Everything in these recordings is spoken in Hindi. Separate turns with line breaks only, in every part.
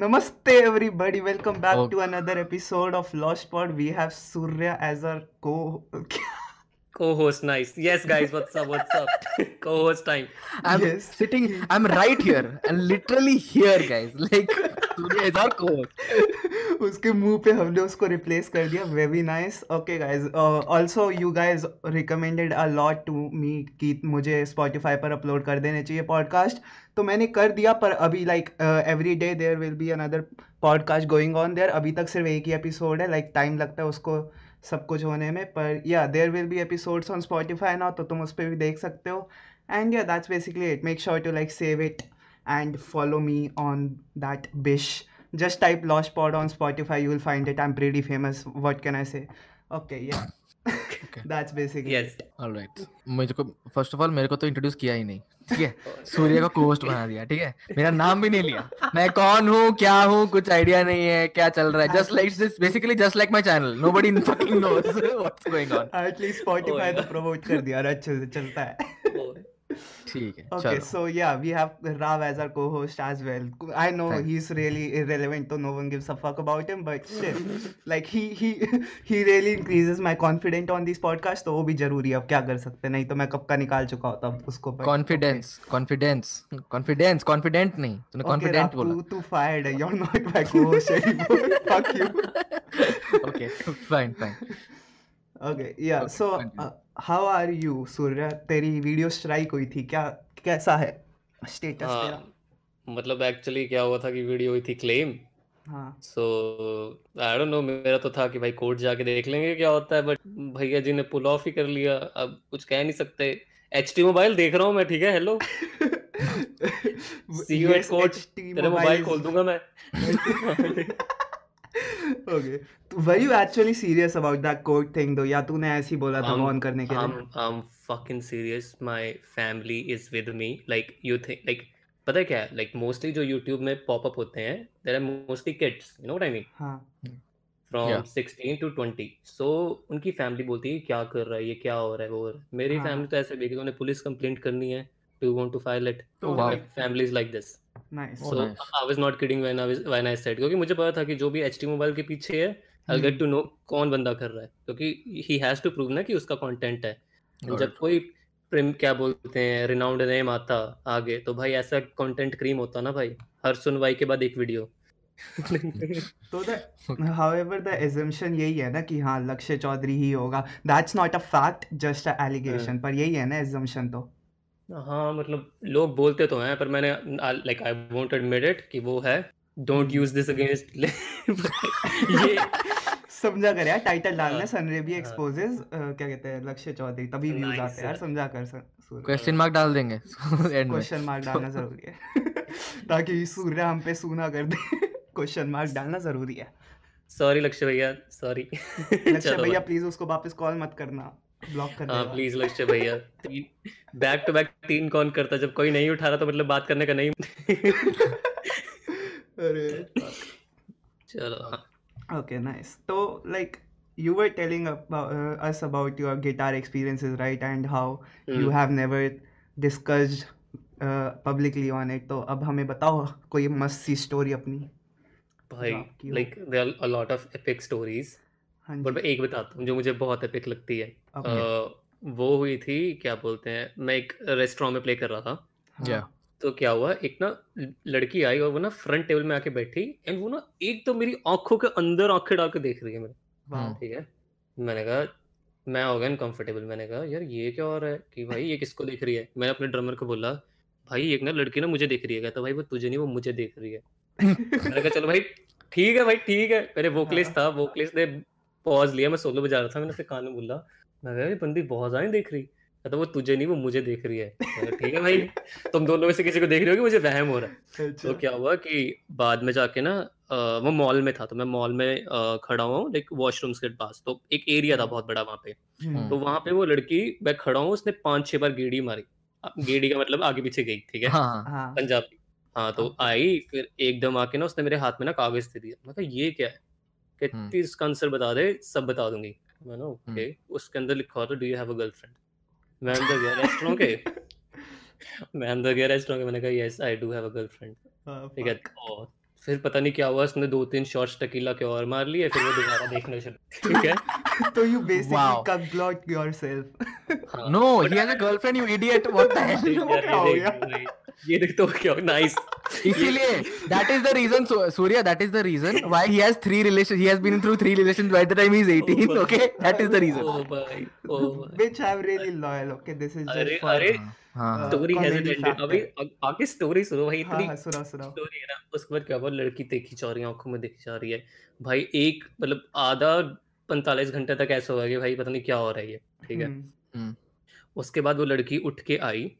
Namaste, everybody. Welcome back
Oh,
to another episode of Lost Pod. We have Surya as our co.
Co-host, nice. Yes, guys, what's up? What's up? Co-host time.
I'm
yes.
sitting, I'm right here and literally here, guys. Like,
उसके मुँह पे हमने उसको रिप्लेस कर दिया। Very nice okay guys also you guys recommended a lot to me कि मुझे स्पॉटिफाई पर अपलोड कर देने चाहिए पॉडकास्ट तो मैंने कर दिया पर अभी like every day there will be another podcast going on there अभी तक सिर्फ़ एक ही एपिसोड है। लाइक like, टाइम लगता है उसको सब कुछ होने में। पर या there will be episodes on Spotify now तो तुम उस पर भी देख सकते हो। एंड या that's basically it make sure to like save it and follow me on that bish. Just type Lost Pod on Spotify, you will find it. I'm pretty famous. What can I say? Okay, yeah.
First
of
all मेरे को तो इंट्रोड्यूस किया ही नहीं ठीक है? सूर्य का कोस्ट बना दिया ठीक है? मेरा नाम भी नहीं लिया। मैं कौन हूँ क्या हूँ कुछ आइडिया नहीं है क्या चल रहा है? Just like this basically just like my channel nobody note
at least Spotify तो अच्छे से चलता है।
oh.
ठीक है
Okay,
चलो
so yeah, we have Rav as our co-host as well. I know
Thank-
he's really irrelevant, so no one gives a fuck about him. But still, like he he he really increases my confidence on these podcasts. तो वो भी ज़रूरी है अब क्या कर सकते हैं नहीं तो मैं कब का निकाल चुका होता अब उसको but-
confidence confidence confidence confident नहीं तूने
Okay,
कॉन्फिडेंट बोला
तू तू fired है. Not my co-host. Fuck you.
Okay fine fine
Okay, yeah.
Okay,
So, uh, how are you, Surya? तेरी वीडियो स्ट्राइक हुई थी क्या कैसा है? स्टेटस तेरा?
हाँ मतलब एक्चुअली क्या हुआ था कि वीडियो हुई थी क्लेम
हाँ।
सो आई डोंट नो मेरा तो था कि भाई कोर्ट जाके देख लेंगे क्या होता है बट भैया जी ने पुल ऑफ़ ही कर लिया अब कुछ कह नहीं सकते। एच टी मोबाइल देख रहा हूँ मैं ठीक है hello see
you
at
court
तेरा मोबाइल खोल दूँगा मैं।
Okay were you actually serious about that court thing though या तूने ऐसे ही बोला था ऑन करने के लिए?
I am fucking serious my family is with me like you think like पता क्या? लाइक मोस्टली जो YouTube में पॉप अप होते हैं there are mostly kids you know what I mean
हाँ।
From sixteen to twenty so उनकी फैमिली बोलती है क्या कर रहा है? ये क्या हो रहा है? वो मेरी
हाँ।
फैमिली तो ऐसे देखी उन्हें पुलिस कंप्लेंट करनी है. To want to file it family is like this
nice
Oh,
So
nice.
I was not kidding when I was when I said क्योंकि मुझे पता था कि जो भी एच मोबाइल के पीछे है I'll get to know कौन बंदा कर रहा है क्योंकि he has to prove ना कि उसका कंटेंट है जब कोई प्रिम क्या बोलते हैं रिनाउंड नेम आता आगे तो भाई ऐसा कंटेंट क्रीम होता ना भाई हर सुनवाई के बाद एक वीडियो
तो the however the assumption यही है ना कि हाँ लक्ष्य चौधरी ही होगा that's not a fact just a allegation पर यही है ना assumption तो
हाँ मतलब लोग बोलते तो हैं पर मैंने like I won't admit it कि वो है। डोंट यूज़ दिस अगेंस्ट ये
समझा कर यार टाइटल डालना सनरेबी
हाँ।
एक्सपोजेस क्या कहते हैं लक्ष्य चौधरी तभी व्यूज़ आते हैं यार समझा कर सर
क्वेश्चन मार्क डाल देंगे। एंड में।
क्वेश्चन मार्क डालना ज़रूरी है। ताकि सूर्य हम पे सूना कर दे। क्वेश्चन मार्क डालना ज़रूरी है।
सॉरी लक्ष्य भैया सॉरी
लक्ष्य भैया प्लीज़ उसको वापस कॉल मत करना। ब्लॉक कर
हाँ प्लीज़ लक्ष्य भैया तीन बैक टू बैक तीन कौन करता जब कोई नहीं उठा रहा तो मतलब बात करने का नहीं
अरे
चलो हाँ
Okay, nice. So, like, you were telling about, uh, us about your guitar experiences, right? And how you
hmm,
have never discussed uh, publicly on it. तो अब हमें बताओ कोई मस्त सी स्टोरी अपनी
भाई
हो।
Like there are a lot of epic stories
हाँ
पर मैं
जी।
एक बताता हूँ जो मुझे बहुत एपिक लगती है।
Okay.
अ, वो हुई थी क्या बोलते हैं मैं एक रेस्टोरेंट में प्ले कर रहा था।
या
हाँ
तो क्या हुआ एक ना ल- लड़की आई और वो ना फ्रंट टेबल में आके बैठी एंड वो ना एक तो मेरी आँखों के अंदर आँखें डाल के देख रही है मेरे।
वाह
ठीक है। मैंने कहा मैं हो गया अनकंफर्टेबल मैंने कहा यार ये क्या हो रहा है कि भाई ये किसको देख रही है? मैंने अपने ड्रमर को बोला भाई एक ना लड़की ना मुझे देख रही है। कहता भाई वो तुझे नहीं वो मुझे देख रही है। मैंने कहा चलो भाई ठीक है भाई ठीक है। मेरे वोकलिस्ट था वोकलिस्ट ने पॉज लिया मैं सोलो बजा रहा था मैंने उसके कान में बोला मैं कहा ये बंदी बहुत ज़्यादा देख रही। कहता वो तुझे नहीं वो मुझे देख रही है। ठीक है भाई तुम दोनों में से किसी को देख रही होगी मुझे वहम हो रहा है।
अच्छा।
तो क्या हुआ कि बाद में जाके ना वो मॉल में था तो मैं मॉल में खड़ा हुआ हूँ लाइक वॉशरूम्स के पास तो एक एरिया था बहुत बड़ा वहाँ पे।
हम्म,
तो वहाँ पे वो लड़की मैं खड़ा हूँ उसने पाँच छह बार गेड़ी मारी। गेड़ी का मतलब आगे पीछे गई ठीक है?
हाँ।
हाँ।
पंजाबी। हाँ तो आई फिर एकदम आके ना उसने मेरे हाथ में ना कागज़ दे दिया। मतलब ये क्या है?
हम्म।
कहती इसका आंसर बता दे सब बता दूँगी मैंने ओके उसके अंदर लिखा था do you have a girlfriend मैं अंदर गया रेस्टोरेंट के मैं अंदर गया रेस्टोरेंट के मैंने कहा yes I do have a
girlfriend
ठीक है
fuck.
ओ फिर पता नहीं क्या हुआ उसने दो तीन शॉट्स टकीला के और मार लिए फिर वो दोबारा देखना शुरू ठीक है
तो you basically
Wow.
cucklot yourself.
हाँ
No, he has a girlfriend, you idiot. What the hell?
देख
क्या हो गया?
ये देखते हो क्यों नाइस
इसीलिए that is the reason Surya that is the reason why he has three relation he has been through three relation by the time he is 18 okay that is the reason
ओ भाई ओ भाई
which I am really loyal okay this is
अरे अरे उसके बाद वो लड़की उठ के आई।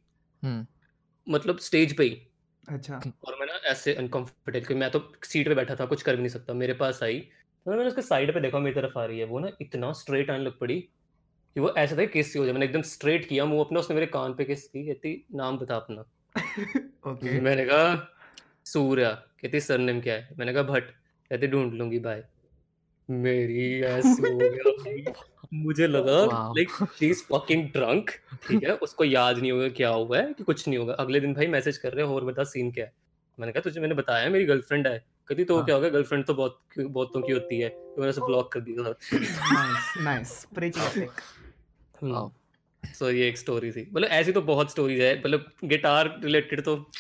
मतलब स्टेज पे ही।
अच्छा.
और मैं ना ऐसे अनकंफर्टेबल क्योंकि मैं तो सीट पे बैठा था कुछ कर भी नहीं सकता मेरे पास आई। तो मैंने उसके साइड पे देखा मेरी तरफ़ आ रही है वो ना इतना स्ट्रेट आने लग पड़ी कि वो ऐसा था किस हो जाए मैंने एकदम स्ट्रेट किया मुँह अपना उसने मेरे कान पे किस की कहती नाम बता अपना।
Okay.
मैंने कहा सूर्या। कहती सरनेम क्या है? मैंने कहा भट्ट। कहती ढूंढ लूँगी बाय मेरी मुझे लगा like she is fucking drunk ठीक है? उसको याद नहीं होगा क्या हुआ है कि कुछ नहीं होगा। अगले दिन भाई मैसेज कर रहे हो और बता सीन क्या है? मैंने कहा तुझे मैंने बताया मेरी गर्लफ्रेंड है। कहती तो
हाँ।
क्या होगा गर्लफ्रेंड तो बहुत बहुतों की होती है। तो मैंने उसे ब्लॉक कर दिया
Nice, nice. Pretty
सो ये एक स्टोरी थी। मतलब ऐसी तो बहुत स्टोरीज है। मतलब गिटार रिलेटेड तो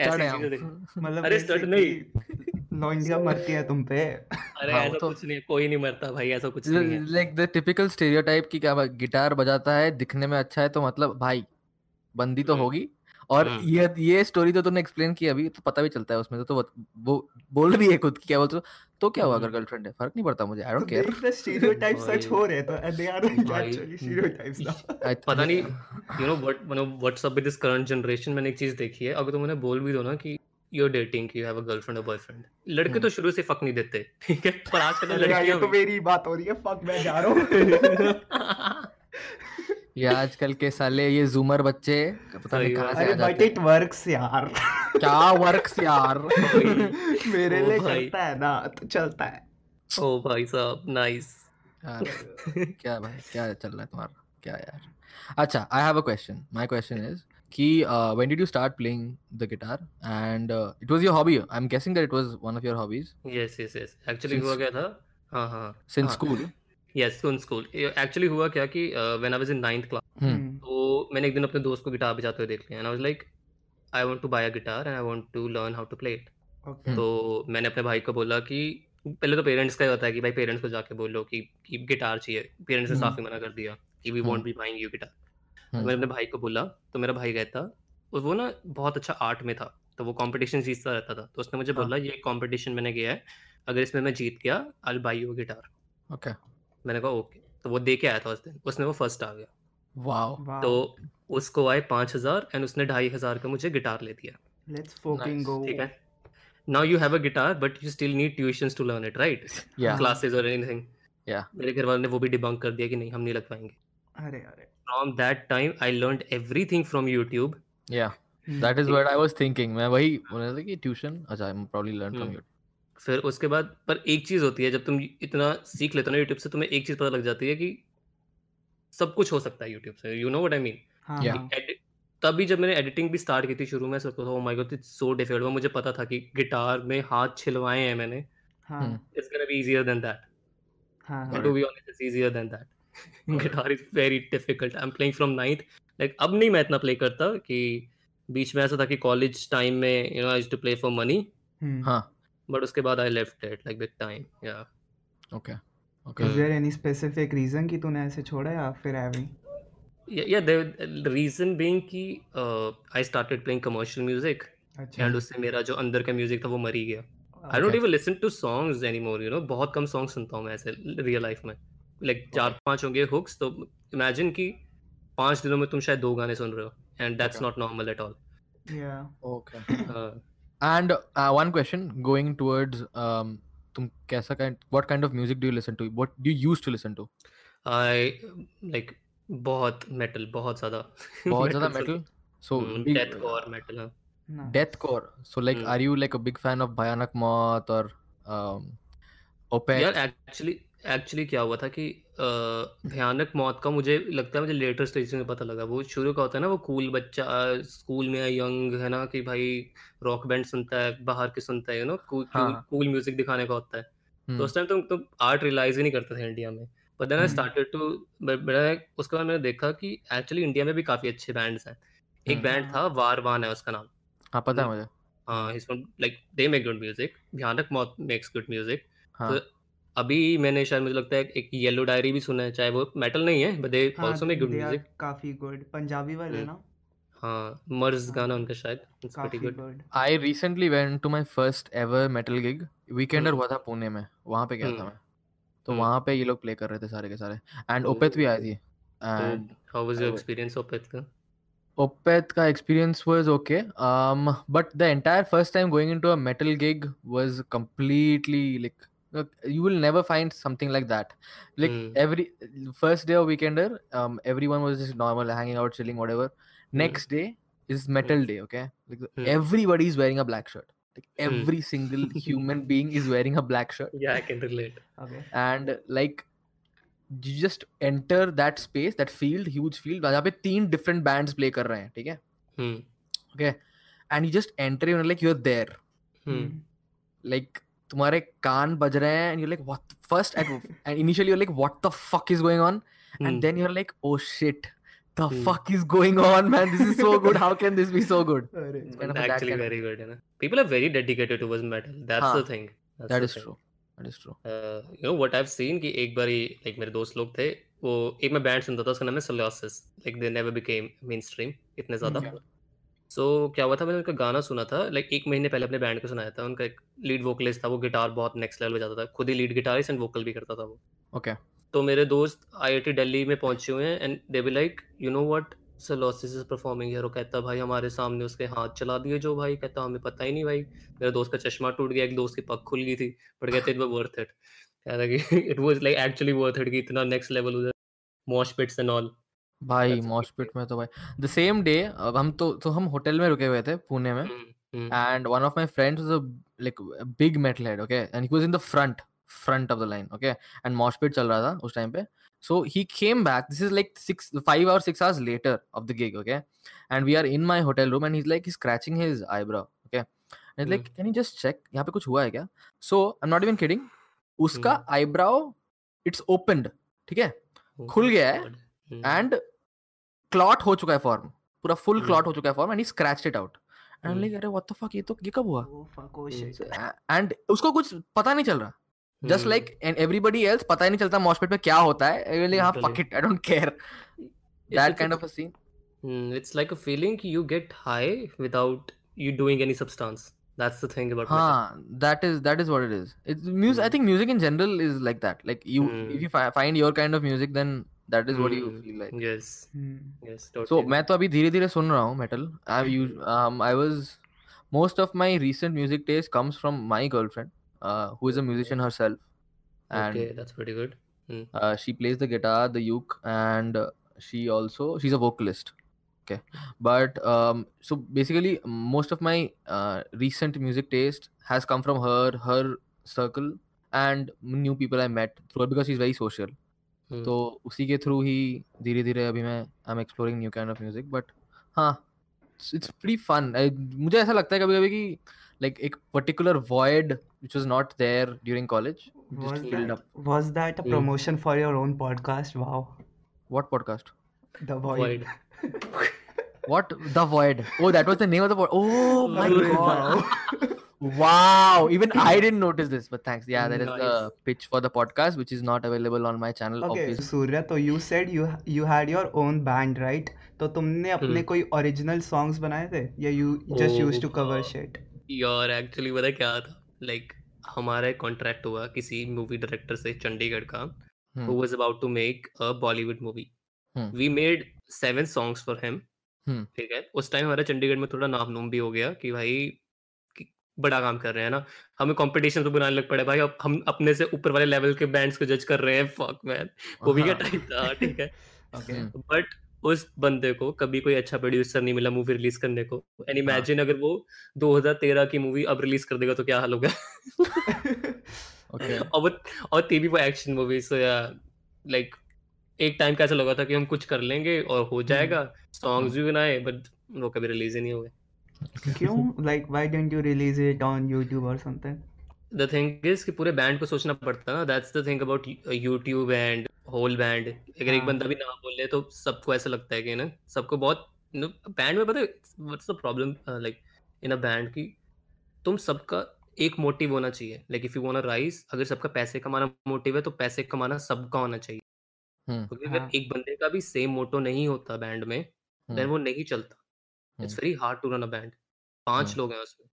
ऐसी चीज़ें
मतलब
अरे स्टड
basically लौंडिया मरती है तुम पे.
अरे
हाँ,
ऐसा
तो-
कुछ नहीं कोई नहीं मरता भाई ऐसा कुछ नहीं है
like the typical stereotype कि क्या गिटार बजाता है दिखने में अच्छा है तो मतलब भाई बंदी तो
हम्म।
होगी और
हम्म।
ये ये स्टोरी तो तूने एक्सप्लेन की अभी तो पता भी चलता है उसमें तो, तो वो, बोल रही है खुद की क्या बोलते हो तो क्या हुआ अगर
हम्म।
गर्लफ्रेंड है फ़र्क नहीं पड़ता मुझे I don't
care the stereotypes सच हो रहे तो not
भाई।
actually stereotypes now.
पता नहीं यू नो व्हाट मतलब what's up with this current generation मैंने एक चीज़ देखी है अगर तुम उन्हें बोल भी दो ना कि you are dating you have a girlfriend और बॉयफ्रेंड लड़के
हम्म।
तो शुरू से फक नहीं देते ठीक है पर आजकल
ये
लड़कियाँ
तो मेरी बात हो रही है. Fuck मैं जा रहा हूँ.
ये आजकल के साले ये जूमर बच्चे पता नहीं कहाँ से आ जाते
it works यार.
क्या वर्क्स यार
मेरे लिए। चलता है ना तो चलता है.
ओ भाई साहब नाइस
यार, क्या भाई क्या चल रहा है तुम्हारा क्या यार अच्छा I have a question my question is कि when did you start playing the guitar and it was your hobby I am guessing that it was one of your hobbies
yes yes yes actually
Since-
हुआ क्या था? हाँ हाँ.
सिंस
हाँ,
school
yes in school actually हुआ क्या कि when I was in ninth class
hmm
तो मैंने एक दिन अपने दोस्त को गिटार बजाते हुए देख लिया। And I was like I want to buy a guitar and I want to learn how to play it
Okay.
तो मैंने अपने भाई को बोला कि पहले तो पेरेंट्स का ही होता है कि भाई पेरेंट्स को जाके बोलो कि कि गिटार चाहिए। पेरेंट्स ने
हम्म।
साफ़ ही मना कर दिया कि
we.
Won't be buying you guitar तो। मैंने अपने भाई को बोला तो मेरा भाई गया था और वो ना बहुत अच्छा आर्ट में था तो वो कंपटीशन जीतता रहता था। तो उसने मुझे
हाँ।
बोला ये कंपटीशन मैंने किया है अगर इसमें मैं जीत गया I buy you guitar
okay
मैंने कहा ओके। तो वो दे के आया था उस दिन उसमें वो फ़र्स्ट आ गया।
वाओ
तो उसको आए पाँच हज़ार एंड उसने ढाई हज़ार का मुझे गिटार ले दिया।
Fucking
Nice.
go.
ठीक है? Now you have a guitar but you still need tuitions to learn it right
या
क्लासेस और एनीथिंग
Yeah.
मेरे घर वालों ने वो भी डिबंक कर दिया कि नहीं हम नहीं लग पाएँगे
अरे अरे.
From that time I learned everything from
YouTube
yeah.
That is what I was thinking मैं वही बोल रहा था कि ट्यूशन अच्छा I am probably learn
from
hmm.
फिर उसके बाद पर एक चीज़ होती है जब तुम इतना सीख लेते हो ना यूट्यूब से तुम्हें एक चीज़ पता लग जाती है कि सब कुछ हो सकता है यूट्यूब से you know what I
mean
Yeah.
तभी जब मैंने एडिटिंग भी स्टार्ट की थी शुरू में सोचता था ओ my god it's so difficult मुझे पता था कि गिटार में हाथ छिलवाए हैं मैंने
हाँ।
It's gonna be easier than that
हाँ
But
हाँ.
to be honest, it's easier that. Guitar is very difficult. I'm playing from ninth. Like अब नहीं मैं इतना प्ले करता कि बीच में ऐसा था कि कॉलेज टाइम में you know I to play for
money.
हाँ
बट उसके बाद I left it like big time yeah
okay
Is
okay
there any specific reason कि तूने ऐसे छोड़ा या फिर ऐवे ही?
या द रीजन बीइंग कि I started playing commercial music
अच्छा.
एंड उससे मेरा जो अंदर का म्यूज़िक था वो मर ही गया I
don't
even listen to songs anymore you know बहुत कम सॉन्ग सुनता हूँ मैं ऐसे रियल लाइफ में लाइक चार पाँच होंगे हुक्स तो इमेजिन कि पाँच दिनों में तुम शायद दो गाने सुन रहे हो and
that's
not normal at all
Yeah.
Okay and one question going towards um तुम कैसा kind what kind of music do you listen to what do you used to listen to
I like बहुत मेटल बहुत ज़्यादा
बहुत ज़्यादा metal
so death core metal
Nice.
deathcore? So like
Hmm.
are you like a big fan of bhayanak moth um opeth
यार एक्चुअली एक्चुअली क्या हुआ था कि अ, भयानक मौत का मुझे लगता है मुझे लेटर स्टेज में पता लगा। वो शुरू का होता है ना वो कूल बच्चा स्कूल में यंग है ना कि भाई रॉक बैंड सुनता है बाहर के सुनता है यू नो कूल
हाँ।
कूल म्यूज़िक दिखाने का होता है। तो
हम्म,
उस टाइम तो तो आर्ट रियलाइज़ ही नहीं करते थे इंडिया में। But then I
hmm.
Started to मैंने उसके बाद मैंने देखा कि एक्चुअली इंडिया में भी काफ़ी अच्छे बैंड्स हैं। एक
हम्म।
बैंड था वार वान है उसका नाम।
हाँ पता है मुझे।
हाँ इस like they make good music भयानक मौत मेक्स गुड म्यूज़िक
हाँ।
अभी मैंने शायद मुझे लगता है एक येलो डायरी भी सुना है चाहे वो मेटल नहीं है बट दे
हाँ
also make good
they are
music
काफ़ी गुड पंजाबी वाले
हम्म,
ना?
हाँ मर्ज
हाँ।
गाना उनका शायद इट्स प्रीटी
काफ़ी good
good I recently went to my first ever metal gig
Weekender
हुआ था पुणे में वहाँ पे गया था
हम्म।
मैं। तो
हम्म।
वहाँ पे ये लोग प्ले कर रहे थे सारे के सारे। एंड ओपेत भी आई थी।
And how was your experience it का?
Opeth ka experience was okay. Um, but the entire first time going into a metal gig was completely like you will never find something like that. Like
hmm
every first day of weekender, um, everyone was just normal, hanging out, chilling, whatever.
Hmm
Next day is
hmm
metal day. Okay, like
hmm
everybody is wearing a black shirt. Like
hmm
every single human being is wearing a black shirt,
yeah I can relate
okay
and like you just enter that space, that field, huge field, जहाँ पे तीन different bands play कर रहे हैं, ठीक है?
हम्म
okay and you just enter you're like you're there
hmm
like तुम्हारे कान बज रहे हैं and you like what first at and initially you like what the fuck is going on and then you are like oh shit the fuck is going on man this is so good how can this be so good
actually very good है ना? People are very dedicated towards metal that's the thing
that is true that is true
you know what I have seen कि एक बार लाइक मेरे दोस्त लोग थे वो एक मैं बैंड सुनता था उसका नाम है Scoliosis like they never became mainstream इतने ज़्यादा. सो क्या हुआ था मैंने उनका गाना सुना था लाइक एक महीने पहले अपने बैंड को सुनाया था उनका एक लीड वोकलिस्ट था वो गिटार बहुत नेक्स्ट लेवल बजाता था खुद ही लीड गिटारिस्ट एंड वोकल भी करता था वो।
Okay okay.
तो मेरे दोस्त आईआईटी दिल्ली में पहुँचे हुए हैं and they be like you know what Scoliosis is performing here वो कहता भाई हमारे सामने उसके हाथ चला दिए जो भाई कहता हमें पता ही नहीं भाई। मेरे दोस्त का चश्मा टूट गया एक दोस्त की पग खुल गई थी बट कहते इट वर्थ इट कहता कि it was like actually worth it कि इतना नेक्स्ट लेवल उधर मॉश पिट्स एंड ऑल
भाई मॉस्पिट में तो भाई। द सेम डे हम तो तो हम होटल में रुके हुए थे पुणे में and one of my friends like big metal head okay and he in the front front of the line okay and mosh pit चल रहा था उस टाइम पे। So he came back this is like six five hour six hours later of the gig okay and we are in my hotel room and is like scratching his eyebrow okay and like can you just check यहाँ पे कुछ हुआ है क्या? So I am not even kidding उसका आईब्राओ इट्स ओपनड ठीक है? खुल गया है
एंड हम्म
clot हो चुका है फॉर्म पूरा full
हम्म
clot हो चुका है form and he scratched it out and I'm
hmm
like अरे what the fuck ये तो ये कब हुआ
फक
हम्म
एंड उसको कुछ पता नहीं चल रहा just
hmm
like and everybody else पता ही नहीं चलता मॉशपिट में क्या होता है लाइक हाँ. Fuck it I
don't
care
that
kind
a
of a scene
mm, it's like a feeling you get high without you doing any substance. That's the thing about metal.
हाँ that is that is what it is it's music I
Mm,
think music in general is like that like you if
mm,
you fi- find your kind of music then that is what you
mm,
feel like
yes,
hmm
yes,
so
totally.
मैं तो अभी धीरे धीरे सुन रहा हूँ metal I use um I was most of my recent music taste comes from my girlfriend uh, who is a musician herself and
Okay, that's pretty good. Mm,
uh, she plays the guitar the uke and uh, she also she's a vocalist okay but um so basically most of my uh, recent music taste has come from her her circle and new people i met through her because she's very social
mm, हम्म।
तो उसी के थ्रू ही धीरे धीरे अभी मैं I am exploring new kind of music but हाँ इट्स प्री फन मुझे ऐसा लगता है कभी कभी कि लाइक एक particular void which was not there during college What?
The Void.
Oh, that was the name of the podcast. Oh, my God.
wow!
Even I didn't notice this, but thanks. Yeah, that is
Nice.
the pitch for the podcast, which is not available on my channel.
okay
Obviously.
Surya तो you said you you had your own band right तो तुमने अपने
हम्म
कोई original songs बनाए थे या you just used
Oh,
to cover
uh,
shit
यार एक्चुअली पता क्या था लाइक हमारा कॉन्ट्रैक्ट हुआ किसी मूवी डायरेक्टर से चंडीगढ़ का
Hmm.
who was about to make a Bollywood movie.
Hmm.
We made seven songs for him.
Hmm.
ठीक है उस टाइम हमारा चंडीगढ़ में थोड़ा नाम नूम भी हो गया कि भाई बड़ा काम कर रहे हैं ना। हमें कंपटीशन तो बनाने लग पड़े भाई अब हम अपने से ऊपर वाले लेवल के बैंड्स को जज कर रहे हैं। फक मैन वो भी क्या
हाँ.
टाइम था ठीक है. बट उस बंदे को कभी कोई अच्छा प्रोड्यूसर नहीं मिला मूवी रिलीज़ करने को। एंड इमेजिन अगर वो 2013 की मूवी अब रिलीज़ कर देगा तो क्या हाल होगा?
Okay.
और वो और थे भी वो एक्शन मूवी सो या लाइक एक टाइम का ऐसा लगा था कि हम कुछ कर लेंगे और हो जाएगा। सॉन्ग्स भी बनाए बट वो कभी रिलीज़ ही नहीं हुए।
क्यों? Like why didn't you release it on YouTube or something?
The thing is कि पूरे बैंड को सोचना पड़ता है ना। That's the thing about YouTube and whole band अगर एक
हाँ।
बंदा भी ना बोले तो सबको ऐसा लगता है कि ना? सबको बहुत बैंड में पता है what's the problem like in a band की तुम सबका एक मोटिव होना चाहिए। Like if you want rise अगर सबका पैसे कमाना मोटिव है तो पैसे कमाना सबका होना चाहिए।
हम्म,
क्योंकि अगर
हाँ।
एक बंदे का भी सेम मोटो नहीं होता बैंड में देन
हम्म,
वो नहीं चलता। It's
hmm.
Very hard to run a band पाँच
हम्म।
लोग हैं उसमें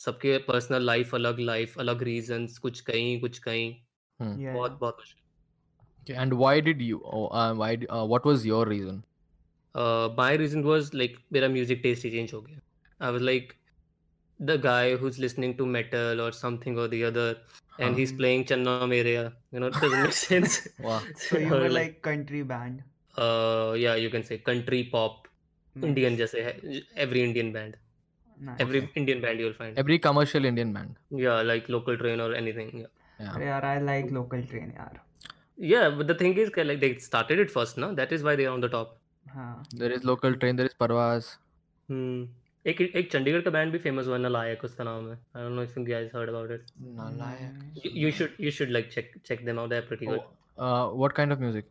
सबके पर्सनल लाइफ अलग लाइफ अलग रीजंस कुछ कहीं कुछ कहीं
हम्म।
yeah
बहुत बहुत मुश्किल
Okay, and why did you? Oh, uh, why? d- Uh, what was your reason?
My reason was like मेरा म्यूज़िक टेस्ट ही चेंज हो गया I was like the guy who is listening to metal और समथिंग और the other end he is
Huh.
Playing Channa Mereya you know it doesn't make sense
Wow.
so you were like country band
या you can say country pop
Nice.
Indian जैसे है every Indian band
Nice.
Every Indian band you will find
Every commercial Indian band.
या लाइक लोकल ट्रेन और एनीथिंग
Yeah.
अरे यार I like local train यार
Yeah, but the thing is, कि, like they started it first, no? That is why they are on the top.
हाँ
There is local train. There is Parvaz.
Hmm. एक एक चंडीगढ़ का बैंड भी फ़ेमस हुआ नालायक उसका नाम है I don't know if you guys heard about it.
Nalayak.
You, you should you should like check check them out. They're pretty good.
Oh, uh, what kind of music?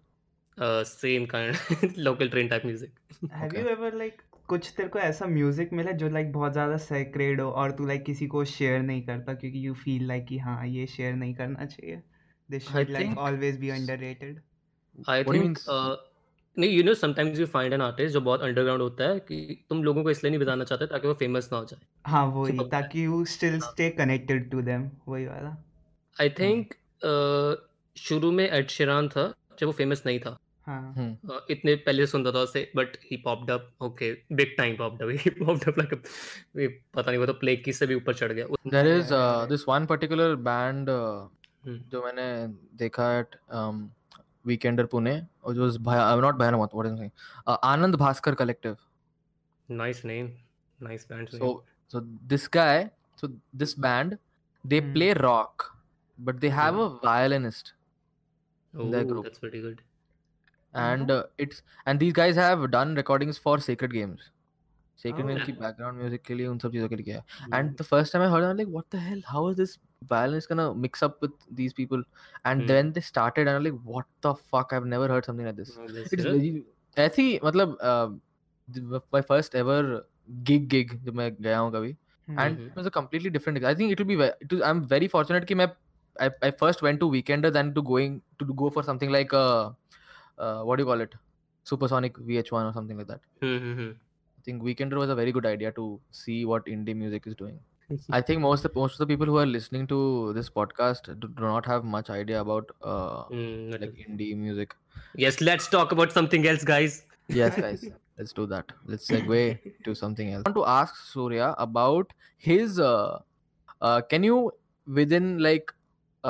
Uh, same kind local train type music.
Have
Okay.
you ever like कुछ तेरे को ऐसा म्यूज़िक मिला जो लाइक बहुत ज़्यादा सेक्रेड हो और तू लाइक किसी को शेयर नहीं करता क्योंकि यू फील लाइक कि हाँ ये शेयर नहीं करना चाहिए this should
like
always be underrated
think uh, नहीं you know sometimes you find an artist जो बहुत underground होता है कि तुम लोगों को इसलिए नहीं बताना चाहते ताकि वो फ़ेमस ना हो जाए.
हाँ वही
Super
ताकि you still stay connected to them वही वाला
I think uh, शुरू में एड शेरान था जब वो फ़ेमस नहीं था.
हाँ
Hmm.
Uh, इतने पहले सुनता था उसे but he popped up okay big time popped up he popped up like पता नहीं वो तो प्ले की से भी ऊपर चढ़ गया
uh, this one particular band uh,
Hmm.
जो मैंने देखा at um, Weekender Pune, which was Bhaya, uh, not Bhaya, what what am I saying? Uh, Anand Bhaskar Collective.
Nice name nice band
So so this guy, so this band, they
Hmm.
play rock, but they have a violinist,
oh
their group.
That's very good
and uh, it's and these guys have done recordings for Sacred Games. Sacred
Oh.
Games की background music के लिए उन सब चीजों के लिए किया है.
Hmm.
And the first time I heard, it, I'm like, what the hell? How is this violinist gonna mix up with these people? And
Hmm.
then they started, and I'm like, what the fuck? I've never heard something like this. It's very. ऐसी मतलब uh, th- my first ever gig gig जब मैं गया हूँ कभी
Hmm.
and
Mhm.
it was a completely different I think it will be ve- it was, I'm very fortunate कि मैं I, I first went to Weekender than to going to go for something like uh, uh, what do you call it? Supersonic vh1 or something like that.
Mm-hmm.
I think weekender was a very good idea to see what indie music is doing. I think most of, most of the people who are listening to this podcast do, do not have much idea about uh,
mm,
like indie music.
Yes let's talk about something else guys.
Yes guys. Let's do that. Let's segue to something else. I want to ask surya about his uh, uh, can you within like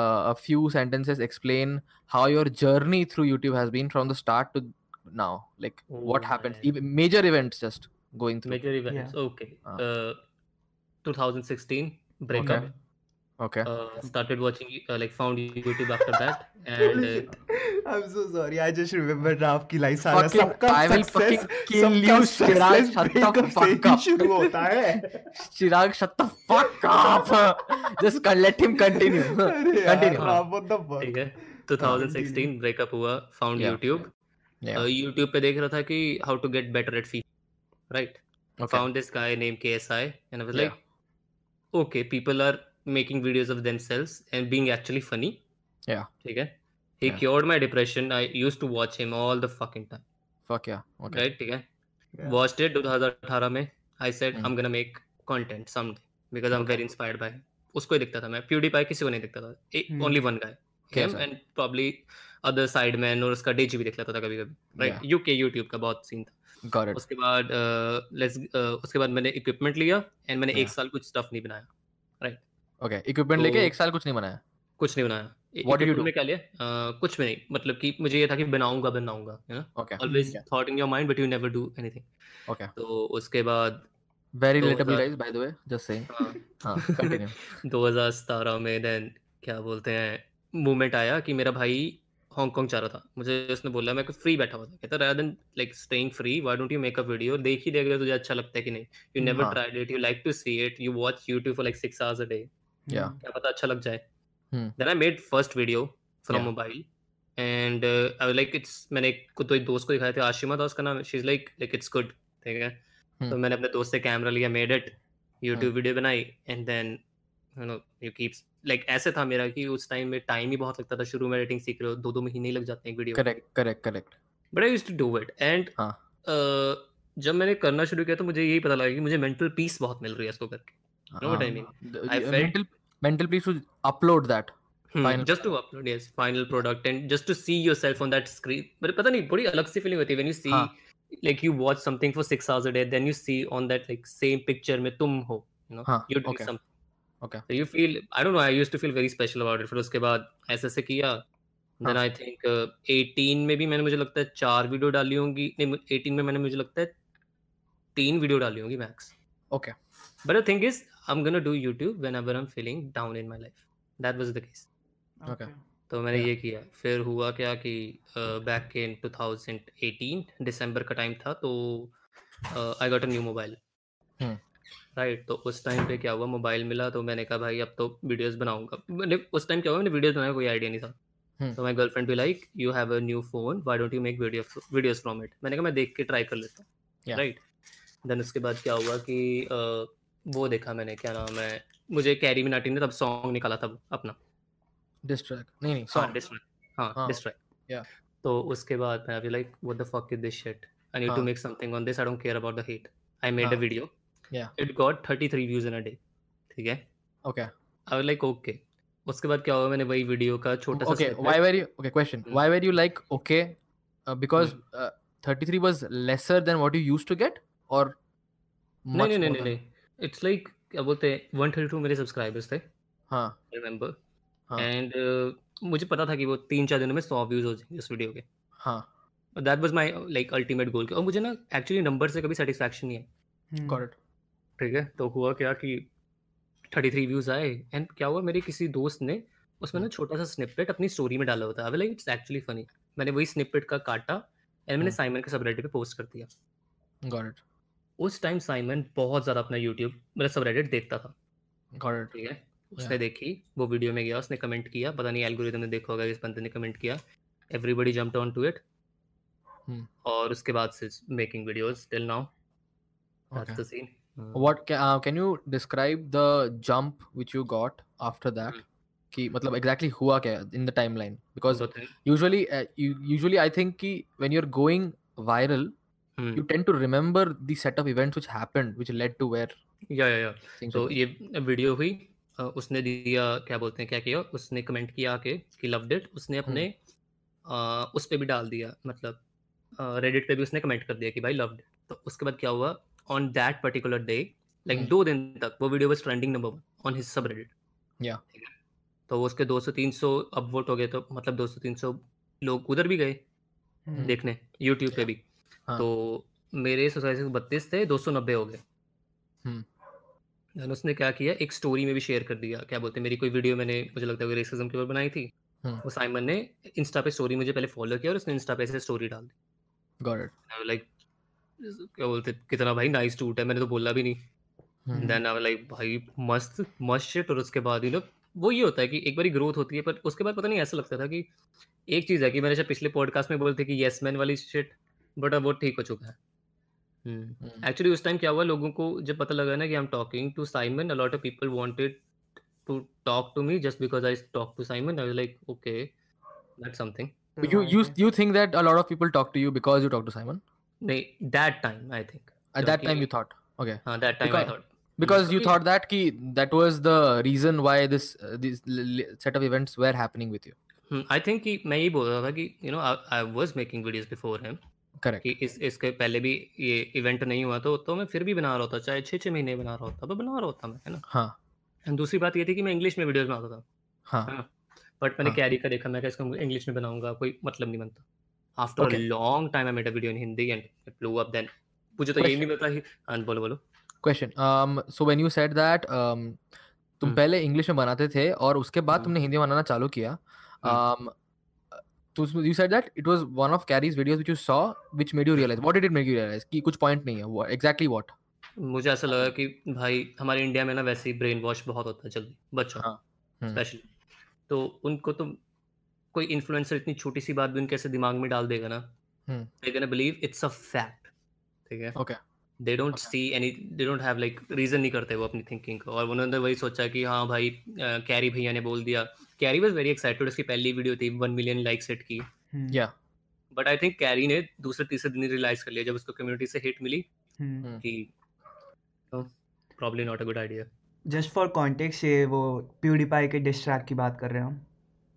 uh, a few sentences explain how your journey through youtube has been from the start to now. Like what
Oh,
happens?
man.
even major events just going through.
Major events. Okay.
Ah.
uh 2016 breakup.
Okay. Okay
uh, started watching uh, like found youtube after that and uh,
I'm so sorry. I just remembered Raf की line सारा सबका
I will
success
fucking kill you, Chirag. Shut the
breakup
fuck
he
up.
शुरू होता है
chirag shut the fuck up just con- let him continue continue
Raf, what the fuck?
ठीक है 2016 ब्रेकअप हुआ found
Yeah.
YouTube
yeah
YouTube पे देख रहा था कि how to get better at FIFA right
okay
found this guy named KSI and I was
Yeah.
like, okay, people are making videos of themselves and being actually funny.
Yeah.
ठीक है He
Yeah.
cured my depression. I used to watch him all the fucking time.
fuck yeah okay
Right? ठीक है
Yeah.
Watched it 2018 में. I said
Hmm.
I'm gonna make content someday because
okay.
I'm very inspired by him. उसको ही दिखता था मैं PewDiePie किसी को नहीं दिखता था
Hmm.
Only one guy him
KSI.
and probably other sidemen और उसका डेजी भी दिख लेता था कभी कभी राइट
Yeah.
यूके यूट्यूब का बहुत सीन था
got it
उसके बाद लेट्स उसके बाद मैंने इक्विपमेंट लिया एंड मैंने
yeah.
एक साल कुछ स्टफ़ नहीं बनाया
ओके इक्विपमेंट लेके
तो
एक साल कुछ नहीं बनाया?
कुछ नहीं बनाया।
व्हाट
डू
यू
डू क्या लिया? कुछ भी नहीं। मतलब कि मुझे ये था कि बनाऊँगा बनाऊँगा you know?
Okay always
thought in your mind but you never do anything
okay
तो उसके बाद
very relatable guys by the way just saying
हाँ।
कंटिन्यू
2017 में देन क्या बोलते हैं मूवमेंट आया कि मेरा भाई हांगकांग जा रहा था। मुझे उसने बोला मैं कुछ फ्री बैठा हुआ था। कहता then like staying free why don't you make a video देख ही देख तुझे अच्छा लगता है कि नहीं। You never tried it you like to see it you watch YouTube for like 6 hours a day
Yeah.
क्या पता अच्छा लग जाए then I made first video from
Yeah.
mobile and uh, I was like it's मैंने को तो एक दोस्त को दिखाया था आशिमा था उसका नाम she's like like it's good ठीक है
Hmm.
तो मैंने अपने दोस्त से कैमरा लिया मेड इट यूट्यूब वीडियो बनाई and then you know you keeps like ऐसे था मेरा कि उस टाइम में टाइम ही बहुत लगता था शुरू में एडिटिंग सीख रहे हो दो दो महीने लग जाते हैं
video correct correct
correct but I used to do it
and.
जब मैंने करना शुरू किया तो मुझे यही पता लगा कि मुझे मेंटल पीस बहुत मिल रही है इसको करके know what I mean? the, I felt-
mental mental please to upload that Final
just to upload yes final product and just to see yourself on that screen but पता नहीं बड़ी अलग सी फीलिंग होती है व्हेन यू सी
हाँ।
like you watch something for 6 hours a day then you see on that like same picture में तुम हो you know
हाँ,
you're doing
okay.
something
Okay.
so you feel I don't know I used to feel very special about it फिर उसके बाद ऐसे ऐसे किया then
हाँ।
I think uh, 18 में भी मैंने मुझे लगता है चार वीडियो डाली होंगी नहीं 18 में मैंने मुझे लगता है तीन वीडियो डाली होंगी max
okay
but the thing is I'm gonna do YouTube whenever I'm feeling down in my life that was the case
Okay.
तो मैंने
Yeah.
ये किया फिर हुआ क्या कि बैक इन 2018 दिसंबर का टाइम था तो I got a new
mobile.
Right तो उस टाइम पे क्या हुआ मोबाइल मिला तो मैंने कहा भाई अब तो वीडियोस बनाऊँगा मैंने उस टाइम क्या हुआ मैंने वीडियोस बनाने का कोई आइडिया नहीं था
Hmm.
तो माय गर्लफ्रेंड भी like you have a new phone why don't you make video videos from it मैंने कहा मैं देख के ट्राई कर लेता हूँ. राइट देन उसके बाद क्या हुआ कि अ, वो देखा मैंने क्या नाम है मुझे कैरी मिनाटी ने तब सॉन्ग निकाला था अपना।
Track? नहीं नहीं song
डिस्ट्रैक्ट हाँ डिस्ट्रैक्ट
yeah.
तो उसके बाद मैं अभी like what the fuck is this shit I
need
to. Make something on this I don't care about the hate I made
a.
Video
Yeah.
It got 33 views in a day ठीक है?
Okay
I was like okay उसके बाद क्या हुआ मैंने वही वीडियो का छोटा सा
you okay question.
Hmm.
why were you like okay uh, because uh, 33 was lesser than what you used to get or
नहीं नहीं नहीं नहीं। इट्स लाइक क्या बोलते हैं 132 मेरे सब्सक्राइबर्स थे
हाँ।
रिमेंबर
हाँ.
एंड मुझे पता था कि वो तीन चार दिनों में 100 व्यूज़ हो जाएँगे उस वीडियो के।
हाँ।
That was my like ultimate goal और मुझे ना एक्चुअली नंबर से कभी सेटिस्फैक्शन नहीं है।
Hmm.
got it.
ठीक है तो हुआ क्या कि 33 व्यूज़ आए। एंड क्या हुआ मेरे किसी दोस्त ने उसमें ना छोटा सा स्निपेट अपनी स्टोरी में डाला होता है। लाइक इट्स एक्चुअली फनी मैंने वही स्निपेट का काटा एंड मैंने। साइमन के सबरेडिट पे पोस्ट कर दिया।
Got it.
उस टाइम साइमन बहुत ज़्यादा अपना यूट्यूब मतलब सब रेडिट देखता था। ठीक है? उसने देखी वो वीडियो में गया उसने कमेंट किया पता नहीं एल्गोरिथम ने देखा होगा इस बंदे ने कमेंट किया। Everybody jump on to
it
और उसके बाद से making videos till now
that's
the scene
what can you describe the jump which you got after that कि मतलब एग्जैक्टली हुआ क्या in the timeline because usually usually I think कि when you are going viral
Hmm.
you tend to remember the set of events which happened which led to where
या या या
things
तो ये वीडियो हुई उसने दिया क्या बोलते हैं क्या किया उसने कमेंट किया आके कि लव्ड इट उसने अपने उस पे भी डाल दिया मतलब रेडिट पे भी उसने कमेंट कर दिया कि भाई लव्ड तो उसके बाद क्या हुआ on that particular day
like.
दो दिन तक वो video was trending number one on his subreddit
Yeah.
तो उसके 200 300 अब वोट हो गए तो मतलब 200 300 लोग उधर भी गए
Hmm.
देखने यूट्यूब पे
Yeah.
भी
हाँ.
तो मेरे सोसाइटी से बत्तीस थे 290 हो गए
हम्म।
देन उसने क्या किया एक स्टोरी में भी शेयर कर दिया क्या बोलते हैं मेरी कोई वीडियो मैंने मुझे लगता है रेसिज्म के ऊपर बनाई थी
हम्म।
वो साइमन ने इंस्टा पे स्टोरी मुझे पहले फॉलो किया और उसने इंस्टा पे ऐसे स्टोरी डाल दी लाइक क्या बोलते कितना भाई नाइस टूट है मैंने तो बोला भी नहीं. देन आई लाइक भाई मस्त मस्त शिट और उसके बाद यू नो वो ये होता है कि एक बारी ग्रोथ होती है पर उसके बाद पता नहीं ऐसा लगता था कि एक चीज़ है कि मैंने शायद पिछले पॉडकास्ट में बोलते कि यस मैन वाली शिट बट अब वो ठीक हो चुका है
Hmm.
एक्चुअली उस टाइम क्या हुआ लोगों को जब पता लगा ना कि I am talking to Simon a lot of people wanted to talk to me just because I talk to Simon I was like okay that's
something you you you think that a lot of people talk to you because you talk to Simon
नहीं that time I think
at that time you thought okay
हाँ that time I
Because-
thought
because you thought that ki that was the reason why this uh, this set of events were happening with you
I think कि मैं यही बोल रहा था कि you know I was making videos before him
correct.
कि इस इसके पहले भी ये इवेंट नहीं हुआ तो तो मैं फिर भी बना रहा था चाहे छः छः महीने बना रहा होता पर बना रहा होता मैं है ना?
हाँ।
एंड दूसरी बात ये थी कि मैं इंग्लिश में वीडियोस बनाता था।
हाँ।
बट मैंने
हाँ।
कैरी का देखा मैं इसको इंग्लिश में बनाऊँगा कोई मतलब नहीं बनता। After
Okay.
Long time I made a video in Hindi and it blew up then मुझे तो यही नहीं पता कि हाँ बोलो बोलो।
Question. Um when you said that um तुम
हम्म।
पहले इंग्लिश में बनाते थे और उसके बाद
हम्म।
तुमने हिंदी में बनाना चालू किया
हम्म।
um, तो you said that it was one of Carrie's videos which you saw which made you realize. What did it make you realize? कि कुछ point नहीं है वो exactly what?
मुझे ऐसा लगा कि भाई हमारे इंडिया में ना वैसे ही ब्रेन वॉश बहुत होता है जल्दी बच्चों
हाँ, हम्म।
स्पेशली तो उनको तो कोई इन्फ्लुएंसर इतनी छोटी सी बात भी उनके ऐसे दिमाग में डाल देगा ना। They gonna believe it's a fact ठीक है?
Okay
they
don't
see any they don't have like reason नहीं करते वो अपनी थिंकिंग को। और उन्होंने वही सोचा कि हाँ भाई कैरी भैया ने बोल दिया कैरी वाज वेरी एक्साइटेड उसकी पहली वीडियो थी वन मिलियन लाइक्स हिट की।
Yeah.
But I think Carry ने दूसरे तीसरे दिन रियलाइज़ कर लिया जब उसको कम्युनिटी से हिट मिली
हम्म।
हम्म,
कि probably not a good idea
just for context ये वो प्यूडीपाई के डिस ट्रैक की बात कर रहे हैं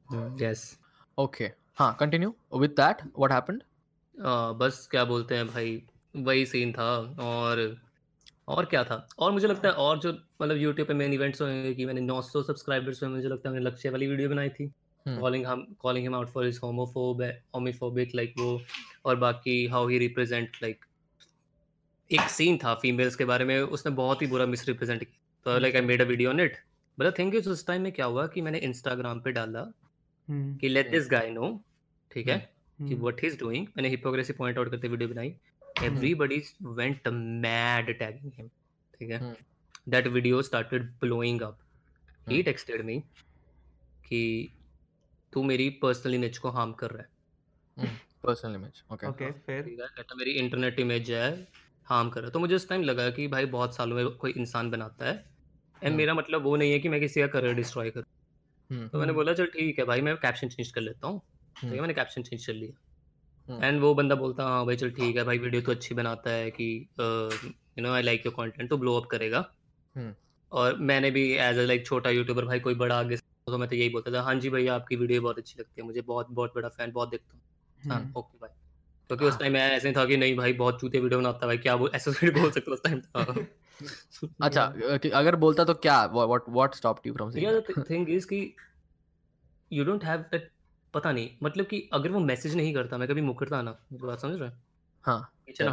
हम।
Yes
okay. हाँ continue. With that what happened?
बस क्या बोलते हैं भाई वही सीन था और और क्या था? और मुझे लगता है और जो मतलब यूट्यूब पे मेन इवेंट्स हुए कि मैंने 900 सब्सक्राइबर्स में मुझे लगता है मैंने लक्ष्य वाली वीडियो बनाई थी। कॉलिंग हम calling him out for his homophobe homophobic like वो और बाकी हाउ ही रिप्रेजेंट लाइक एक सीन था फीमेल्स के बारे में उसने बहुत ही बुरा मिस रिप्रेजेंट किया। तो like I made a video on it but thing is उस टाइम में क्या हुआ कि मैंने इंस्टाग्राम पे डाला
हम्म,
कि लेट दिस गाय नो ठीक है? कि
हम्म,
व्हाट ही इज़ डूइंग मैंने हिपोक्रेसी पॉइंट आउट करते वीडियो बनाई। Everybody went mad tagging him ठीक है?
हम्म।
That video started blowing up he
hmm.
Texted me कि तू मेरी पर्सनल इमेज को हार्म कर रहा है.
हम्म, personal image okay.
ओके फिर
कहता मेरी इंटरनेट इमेज है हार्म कर रहा है. तो मुझे उस टाइम लगा कि भाई बहुत सालों में कोई इंसान बनाता है। एंड
हम्म।
मेरा मतलब वो नहीं है कि मैं किसी का करियर डिस्ट्रॉय करूँ।
हम्म,
तो मैंने
हम्म।
बोला चल ठीक है भाई मैं कैप्शन चेंज कर लेता हूँ। ठीक है
हम्म,
मैंने कैप्शन चेंज कर लिया।
हम्म।
एंड वो बंदा बोलता हाँ भाई चल ठीक है भाई वीडियो तो अच्छी बनाता है कि you know I like your content तो ब्लो अप करेगा.
हम्म।
और मैंने भी एज अ लाइक छोटा यूट्यूबर भाई कोई बड़ा आगे तो मैं तो यही बोलता था हाँ जी भैया आपकी वीडियो बहुत अच्छी लगती है मुझे बहुत बहुत बड़ा फ़ैन बहुत देखता हूँ। हाँ ओके भाई क्योंकि उस टाइम मैं ऐसे था कि नहीं भाई बहुत चूते वीडियो बनाता भाई क्या ऐसा थोड़ी बोल सकते उस टाइम
अच्छा अगर बोलता तो क्या stopped you from saying
यार
that?
थिंग इज़ कि यू डोंट हैव दैट पता नहीं मतलब कि अगर वो मैसेज नहीं करता मैं कभी मुकरता ना मेरी बात समझ रहे हैं?
हाँ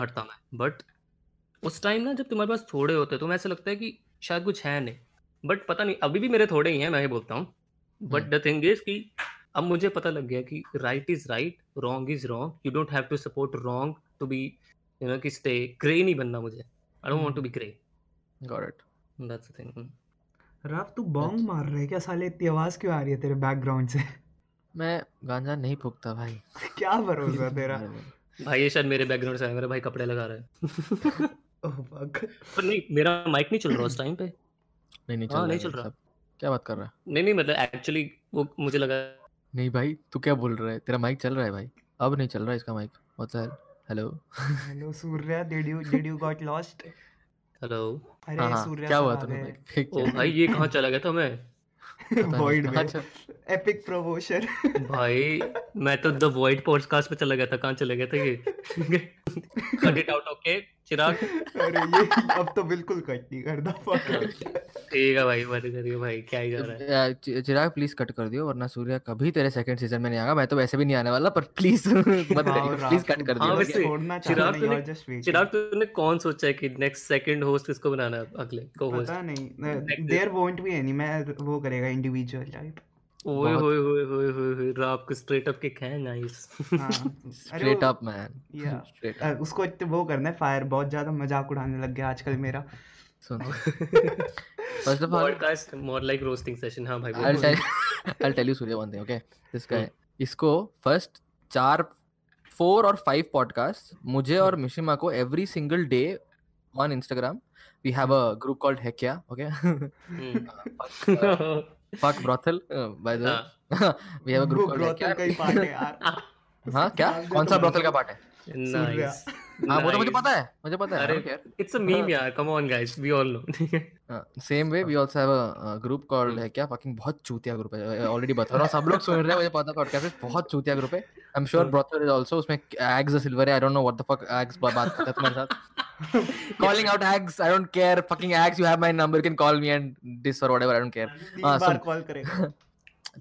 हटता मैं। बट उस टाइम ना जब तुम्हारे पास थोड़े होते तो मैं ऐसा लगता है कि शायद कुछ है नहीं। बट पता नहीं अभी भी मेरे थोड़े ही हैं मैं ही बोलता हूँ। बट। द थिंग इज़ कि अब मुझे पता लग गया कि right is right wrong is wrong you don't have to support wrong to be you know कि स्टे ग्रे नहीं बनना मुझे। I don't want to be grey
got it.
That's the thing
Rao तू बॉन्ग मार रहा है क्या साले? इतनी आवाज़ क्यों आ रही है तेरे बैकग्राउंड से?
मैं गांजा नहीं फूकता भाई।
क्या भरोसा तेरा।
भाई। ये शायद मेरे बैकग्राउंड से है मेरा भाई कपड़े लगा रहा है।
ओह fuck
पर नहीं मेरा माइक नहीं चल रहा उस टाइम पे।
नहीं नहीं चल
हाँ,
रहा
नहीं चल रहा।
क्या बात कर रहा है?
नहीं नहीं मतलब एक्चुअली वो मुझे लगा
नहीं भाई तू क्या बोल रहा है? तेरा माइक चल रहा है भाई। अब नहीं चल रहा है इसका माइक मतलब hello
hello Surya did you did you got lost
hello
अरे
हाँ हाँ
सूर्या
क्या हुआ
है
भाई
ओ भाई ये कहाँ चला गया था मैं
वॉइड में।
अच्छा
एपिक प्रमोशन
भाई मैं तो द वॉइड पॉडकास्ट पे चला गया था। कहाँ चले गया था ये? Cut it out okay Chirag
अरे ये अब तो बिल्कुल कट नहीं fuck
ठीक है भाई मत करिए भाई क्या ही जा रहा है।
चिराग प्लीज़ कट कर दियो वरना सूर्या कभी तेरे सेकंड सीज़न में नहीं आएगा। मैं तो वैसे भी नहीं आने वाला पर प्लीज़ मत करियो प्लीज़ कट कर
हाँ,
दियो।
चिराग तूने- चिराग तूने कौन सोचा है कि नेक्स्ट सेकंड होस्ट किसको बनाना है? अगले को होस्ट
पता नहीं देयर वोंट बी एनी मैं वो करेगा इंडिविजुअल टाइप
ओए होए होए होए होए होए रात को स्ट्रेट अप किक है? नाइस
हाँ।
स्ट्रेट अप मैन
अ, उसको इतने वो करना है फायर बहुत ज़्यादा मज़ाक उड़ाने लग गया आजकल मेरा।
सुन। First of all
podcast more like roasting session हाँ भाई
I'll
बोल।
tell I'll tell you Surya one thing, okay? This guy इसको फ़र्स्ट चार फोर और फाइव पॉडकास्ट मुझे और मिशिमा को every single day on Instagram we have a group called हैक्या
okay
fuck brothel by the
हाँ,
we have
a
group called
brothel का ही पार्ट है यार।
हाँ क्या? कौन
तो
सा ब्रोथल का पार्ट है?
सूर्या।
हाँ वो तो मुझे पता है मुझे पता है
अरे
okay.
इट्स अ मीम यार come on guys we all know
same way we also have a group called
हम्म।
है क्या फकिंग बहुत चूतिया ग्रुप है ऑलरेडी बता रहा हूँ सब लोग सुन रहे हैं मुझे पता पॉडकास्ट बहुत चूतिया ग्रुप है। I am
sure.
Brother is also उसमें एग्स द सिल्वर है I don't know what the fuck eggs बात करता है तुम्हारे साथ। Calling out eggs i don't care fucking eggs you have my number you can call me and this or whatever i don't care
तीन
हाँ,
बार कॉल करेगा।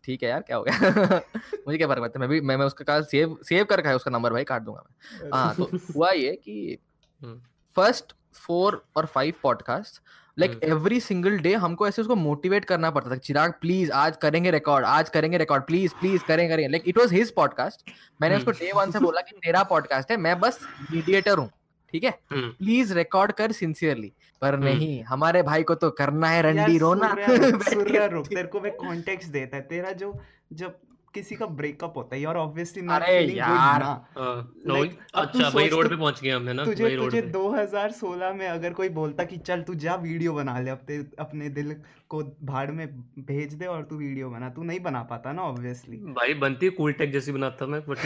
ठीक है यार क्या हो गया? मुझे क्या फ़र्क पड़ता है? मैं भी मैं मैं उसका कहा सेव सेव कर रखा है उसका नंबर भाई काट दूँगा मैं। हाँ तो हुआ ये कि
हम्म।
फ़र्स्ट फोर और फाइव पॉडकास्ट लाइक
हम्म।
एवरी सिंगल डे हमको ऐसे उसको मोटिवेट करना पड़ता था चिराग प्लीज़ आज करेंगे रिकॉर्ड आज करेंगे रिकॉर्ड प्लीज़ प्लीज़ करें करें like it was his podcast मैंने उसको
हम्म
डे वन से बोला कि तेरा पॉडकास्ट है मैं बस मीडिएटर हूँ। ठीक है?
हम्म।
प्लीज़ रिकॉर्ड कर सिंसियरली पर
हम्म।
नहीं हमारे भाई को तो करना है रंडी रोना।
रुक तेरे को मैं कॉन्टेक्स्ट देता है। तेरा जो जब किसी का ब्रेकअप होता है यार ऑब्वियसली नॉट
अरे
फीलिंग गुड
यार।
ना।
नो
लाइक
अच्छा वही रोड पे पहुँच गए हम है ना
तुझे
वही रोड
तुझे
पे।
2016 में अगर कोई बोलता कि चल तू जा वीडियो बना ले अपने अपने दिल को भाड़ में भेज दे और तू वीडियो बना। तू नहीं बना पाता ना ऑब्वियसली
भाई बनती है कूल टेक जैसी बनाता मैं but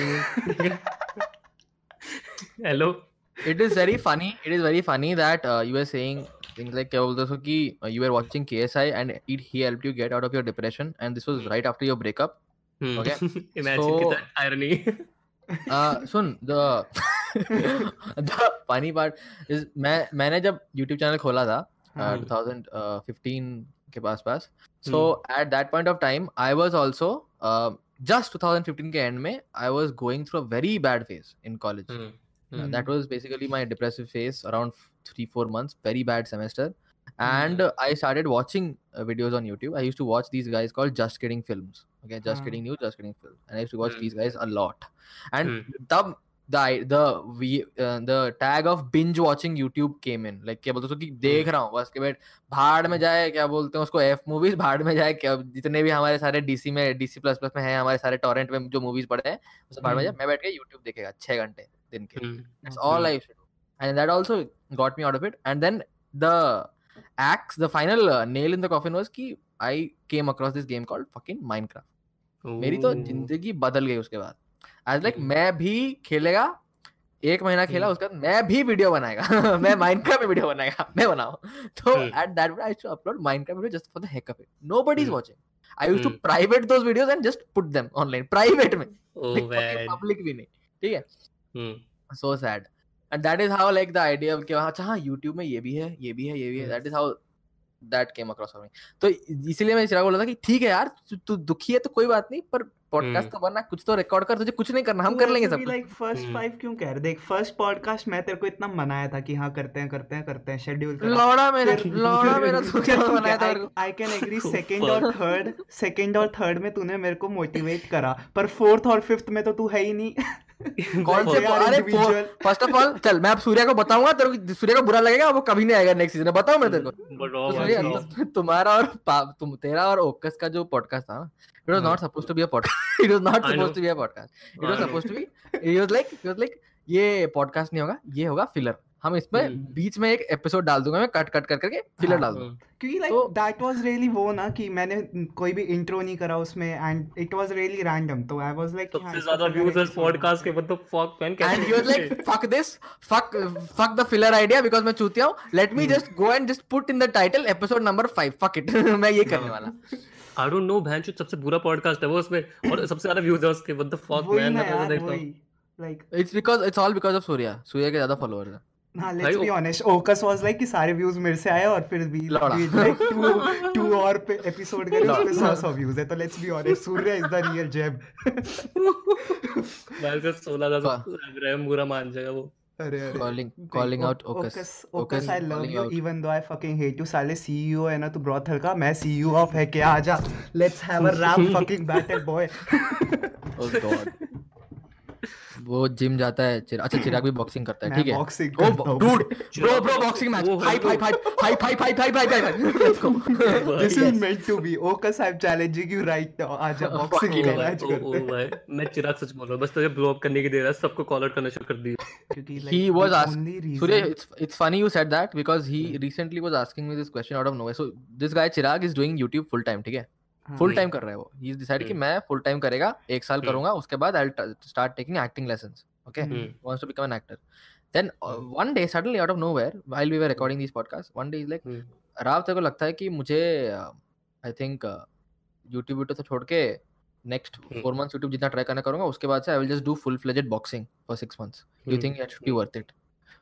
hello
it is very funny it is very funny that uh, you were saying things like क्या बोलते हो कि uh, you were watching KSI and it he helped you get out of your depression and this was
hmm
right after your breakup okay
hmm imagine
so
कितना irony
uh, soon the the funny part is मैं मैंने जब YouTube चैनल खोला था uh,
हाँ
2015 के पास पास so
hmm
at that point of time I was also uh, just 2015 के end में I was going through a very bad phase in college
hmm
Uh,
hmm
that was basically my depressive phase around f- three four months very bad semester and
hmm
uh, i started watching uh, videos on youtube i used to watch these guys called just kidding films okay just
हाँ
kidding news just kidding films and i used to watch these
hmm
guys a lot and
hmm
the the i- the we uh, the tag of binge watching youtube came in like क्या बोलते हो कि देख
हम्म
रहा हूँ बस के बैठ भाड़ में जाए क्या बोलते हैं उसको एफ मूवीज भाड़ में जाए क्या जितने भी हमारे सारे डीसी में डीसी प्लस प्लस में है हमारे सारे टॉरेंट में जो मूवीज पड़े हैं उसे भाड़ में जाए
हम्म
मैं बैठ के यूट्यूब देखेगा छह घंटे दिन के
हम्म
that's
okay
all I used to do. And that also got me out of it. And then the axe, the final uh, nail in the coffin was कि I came across this game called fucking Minecraft. मेरी तो ज़िंदगी बदल गई उसके बाद। आज लाइक
हम्म
मैं भी खेलेगा एक महीना खेला
हम्म
उसके बाद मैं भी वीडियो बनाएगा। मैं माइनक्राफ्ट में वीडियो बनाएगा। मैं बनाऊँ। तो at that I to upload Minecraft video just for the heck of it
nobody
is watching I used
to
private those videos and just put them online private में। पब्लिक भी नहीं। ठीक है?
हम्म
so sad. And that is how like the idea of कि अच्छा हाँ YouTube में ये भी है ये भी है ये भी है. That is how that came across for me. तो इसीलिए मैं चिराग बोला था कि ठीक है यार तू दुखी है तो कोई बात नहीं पर पॉडकास्ट
हम्म
तो बनना कुछ तो रिकॉर्ड कर तुझे कुछ नहीं करना हम कर लेंगे सब
लाइक फ़र्स्ट फाइव क्यों कह रहे? देख फ़र्स्ट पॉडकास्ट मैं तेरे को इतना मनाया था कि हाँ करते हैं करते हैं करते हैं शेड्यूल करा।
लौड़ा मेरा
फिर
लौड़ा मेरा तू क्या
फिर है
था
आई
मेरे को?
आई कैन एग्री सेकंड और थर्ड सेकंड और थर्ड में तूने मेरे को मोटिवेट करा पर फोर्थ और फिफ्थ में तो तू है ही नहीं।
कौन से अरे फ़र्स्ट ऑफ़ ऑल चल मैं अब सूर्य को बताऊँगा तेरे को सूर्या को बुरा लगेगा वो कभी नहीं आएगा नेक्स्ट सीज़न में बताऊँ मैं तेरे को।
बताओ
तो तुम्हारा और तुम तेरा और ओकस का जो पॉडकास्ट था ना it was not supposed to be a
podcast it
was not supposed to be a podcast
it was
supposed to be it was like it was like ये पॉडकास्ट नहीं होगा ये होगा फिलर हम इसमें
हम्म।
बीच में एक एपिसोड डाल दूँगा मैं कट कट कर करके फिलर
हाँ
डाल दूँगा
हम्म
क्योंकि लाइक
तो
दैट वाज रियली वो ना कि मैंने कोई भी इंट्रो नहीं करा उसमें and it was really random तो आई वाज लाइक हाँ
सबसे ज़्यादा व्यूज़ है
एपिसोड
पॉडकास्ट के मतलब फक मैन कैसे
and he was like fuck this fuck fuck the filler idea because मैं चूतिया हूँ। Let me
hmm.
just go and just put in the title episode number 5 fuck it. मैं ये करने वाला।
आई डोंट नो भैंचो सबसे बुरा पॉडकास्ट है वो उसमें और सबसे ज़्यादा व्यूज़ है उसके व्हाट द फक मैन मैं तो देखता हूँ।
Like
it's because it's all because of Surya Surya के ज़्यादा followers हैं।
हाँ let's
be
honest Okus was like कि सारे व्यूज़ मेरे से आए और फिर भी लाइक टू टू और पे एपिसोड करे उसमें सौ
लौड़ा
व्यूज़ है तो let's be honest Surya is the real जेब
मैं तो 16000
Ca-
सब्सक्राइबर बुरा मान जाएगा वो।
अरे अरे
calling calling out
ओक-
Okus Okus
Okus Okus
I
love
out.
Even though I fucking hate you साले सीईओ है ना तू ब्रॉथल का मैं सीईओ ऑफ़ है क्या आजा। Let's have rap fucking battle boy
oh god. वो जिम जाता है चिरा, अच्छा चिराग भी बॉक्सिंग करता है ठीक है boxing dude bro bro boxing match hi hi hi hi
hi
hi
hi let's go this is meant to be I am challenging you
right
now
boxing
का मैच करते हैं
मैं चिराग सच बोल रहा हूँ बस तुझे करने की है सबको कॉल आउट करना शुरू कर दिया
he was
asking
it's it's funny you said that because he recently was asking me this question out of nowhere so this guy Chirag is doing YouTube full time ठीक है
हाँ
Full
हम्म
कर रहा है वो. He's decided कि
हम्म।
मैं full time करेगा, एक साल
हम्म।
करूँगा, उसके बाद I'll t- start taking acting lessons. Okay?
Hmm.
Hmm.
Wants to become an actor. Then uh,
hmm
one day suddenly out of nowhere, while we were recording these podcasts, one day he's like,
हम्म।
राव तेरे को लगता है कि मुझे आई थिंक यूट्यूब वीडियो तो छोड़ के next
hmm.
Four months YouTube जितना ट्राई करना करूँगा उसके बाद से I will just do full fledged boxing for six months do you
hmm.
Think that should be
hmm
worth it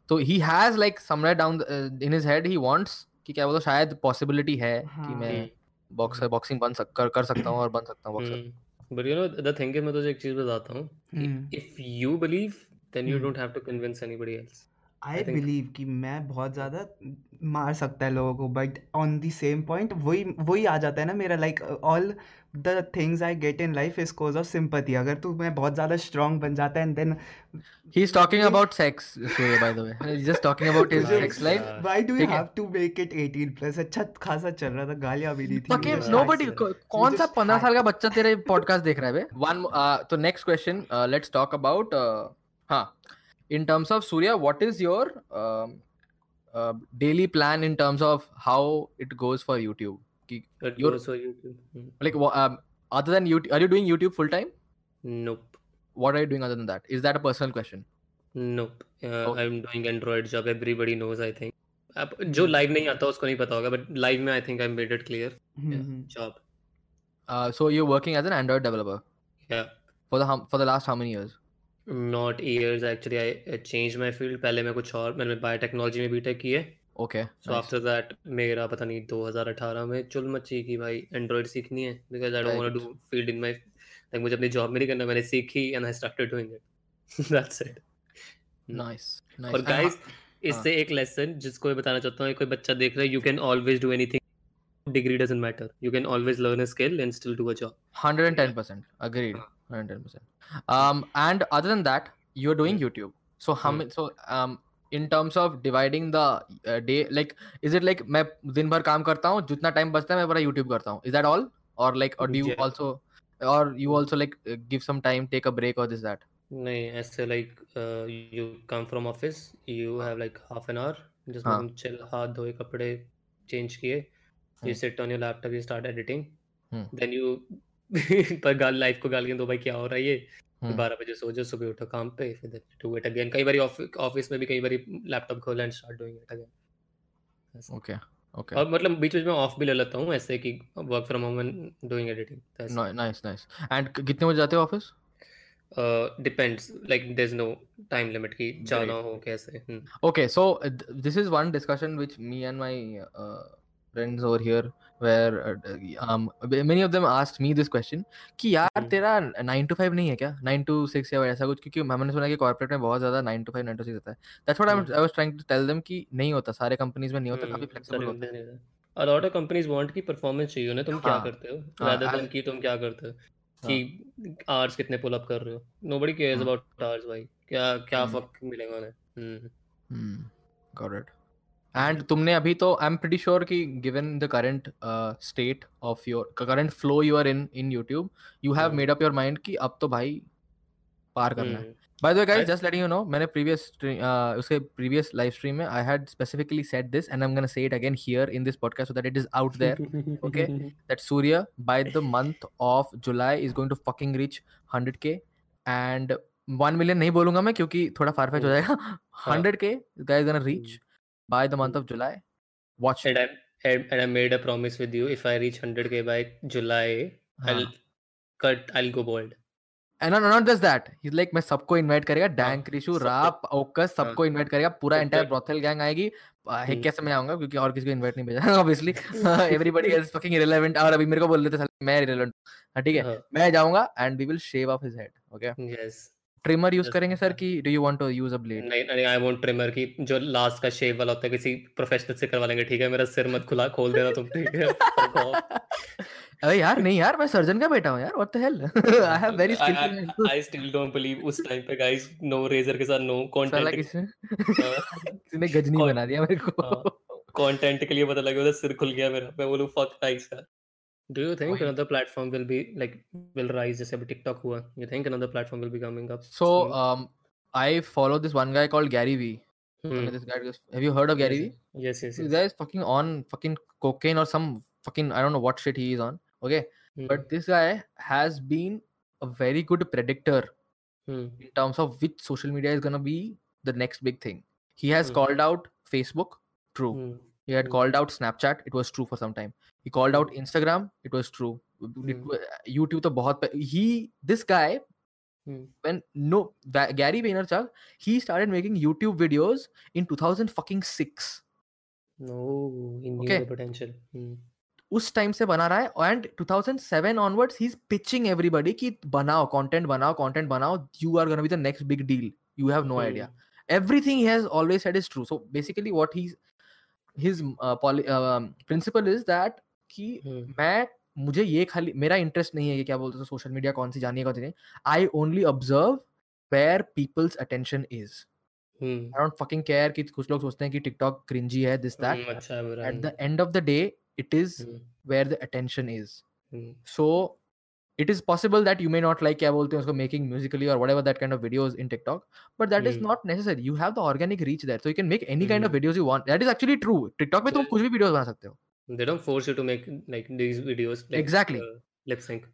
तो he has like somewhere down in his head he wants कि क्या बोलते शायद पॉसिबिलिटी है कि मैं
हाँ
हम्म।
बॉक्सर बॉक्सिंग बन सक कर, कर सकता हूँ और बन सकता हूँ boxer
hmm. But you know the thing is मैं तुझे एक चीज़ बताता हूँ
हम्म।
If you believe then
you
hmm. Don't have to convince anybody
else
I
believe कि मैं बहुत ज़्यादा मार सकता है लोगों को but on the same point वही वही आ जाता है ना मेरा like all the things I get in life is cause of sympathy अगर तू मैं बहुत ज़्यादा स्ट्रांग बन जाता है and then
he is
talking
about sex so by the way he is just talking about his sex life
why
do you
have to make it 18 plus अच्छा खासा चल रहा था गालियाँ भी दी थी ओके
नोबडी कौन सा
15
साल का बच्चा तेरे पॉडकास्ट देख रहा है बे? वन तो next question let's talk about हाँ. In terms of Surya what is your daily plan in terms of how it goes for YouTube? You're-
goes for YouTube. Hmm.
like wha- um, other than youtube are you doing youtube full time
Nope.
what are you doing other than that is that a personal question
Nope. Uh,
Okay.
I'm doing Android job. Everybody knows, I think. अब जो लाइव नहीं आता उसको नहीं पता होगा बट लाइव में I think I made it clear
hmm, hmm.
Job
uh, so you're working as an android developer
या
for the hum- for the last how many years
not years actually I change my field पहले मैं कुछ और मैंने बायोटेक्नोलॉजी में बीटेक की है
okay
सो आफ्टर दैट मेरा पता नहीं 2018 में चुल मची कि भाई एंड्रॉइड सीखनी है because I don't want
to
do field in my like मुझे अपनी जॉब में नहीं करना मैंने सीखी and I started doing it that's it
nice nice.
और गाइस इससे एक लेसन जिसको मैं बताना चाहता हूँ कोई बच्चा देख रहा है you can always do anything degree doesn't matter you can always learn a skill and still do a job
110% agreed.
हाँ.
110% um and other than that you're doing
Hmm.
youtube. So how
Hmm.
so um in terms of dividing the uh, day like is it like मैं दिन भर काम करता हूँ जितना टाइम बचता है मैं पूरा youtube करता हूँ is that all or like or do you
Yeah.
also or you also like uh, give some time take a break or
नहीं ऐसे like you come from office you have like half an hour जिसमें
हाँ.
तुम चिल हाथ धोए कपड़े चेंज किए you. Sit on your laptop you start
editing.
Then you पर गाल लाइफ को गालियाँ दो भाई क्या हो रहा है ये. बारह बजे सो जाओ सुबह उठो काम पे फिर डू इट अगेन कई बार ऑफ़िस में भी कई बार लैपटॉप खोला and start doing it again
okay okay
और मतलब बीच बीच में ऑफ़ भी ले लेता हूँ ऐसे कि work from home and doing
editing nice and क- कितने बजे जाते हो office
depends like there is no time limit की जाना हो कैसे। हम्म।
Okay, so uh, th- this is one discussion which friends over here, where uh, um many of them asked me this question कि यार
हम्म।
तेरा नाइन टू फाइव नहीं है क्या? नाइन टू सिक्स या ऐसा कुछ? क्योंकि मैंने सुना कि कॉर्पोरेट में बहुत ज़्यादा nine to five nine to six होता है। What
hmm.
I was trying to tell them कि नहीं होता सारे कंपनीज़ में नहीं होता काफ़ी फ्लेक्सिबल होता है।
A lot of companies want की परफॉर्मेंस चाहिए उन्हें तुम क्या
हाँ,
करते हो?
हाँ, as-
देन कि तुम क्या करते हो? कि आवर्स कितने पुल अप कर रहे हो? नोबडी केयर्स
हाँ।
अबाउट आवर्स भाई। क्या क्या
हम्म।
फक मिलेगा उन्हें? हम्म।
Hmm, got And तुमने अभी तो आई एम pretty sure कि given the current uh, state of your current flow you are in in YouTube, you have
hmm.
made up your कि अब तो भाई पार करना है.
हम्म
By the way, guys,
I-
just letting you know, मैंने previous uh, उसके previous live stream में I had specifically said this, and I'm gonna say it again here in this podcast so that it is out there. okay. that Surya by the month of July is going to fucking reach 100k and 1 million नहीं बोलूँगा मैं क्योंकि थोड़ा फार फेच हो
हम्म।
जाएगा 100k this guy is gonna reach by the month of July. Watch.
and I and, I made a promise with you if I reach 100k by July I'll
हाँ.
cut I'll go bald
And not, not just that. He's like मैं सबको इनवाइट करेगा डैंक
हाँ,
रिशु
सबको।
राप ओकस सबको। इनवाइट करेगा पूरा एंटायर ब्रोथल गैंग आएगी आ, है
हम्म।
कैसे मैं आऊँगा क्योंकि और किसी को इनवाइट नहीं भेजा obviously everybody is fucking irrelevant और अभी मेरे को बोल देते मैं इररिलेवेंट ठीक है
हाँ,
मैं जाऊँगा and we will shave off his head okay
yes
trimmer
use
करेंगे सर कि do you want to use a blade
नहीं नहीं आई वांट ट्रिमर की जो लास्ट का शेव वाला होता है किसी प्रोफेशनल से करवा लेंगे ठीक है? मेरा सिर मत खुला खोल देना तुम ठीक है?
अरे यार नहीं यार मैं सर्जन का बेटा हूँ यार what the hell I have very
skillful I still don't believe उस टाइम पे गाइस नो रेजर के साथ नो कंटेंट
किसी
हाँ।
ने गजनी बना दिया मेरे को।
हाँ। कंटेंट के लिए पता लगा उधर सिर खुल गया मेरा। मैं बोलूँ फक नाइस यार. डू यू थिंक
वही।
another platform will be like will rise जैसे अभी टिकटॉक हुआ you think another platform will be coming up
so
soon?
um i follow this one guy called gary vee
Hmm.
this guy goes- have you heard of gary
yes,
vee
yes yes
this
yes
guy is fucking on fucking cocaine or some fucking i don't know what shit he is on okay
Hmm.
but this guy has been a very good predictor
Hmm.
in terms of which social media is going to be the next big thing he has
Hmm.
called out facebook true
Hmm.
He had
Hmm.
called out Snapchat. It was true for some time. He called out Instagram. It was true. It
Hmm.
wa- YouTube तो बहुत pe- he this guy
Hmm.
when no Ga- Gary Vaynerchuk he started making YouTube videos in 2000 fucking six.
No, he knew
Okay.
the potential. Hmm.
उस टाइम से बना रहा है and 2007 onwards he's pitching everybody कि बनाओ content बनाओ content बनाओ you are gonna be the next big deal you have no idea everything he has always said is true so basically what he's his uh, poly, uh, principle is that कि
हम्म,
मैं मुझे ये खाली मेरा इंटरेस्ट नहीं है कि क्या बोलते हैं सोशल मीडिया कौन सी जानी है कौन सी नहीं। I only observe where people's attention
is
I don't fucking care कि कुछ लोग सोचते हैं कि टिकटॉक क्रिंजी है
this
that at the end of the day
it
is where the attention
is
so it is possible that you may not like kya bolte hain usko making musically or whatever that kind of videos in tiktok but that is
hmm.
not necessary. You have the organic reach there so you can make any kind of
hmm.
videos you want. That is actually true. Tiktok pe
tum
kuch bhi videos bana sakte ho.
they don't force you to make like these videos
exactly.
uh, lip sync.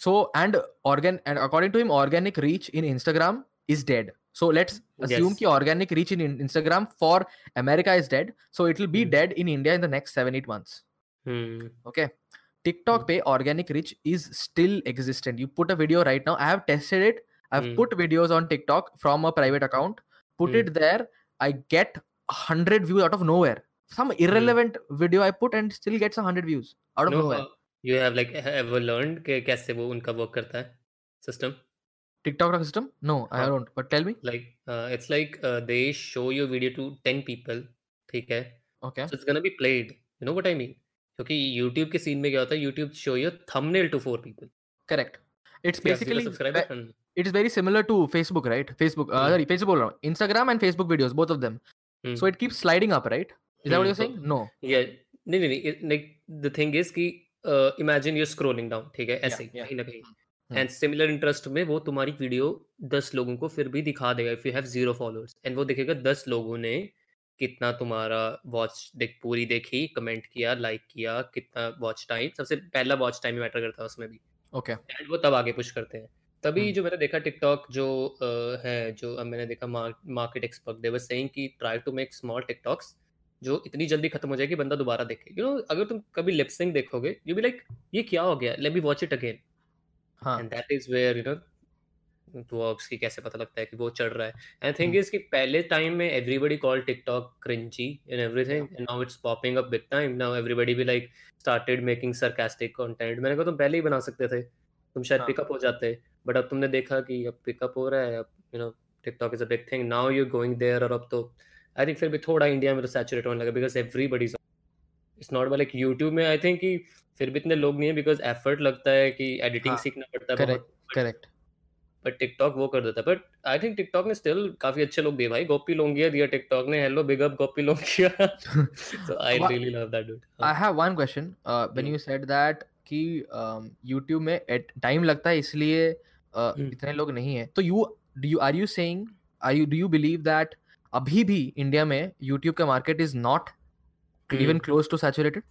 So and organ and according to him organic reach in instagram is dead. So let's assume
yes.
organic reach in instagram for america is dead. So it will be
hmm.
dead in india in the next 7 8 months. Okay? tiktok
Hmm.
pay organic reach is still existent you put a video right now i have tested it i've
Hmm.
put videos on tiktok from a private account put
Hmm.
it there i get 100 views out of nowhere some irrelevant video i put and still gets 100 views out of
no
nowhere
uh, you have like ever learned कि कैसे वो उनका वर्क करता है system
tiktok system no i
हाँ.
don't but tell me
like uh, it's like uh, they show your video to 10 people ठीक है
okay
so it's gonna be played you know what I mean क्योंकि यूट्यूब के सीन में क्या होता है YouTube show your thumbnail to four people
correct it's basically it is very similar to Facebook right Facebook Facebook Instagram and Facebook videos both of them so it keeps sliding up right is no
या नहीं नहीं द थिंग इज़ कि इमेजिन यू आर डाउन ठीक है ऐसे कहीं ना कहीं। एंड सिमिलर इंटरेस्ट में वो तुम्हारी वीडियो दस लोगों को फिर भी दिखा देगा if you have zero followers and वो देखेगा दस लोगों ने कितना तुम्हारा वॉच देख पूरी देखी कमेंट किया लाइक किया कितना वॉच टाइम सबसे पहला वॉच टाइम मैटर करता है उसमें भी।
Okay okay.
एंड वो तब आगे पुश करते हैं। तभी
हम्म।
जो मैंने देखा टिकटॉक जो अ, है जो अब मैंने देखा market expert they was saying कि try to make small TikToks जो इतनी जल्दी खत्म हो जाए कि बंदा दोबारा देखे। यू नो अगर तुम कभी लिप सिंक देखोगे यू बी लाइक ये क्या हो गया? Let me watch it again
हाँ।
And that is where you know works की कैसे पता लगता है कि वो चढ़ रहा है? And thing. इज़ कि पहले टाइम में everybody call TikTok cringy and everything and now it's popping up big time now everybody भी like started making sarcastic content मैंने कहा तुम पहले ही बना सकते थे। तुम शायद
हाँ.
पिकअप हो जाते। बट अब तुमने देखा कि अब पिकअप हो रहा है अब you know TikTok is a big thing now you going there और अब तो आई थिंक फिर भी थोड़ा इंडिया में तो सैचुरेट होने लगा because everybody it's not like YouTube में आई थिंक कि फिर भी इतने लोग नहीं है बिकॉज़ एफर्ट लगता है कि एडिटिंग
हाँ,
सीखना पड़ता है
correct.
बट टिकटॉक वो कर देता है। बट आई थिंक टिकटॉक ने स्टिल काफ़ी अच्छे लोग दिए भाई गोपी लोंगिया दिया टिकटॉक ने। Hello big up Gopi Longia. So
I
really love that dude
I have one question. Uh, when
Hmm.
you said that कि um, YouTube में टाइम लगता है इसलिए uh,
Hmm.
इतने लोग नहीं है। तो you you are you saying are you do you believe that अभी भी इंडिया में YouTube का market is not even close to saturated?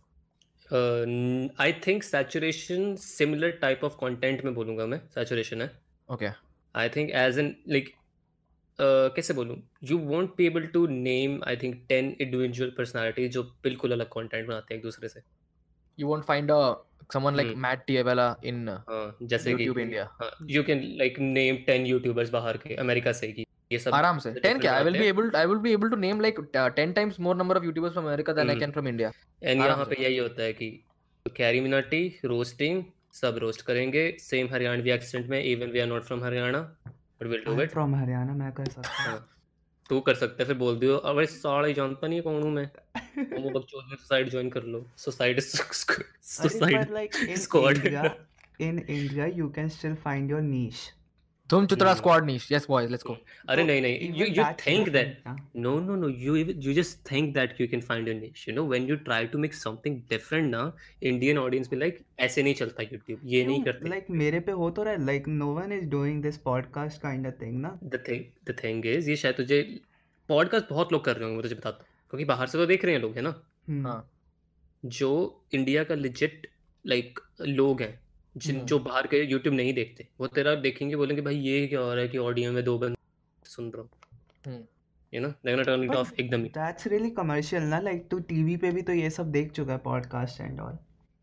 I think saturation similar type of content में बोलूँगा मैं। सैचुरेशन है।
Okay
I think as an like कैसे बोलूँ you won't be able to name I think 10 individual personality जो बिल्कुल अलग कंटेंट बनाते हैं एक दूसरे से
you won't find a someone like
Hmm.
Matt Diavela in uh,
हाँ, जैसे कि
YouTube India
you can like name 10 YouTubers बाहर के अमेरिका से की ये सब
आराम से 10 क्या I will be able I will be able to name like uh, 10 times more number of YouTubers from America than hmm. I
Hmm.
can from India and
यहाँ। पे यही होता है कि कैरी मिनाटी रोस्टिंग सब रोस्ट करेंगे। सेम हरियाणवी एक्सेंट में even we are not from Haryana but will do it
from Haryana मैं कर सकता हूँ।
हाँ तू कर सकता है फिर बोल दियो। अबे साले जानता नहीं कौन हूँ मैं। वो बकचोद में साइड ज्वाइन कर लो। Society
society like in India in India you can still find your can
धूम Chitra squad niche yes boys let's go
अरे नहीं नहीं you you think that no no no you you just think that you can find your niche you know when you try to make something different ना इंडियन ऑडियंस भी लाइक ऐसे नहीं चलता YouTube ये नहीं करते।
लाइक मेरे पे हो तो रहा है like no one is doing this podcast kind of thing ना।
The thing the thing is ये शायद तुझे पॉडकास्ट बहुत लोग कर रहे होंगे मैं बताता हूँ क्योंकि बाहर से तो देख रहे हैं लोग है ना?
हाँ।
जो इंडिया का लेजिट लाइक लोग हैं जिन
हम्म।
जो बाहर के यूट्यूब नहीं देखते। वो तेरा देखेंगे बोलेंगे भाई ये क्या हो रहा है कि ऑडियो में दो बंद सुन रहा हूँ।
हम्म।
You know gonna turn it
But
off एकदम ही।
that's really commercial ना like तू टीवी पे भी तो ये सब देख चुका है podcast and all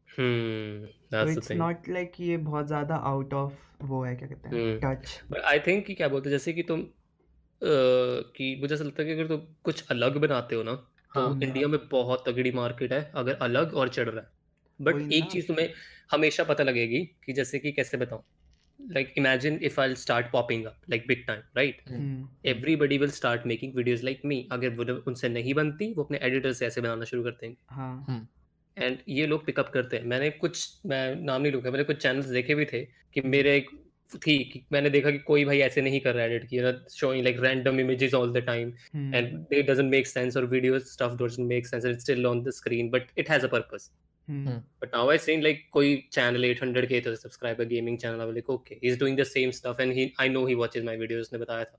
hmm
so
that's the
it's
thing
not like ये बहुत ज़्यादा out of वो है क्या कहते हैं touch
बट आई थिंक कि क्या बोलते हैं जैसे कि तुम कि मुझे ऐसा लगता है कि अगर तुम कुछ अलग बनाते हो ना तो
हाँ
इंडिया में बहुत तगड़ी मार्केट है अगर अलग और चढ़ रहा है। बट एक चीज़ तुम्हें हमेशा पता लगेगी कि जैसे कि कैसे बताऊँ like imagine if I start popping up like big time right everybody will start making videos like me अगर उनसे नहीं बनती वो अपने एडिटर से ऐसे बनाना शुरू करते
हैं।
एंड ये लोग पिकअप करते हैं। मैंने कुछ मैं नाम नहीं लूँगा मैंने कुछ चैनल्स देखे भी थे कि मेरे एक थी कि मैंने देखा कि कोई भाई ऐसे नहीं कर रहा एडिट की showing like random images all the
time
and it doesn't make sense और video stuff doesn't make sense it's still on the screen but it has a purpose but now i seen like koi channel 800k to subscriber gaming channel i was like okay he's doing the same stuff and he i know he watches my videos ने बताया था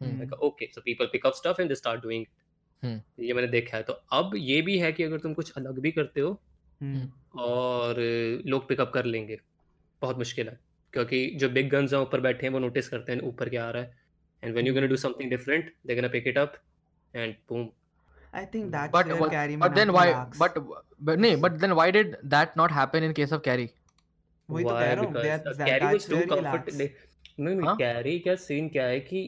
हम्म
like okay so people pick up stuff and they start doing it
हम्म।
ये मैंने देखा है तो अब ये भी है कि अगर तुम कुछ अलग भी करते हो
हम्म
और लोग पिकअप कर लेंगे बहुत मुश्किल है क्योंकि जो बिग गन्स हैं ऊपर बैठे हैं वो नोटिस करते हैं ऊपर क्या आ रहा है and when you gonna do something different they gonna pick it up and boom
I think that's
but
where
but,
Carrie
but then
Manaki
why
lacks.
but but nee, but then why did that not happen in case of carry
वही तो
Why?
कह रहा हूँ
Because,
that
uh,
that
Carrie was
that's
too
where he
comfortable.
lacks.
नहीं नहीं
हाँ?
कैरी का सीन क्या है कि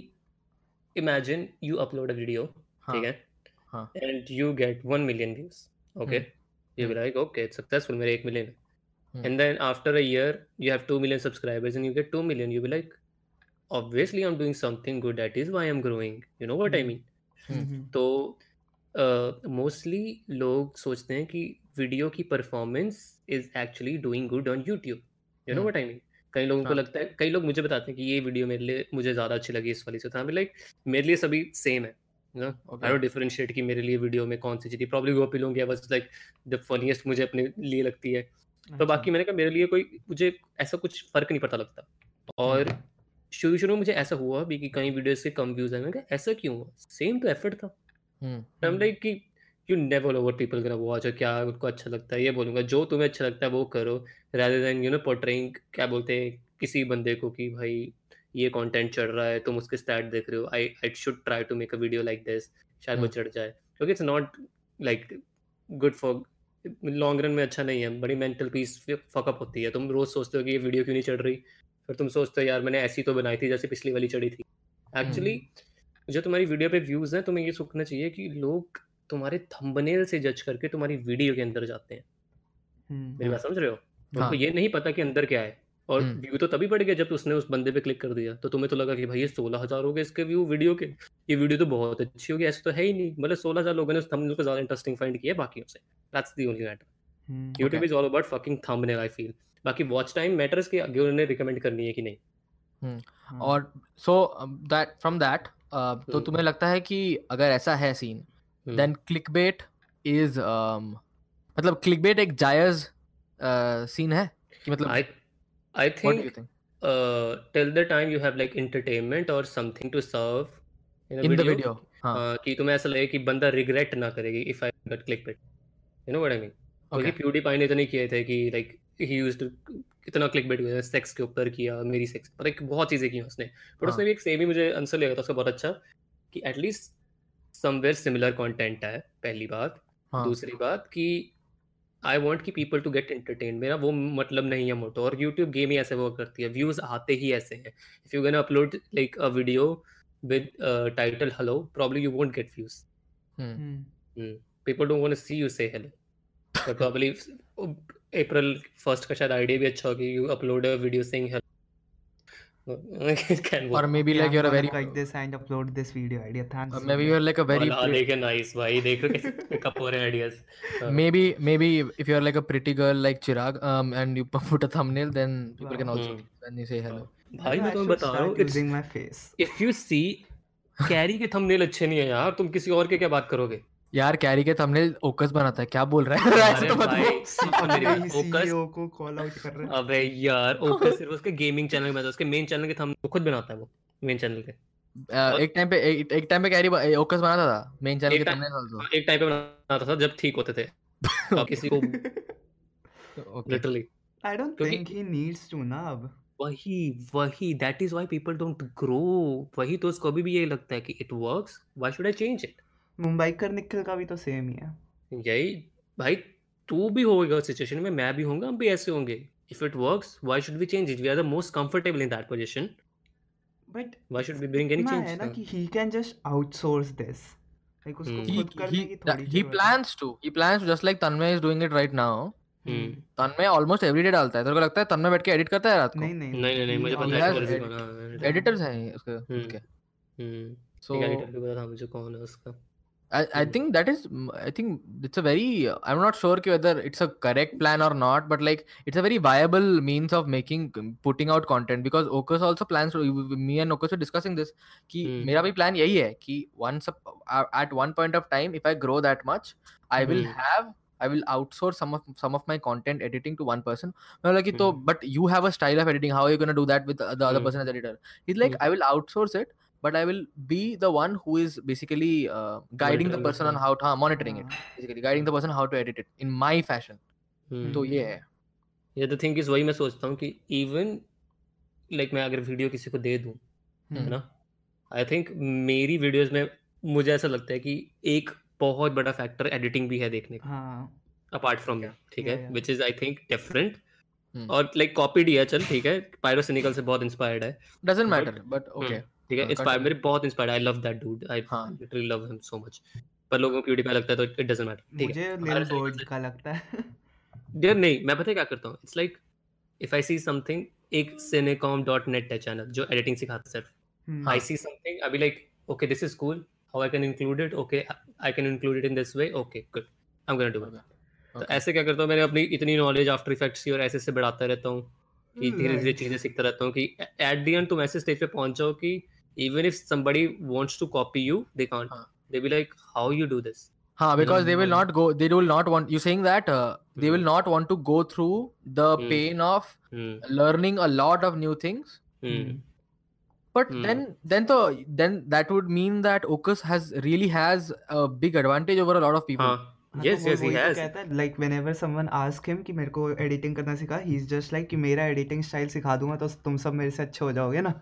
imagine you upload a video
हाँ
ठीक है
हाँ
and you get 1 million views okay
hmm
you be
hmm
like okay it's successful मेरे 1 million
hmm
and then after a year you have 2 million subscribers and you get 2 million you'll be like obviously i'm doing something good that is why i'm growing you know what i
hmm
mean
hmm
hmm
तो मोस्टली लोग सोचते हैं कि वीडियो की performance is actually doing good on YouTube you
know
what I mean कई लोगों को
हाँ।
लगता है कई लोग मुझे बताते हैं कि ये वीडियो मेरे लिए मुझे ज़्यादा अच्छी लगी इस वाली से। तो लाइक मेरे लिए सभी सेम है आई डोंट डिफरेंशिएट कि मेरे लिए वीडियो में कौन सी चीज़ प्रॉब्ली गोपी लोग बस लाइक द फनीएस्ट मुझे अपने लिए लगती है। तो
अच्छा।
बाकी मैंने कहा मेरे लिए कोई मुझे ऐसा कुछ फ़र्क नहीं पड़ता लगता। और
हम्म।
शुरू शुरू में मुझे ऐसा हुआ भी कि कई वीडियोस के कम व्यूज़ आए। मैंने कहा ऐसा क्यों हुआ? सेम तो एफर्ट था।
हम्म।
हम्म
लाइक कि you never know what people gonna watch और क्या उनको अच्छा लगता है ये बोलूँगा जो तुम्हें अच्छा लगता है वो करो rather then you know portraying क्या बोलते हैं किसी बंदे को कि भाई ये कंटेंट चढ़ रहा है तुम उसके स्टैट देख रहे हो I I should try to make a video like this शायद वो
हम्म
चढ़ जाए। क्योंकि it's not like good for long run में अच्छा नहीं है बड़ी मेंटल पीस फकअप होती है। तुम रोज सोचते हो कि ये वीडियो क्यों नहीं चढ़ रही? फिर तुम सोचते हो यार मैंने ऐसी तो बनाई थी जैसे पिछली वाली चढ़ी थी। Actually
hmm.
जो तुम्हारी वीडियो पे व्यूज़ हैं तुम्हें ये सोचना चाहिए कि लोग तुम्हारे थंबनेल से जज करके तुम्हारी वीडियो के अंदर जाते हैं।
हम्म
मेरी
हम्म
बात समझ रहे हो?
हाँ।
उनको ये नहीं पता कि अंदर क्या है। और
हम्म।
व्यू तो तभी बढ़ गया जब उसने उस बंदे पे क्लिक कर दिया। तो तुम्हें तो लगा कि भाई ये सोलह हज़ार हो गए इसके व्यू वीडियो के। ये वीडियो तो बहुत अच्छी होगी ऐसे तो है ही नहीं। मतलब सोलह हज़ार लोगों ने उस थंबनेल को ज़्यादा इंटरेस्टिंग फाइंड किया बाकियों से। That's the only
matter
hmm
YouTube is all about fucking thumbnail I feel बाकी वॉच टाइम मैटर्स कि आगे उन्होंने रिकमेंड करनी है कि नहीं।
हम्म
हाँ।
और सो दैट फ्रॉम दैट तो तुम्हें लगता है कि अगर ऐसा है सीन देन क्लिकबेट इज़ मतलब क्लिकबेट एक जायज़ सीन है? कि मतलब I I
think
think
uh, till the time you have like entertainment or something to serve in a
in the
video
video हाँ।
कि तुम्हें ऐसा लगे कि बंदा रिग्रेट ना करेगी if I got click it you know what I mean क्योंकि प्यूडीपाई ने इतने किए थे कि लाइक ही यूज्ड कितना क्लिक बेट किया सेक्स के ऊपर किया मेरी सेक्स पर एक बहुत चीज़ें की उसने। बट उसने
हाँ
भी एक सेम ही मुझे आंसर लिया था उसका बहुत अच्छा कि एटलीस्ट समवेयर सिमिलर कंटेंट है पहली बात।
हाँ।
दूसरी बात कि आई वॉन्ट की पीपल टू गेट एंटरटेन मेरा वो मतलब नहीं है मोटो। और यूट्यूब गेम ही ऐसे वर्क करती है व्यूज़ आते ही ऐसे हैं। If you gonna upload like a video with title hello probably you won't get views
hmm.
Hmm.
People don't want to see you say hello but probably April first का शायद आइडिया भी अच्छा होगा you upload a video saying hello
और maybe like you
are
very
like this and upload this video idea thanks
maybe you are like a very
लेकिन नाइस भाई देखो कैसे पिक हो रहे ideas
maybe maybe if you are like a pretty girl like Chirag and you put a thumbnail then people can also then you say hello
भाई मैं तुम्हें बता रहा हूँ
it's my face
if you see Carry के थंबनेल अच्छे नहीं है यार तुम किसी और के क्या बात करोगे?
यार कैरी के thumbnail ओकस बनाता है क्या बोल रहा है? ऐसे
अरे
तो मत
ही
ओकस
को कॉल आउट कर रहे
अबे यार ओकस सिर्फ़ उसके गेमिंग चैनल में था उसके मेन चैनल के थंब वो खुद बनाता है वो मेन चैनल के।
Uh, एक टाइम पे एक, टाइम पे कैरी ओकस बनाता था मेन चैनल के also
हाँ, एक टाइम पे बनाता था जब ठीक होते थे। अब किसी को लिटरली
I don't
क्योंकि
think he needs to ना अब।
वही वही that is why people don't grow वही तो उसको अभी भी ये लगता है कि it works why should I change it
Mumbai कर निखिल का भी तो सेम ही है।
यही भाई तू भी होगा सिचुएशन में मैं भी होऊँगा हम भी ऐसे होंगे। If it works why should we change it we are the most comfortable in that
position
but why should we bring
any
change
है ना कि he can just outsource this. Like उसको
हम्म।
खुद करने की थोड़ी है।
plans to. He plans to just like Tanmay is doing it right now.
Hmm
Tanmay almost everyday डालता है। तेरे को लगता है तन्मय बैठ के एडिट करता है रात को?
नहीं नहीं
नहीं नहीं मुझे पता है कौन कौन हाँ
एडिटर्स हैं। उसके उसके। सो
एडिटर भी पता था मुझे कौन है उसका।
I, I
hmm.
think that is mm, i think it's a very i'm not sure whether it's a correct plan or not but like it's a very viable means of making um, putting out content because okus also plans me and okus were discussing this ki
hmm.
mera bhi plan yahi hai ki once at one point of time if i grow that much i will
hmm.
have I will outsource some of some of my content editing to one person. I'm like,
mm.
but you have a style of editing. How are you gonna do that with the other
mm.
person as editor? He's like,
mm.
I will outsource it, but I will be the one who is basically uh, guiding the person on how to हाँ, monitoring it
हाँ
basically guiding the person how to edit it in my fashion. तो
हम्म
ये है।
ये द थिंग इज़ वही मैं सोचता हूँ कि इवन लाइक मैं अगर वीडियो किसी को दे दूँ है
हम्म
ना? आई थिंक मेरी वीडियोस में मुझे ऐसा लगता है कि एक बहुत बड़ा फैक्टर एडिटिंग भी है देखने का।
हाँ।
अपार्ट फ्रॉम दैट ठीक है? Which is I think
different
और लाइक कॉपीड ही है चल ठीक है? पायरोसिनिकल से बहुत इंस्पायर्ड है।
Doesn't
but
matter but okay.
ठीक है?
uh,
इंस्पायर मेरे बहुत inspired I love that dude I
हाँ।
Literally love him so much पर लोगों को प्यूडीफाई लगता है तो इट डजंट मैटर ठीक है।
मुझे लिल बोर्ड का लगता है।
यार नहीं मैं पता है क्या करता हूँ? It's like if I see something एक cinecom.net है चैनल जो एडिटिंग सिखाता है सिर्फ़।
हम्म।
I
हाँ
see something, I'll be like, okay, this is cool. How I can include it? Okay, I can include it in this way. Okay, good. I'm gonna do it.
okay
तो ऐसे क्या करता हूँ? मैंने अपनी इतनी नॉलेज आफ्टर इफेक्ट्स की और ऐसे से बढ़ाता रहता हूँ कि धीरे धीरे चीज़ें सीखता रहता हूँ कि एट द एंड तुम ऐसे स्टेज पे पहुँच जाओ कि even if somebody wants to copy you they can't
huh.
they'll be like how you do this huh,
because no, they will
no.
not go they will not want you saying that uh, they
hmm.
will not want to go through the
mm.
pain of
mm.
learning a lot of new things
hmm.
Hmm.
but then then the then that would mean that Ocus has really has a big advantage over a lot of people
huh.
हाँ तो
yes yes he
वही तो
has.
कहता है like whenever someone ask him कि मेरे को एडिटिंग करना सिखा ही इज़ जस्ट लाइक कि मेरा एडिटिंग स्टाइल सिखा दूँगा तो तुम सब मेरे से अच्छे हो जाओगे ना?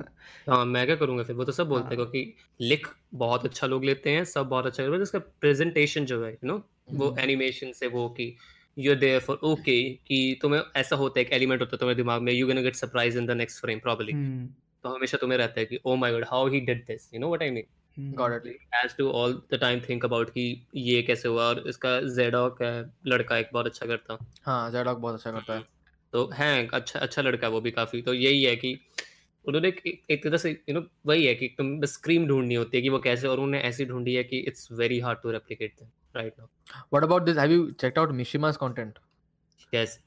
हाँ मैं क्या करूँगा फिर? वो तो सब बोलते हैं
हाँ।
क्योंकि लिख बहुत अच्छा लोग लेते हैं सब बहुत अच्छा हैं उसका प्रेजेंटेशन जो है यू नो वो
हम्म।
एनिमेशन से वो कि you are there for okay कि तुम्हें ऐसा होता है एक एलिमेंट होता है तुम्हारे दिमाग में you gonna get surprise in the next frame probably
hmm.
तो हमेशा तुम्हें रहता है कि oh O my God how he did this you know what I mean
got
hmm
it
has to all the time think about कि ये कैसे हुआ और इसका जेडॉक है लड़का एक बहुत अच्छा करता।
हाँ Zadok बहुत अच्छा करता है।
तो है अच्छा अच्छा लड़का है वो भी काफ़ी। तो यही है कि उन्होंने एक, तरह से यू नो वही है कि तुम बस स्क्रीम ढूंढनी होती है कि वो कैसे और उन्होंने ऐसी ढूंढी है कि it's very hard to replicate them right now
what about this? Have you checked out Mishima's content?
Yes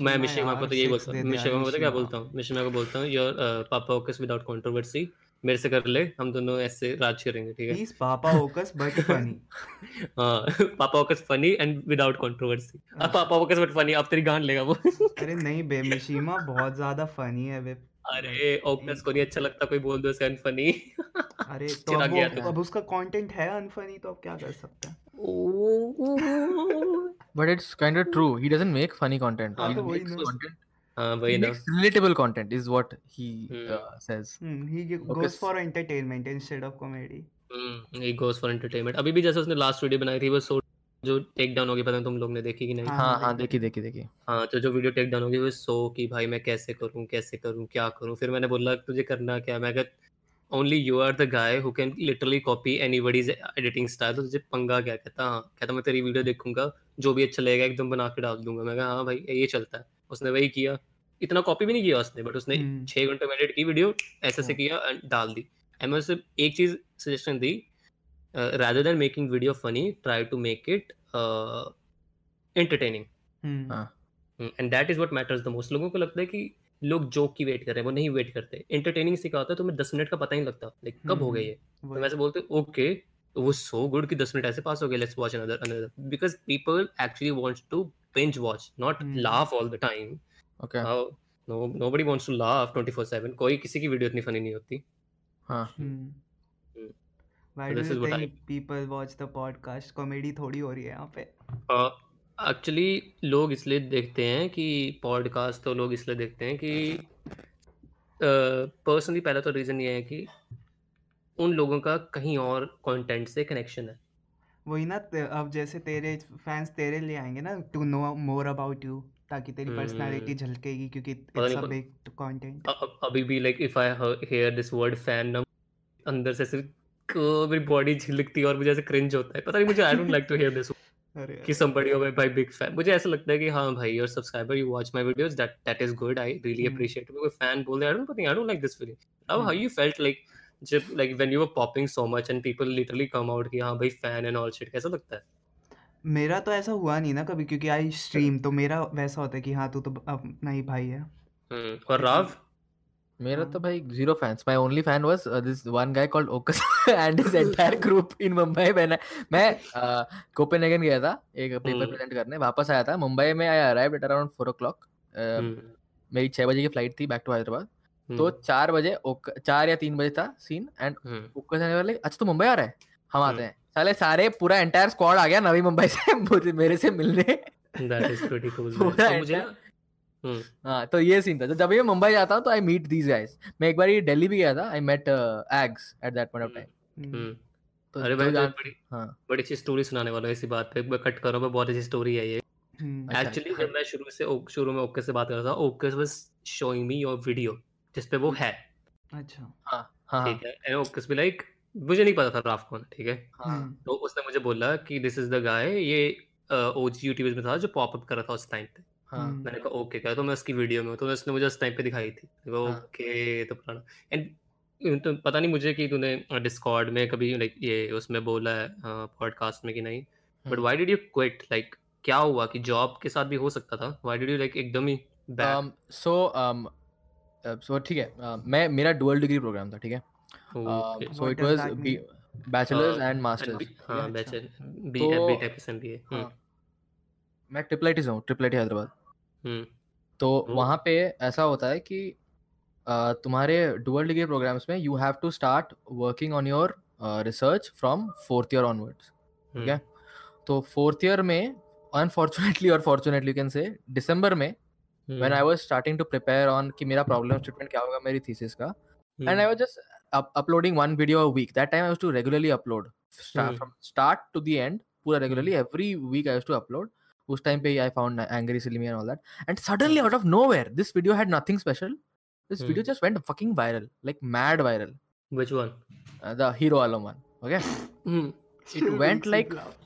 मैं
मिशिमा
को तो यही बोलता हूँ। मिशिमा को क्या बोलता हूँ? मिशिमा को बोलता हूँ योर पापा ओकस विदाउट कंट्रोवर्सी मेरे से कर ले हम दोनों ऐसे राज करेंगे ठीक है?
ही इज़ पापा ओकस बट फनी
हाँ पापा Ocus funny and without controversy अब पापा ओकस बट फनी अब तेरी गांड लेगा वो।
अरे नहीं बे मिशिमा बहुत ज़्यादा फनी है बे
अरे ओकस को नहीं अच्छा लगता कोई बोल दो उसे फनी
अरे तो अब
गया
वो
तो
अब उसका कंटेंट है अनफनी तो अब क्या कर सकते हैं?
but it's kind of true. He doesn't make funny content
हाँ
he
तो
हाँ
he
वही ना।
Relatable content is what he
hmm.
uh, says.
Hmm he goes
Ocus
for entertainment instead of comedy
hmm he goes for entertainment अभी भी जैसे उसने लास्ट वीडियो बनाई थी वो सो जो टेक डाउन होगी पता नहीं तुम लोग ने देखी कि नहीं?
हाँ
हाँ
हाँ
हाँ
देखी।
देखी देखी
हाँ तो जो वीडियो टेक डाउन होगी वो सो कि भाई मैं कैसे करूँ कैसे करूँ क्या करूँ? फिर मैंने बोला तुझे करना क्या? मैं कहा only you are the guy who can literally copy anybody's editing style तो तुझे पंगा क्या? कहता हाँ कहता मैं तेरी वीडियो देखूँगा जो भी अच्छा लगेगा एकदम बना के डाल दूँगा. मैं कहा हाँ भाई ये चलता है। उसने वही किया। इतना कॉपी भी नहीं किया उसने बट उसने
हम्म।
छः घंटे में एडिट की वीडियो ऐसे से
हाँ।
किया and डाल दी। एंड मैं उसे एक चीज़ सजेशन दी rather than making video funny try to make it uh, entertaining
hmm.
हाँ।
Mm, and that is what matters the most लोगों को लगता है कि लोग जोक की वेट कर रहे हैं वो नहीं वेट करते। Entertaining से क्या होता है तुम्हें दस मिनट का पता ही नहीं लगता लाइक कब हो गए
हम्म
ये? तो वैसे बोलते ओके वो सो गुड कि दस मिनट ऐसे पास हो गए let's watch another another because people actually wants to binge watch not
hmm.
laugh all the
okay.
How? No nobody wants to laugh 24/7 कोई किसी की वीडियो इतनी फनी नहीं होती।
हाँ.
Why
so
do
this
you
is what I
people watch the podcast? Comedy थोड़ी हो रही है यहाँ पे।
एक्चुअली लोग इसलिए देखते हैं कि पॉडकास्ट तो लोग इसलिए देखते हैं कि पर्सनली पहला तो रीज़न ये है कि उन लोगों का कहीं और कंटेंट से कनेक्शन है।
वही ना अब जैसे तेरे फैंस तेरे लिए आएँगे ना to know more about you ताकि तेरी पर्सनालिटी
हम्म।
झलकेगी क्योंकि इट्स अ बिग कंटेंट
अभी भी like if I hear this word ना अंदर से सिर्फ़ क- मेरी बॉडी झिलकती है और मुझे ऐसे क्रिंज होता है। पता नहीं मुझे I don't like to hear this
अरे
कि somebody हो भाई बिग फ़ैन मुझे ऐसा लगता है कि हाँ भाई your subscriber you watch my videos that that is good I
really.
Appreciate कोई फ़ैन बोल don't think I don't like this feeling how
how.
You felt like जब like when you were popping so much and people literally come out कि हाँ भाई फ़ैन एंड ऑल शिट कैसा लगता है?
मेरा तो ऐसा हुआ नहीं ना कभी क्योंकि आई स्ट्रीम तो मेरा वैसा होता है कि हाँ तू तो अपना ही भाई है।
हम्म और राव?
मेरा। तो भाई zero fans my only fan was this one guy called Ocus and his entire group in Mumbai when मैं कोपेनहेगन गया था एक पेपर
हम्म।
प्रेजेंट करने वापस आया था। मुंबई में I arrived at around 4 o'clock
hmm,
मेरी 6 बजे की फ़्लाइट थी बैक टू हैदराबाद तो
हम्म,
4 बजे 4 या 3 बजे था सीन एंड
हम्म,
ओकस आने वाले अच्छा तो मुंबई आ रहा है? हम आते
हम्म।
हैं। साले सारे पूरा एंटायर स्क्वाड आ गया नवी मुंबई से मुझे मेरे से मिलने।
That is pretty cool तो मुझे हम्म,
हाँ तो ये सीन था। तो जब मैं मुंबई जाता हूँ तो आई मीट दीज गाइस मैं एक बार दिल्ली भी गया था I met eggs at that point
of
time
तो
अरे भाई
जान-
बड़ी
हाँ।
बड़ी अच्छी स्टोरी सुनाने वाला हूँ इसी बात पे। मैं कट करो मैं बहुत अच्छी स्टोरी है ये।
हम्म।
अच्छा,
एक्चुअली
अच्छा।
जब मैं शुरू से शुरू में ओके से बात कर रहा था okay was showing me your video जिस पे वो है।
अच्छा
हाँ हाँ।
ठीक है? एंड ओके भी लाइक मुझे नहीं पता था राफ कौन ठीक है?
हाँ।
हम्म।
तो उसने मुझे बोला कि दिस इज़ द गाय ये ओजी यूट्यूबर्स में था जो पॉप अप कर रहा था उस टाइम पे।
हाँ।
हम्म।
मैंने कहा ओके क्या तो मैं उसकी वीडियो में तो उसने मुझे उस टाइम पे दिखाई थी।
हाँ।
ओके तो पुराना। एंड तो पता नहीं मुझे कि तूने डिस्कॉर्ड में कभी लाइक ये उसमें बोला है पॉडकास्ट में कि नहीं?
But.
Why did you quit like क्या हुआ कि जॉब के साथ भी हो सकता था? व्हाई डिड यू लाइक एकदम ही back
um, so um, uh, so ठीक है uh, मैं मेरा डुअल डिग्री प्रोग्राम था ठीक है?
Okay.
Um, so it was B- bachelor's
Uh,
and masters.
हाँ। बैचलर बी
तो-
बी टेक एमबीए
हाँ मैं ट्रिपल आई हूँ ट्रिपल आई हैदराबाद।
हम्म।
तो. वहाँ पे ऐसा होता है कि uh, तुम्हारे डुअल डिग्री प्रोग्राम्स में you have to start working on your research from fourth year onwards ठीक है? तो फोर्थ ईयर में अनफॉर्चुनेटली और फॉर्चुनेटली कैन से दिसंबर में
हम्म,
when I was starting to prepare on कि मेरा प्रॉब्लम स्टेटमेंट क्या होगा मेरी थीसिस का
हम्म,
and I was just up- uploading one video a week. That time I used to regularly upload start,
Hmm.
from start to the end. Pura regularly every week I used to upload. Us time pe I found Angry Silly Me and all that. And suddenly out of nowhere, this video had nothing special. This video
Hmm.
just went fucking viral, like mad viral.
which one
Uh, the hero alum one. Okay,
Hmm,
it went like
laugh.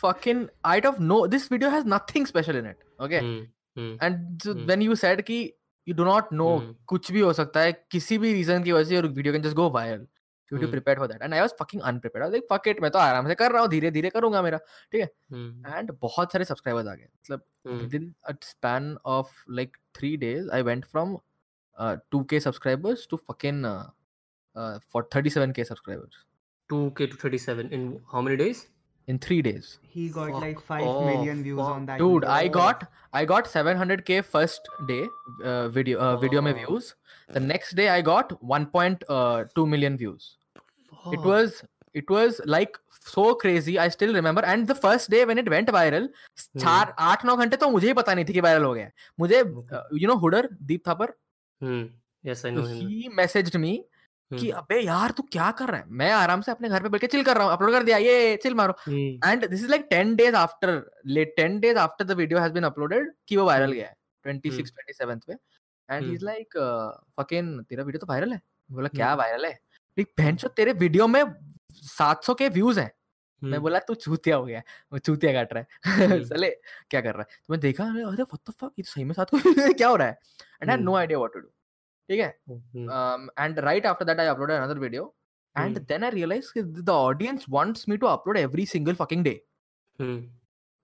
fucking out of no. This video has nothing special in it. Okay,
hmm, hmm,
and so
Hmm.
when you said कि you do not know
Hmm.
कुछ भी हो सकता है किसी भी रीजन की वजह से your video can just go viral. You have to
Hmm.
prepare for that. And I was fucking unprepared. I was like, fuck it, मैं तो आराम से कर रहा हूँ धीरे धीरे करूँगा मेरा
hmm,
एंड बहुत सारे सब्सक्राइबर्स आ गए मतलब
hmm.
within a span of like three days I went from uh, 2k subscribers to fucking uh, uh, for 37k subscribers
2k to 37 in how many days
in three days.
He got
Fuck
like five million
off,
views
fuck.
on that.
Dude,
video.
I got I got 700k first day uh, video uh, video में
Oh.
views. The next day I got 1.2 million views. It
Fuck.
was it was like so crazy. I still remember. And the first day when it went viral, चार आठ नौ घंटे तो मुझे ही पता नहीं थी कि वायरल हो गया है. मुझे
Okay.
You no हुडर Deep Thapar
Hmm. Yes, I
तो
know him.
He messaged me कि
Hmm.
अबे यार तू क्या कर रहा है मैं आराम से अपने घर पे बैठ के चिल कर रहा हूँ अपलोड कर दिया ये चिल मारो. And this is like 10 days after late 10 days after the video has been uploaded कि वो वायरल
Hmm.
गया है 26 27th पे एंड इज़. लाइक फकिंग तेरा वीडियो तो वायरल है बोला क्या. वायरल है लाइक बहनचो तेरे वीडियो में 700 के व्यूज़ हैं मैं. बोला तू चूतिया हो गया वो चूतिया काट रहा है
हम्म।
साले क्या कर रहा है तो मैं देखा अरे व्हाट द फक ये तो सही में साथ को क्या हो रहा है and I had no
hmm.
Idea what to do ठीक है? And right after that I upload another video and then I realise the audience wants me to upload every single fucking day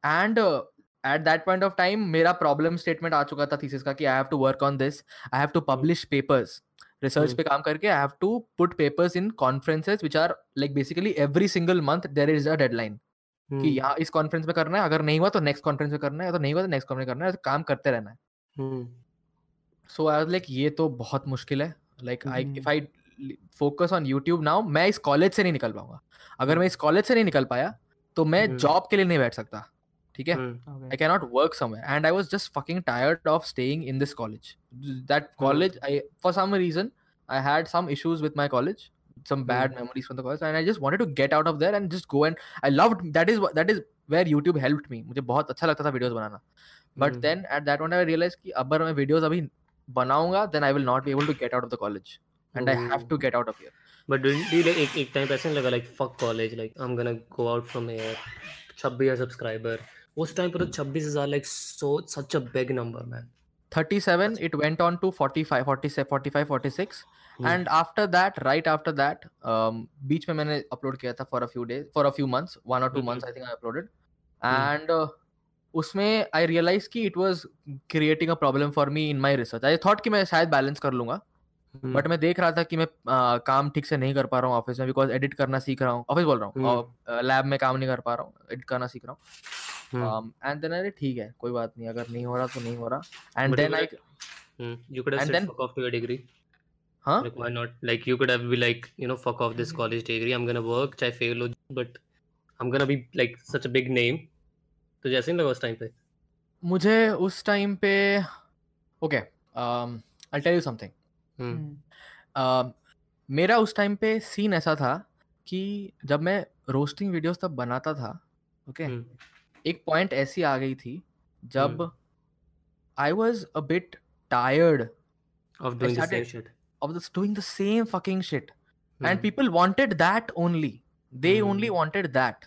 and at that point of time मेरा प्रॉब्लम स्टेटमेंट आ चुका था थीसिस का कि I have to work on this I have to publish papers research पे काम करके I have to put papers in conferences which are like basically every single month there is a deadline कि यहाँ इस कॉन्फ्रेंस में करना है अगर नहीं हुआ तो नेक्स्ट कॉन्फ्रेंस में करना है तो नहीं हुआ तो नेक्स्ट कॉन्फ्रेंस करना है तो काम करते रहना है।
हम्म।
सो आई वाज लाइक ये तो बहुत मुश्किल है like I
hmm.
If I focus on YouTube now मैं इस कॉलेज से नहीं निकल पाऊँगा अगर मैं इस कॉलेज से नहीं निकल पाया तो मैं
हम्म।
जॉब के लिए नहीं बैठ सकता ठीक है
Hmm.
Okay.
I cannot work somewhere. And I was just fucking tired of staying in this college. That college, I for some reason, I had some issues with my college, some bad
Hmm.
memories from the college, and I just wanted to get out of there and just go and I loved that is that is where YouTube helped me. मुझे बहुत अच्छा लगता था videos banana. But
Hmm.
then at that point I realized कि अगर मैं videos अभी बनाऊँगा then I will not be able to get out of the college. And I have
Oh.
to get out of here.
But do you, do you like एक एक टाइम पे ऐसा नहीं लगा like fuck college like I'm gonna go out from here छब्बीस हज़ार सब्सक्राइबर उस टाइम पर तो छब्बीस हज़ार like so such a big number man
37 it went on to 45 47 45 46
Hmm.
and after that right after that um बीच में मैंने upload किया था for a few days for a few months one or two
Mhm.
months I think I uploaded
Hmm.
and uh, उसमें आई रियलाइज़ की it was creating a problem for me in my research I thought कि मैं शायद बैलेंस कर लूँगा बट मैं देख रहा था कि मैं काम ठीक से नहीं कर पा रहा हूँ ऑफ़िस में बिकॉज़ एडिट करना सीख रहा हूँ। ऑफ़िस बोल रहा हूँ लैब में काम नहीं कर पा रहा हूँ एडिट करना सीख रहा हूँ। um, एंड देन ठीक है कोई बात नहीं अगर नहीं हो रहा तो नहीं हो रहा। And
then like you could have said fuck off your degree
हाँ
like why not like you could have be like you know fuck off this college degree I am gonna work चाहे फेल हो but I am gonna be like such a big name तो जैसे ही लगा उस टाइम पे?
मुझे उस टाइम पे okay I tell you
something
मेरा उस टाइम पे सीन ऐसा था कि जब मैं रोस्टिंग वीडियोस तब बनाता था ओके
okay, हम्म।
एक पॉइंट ऐसी आ गई थी जब I was a bit tired
of doing the same
fucking shit and people wanted that only they only wanted that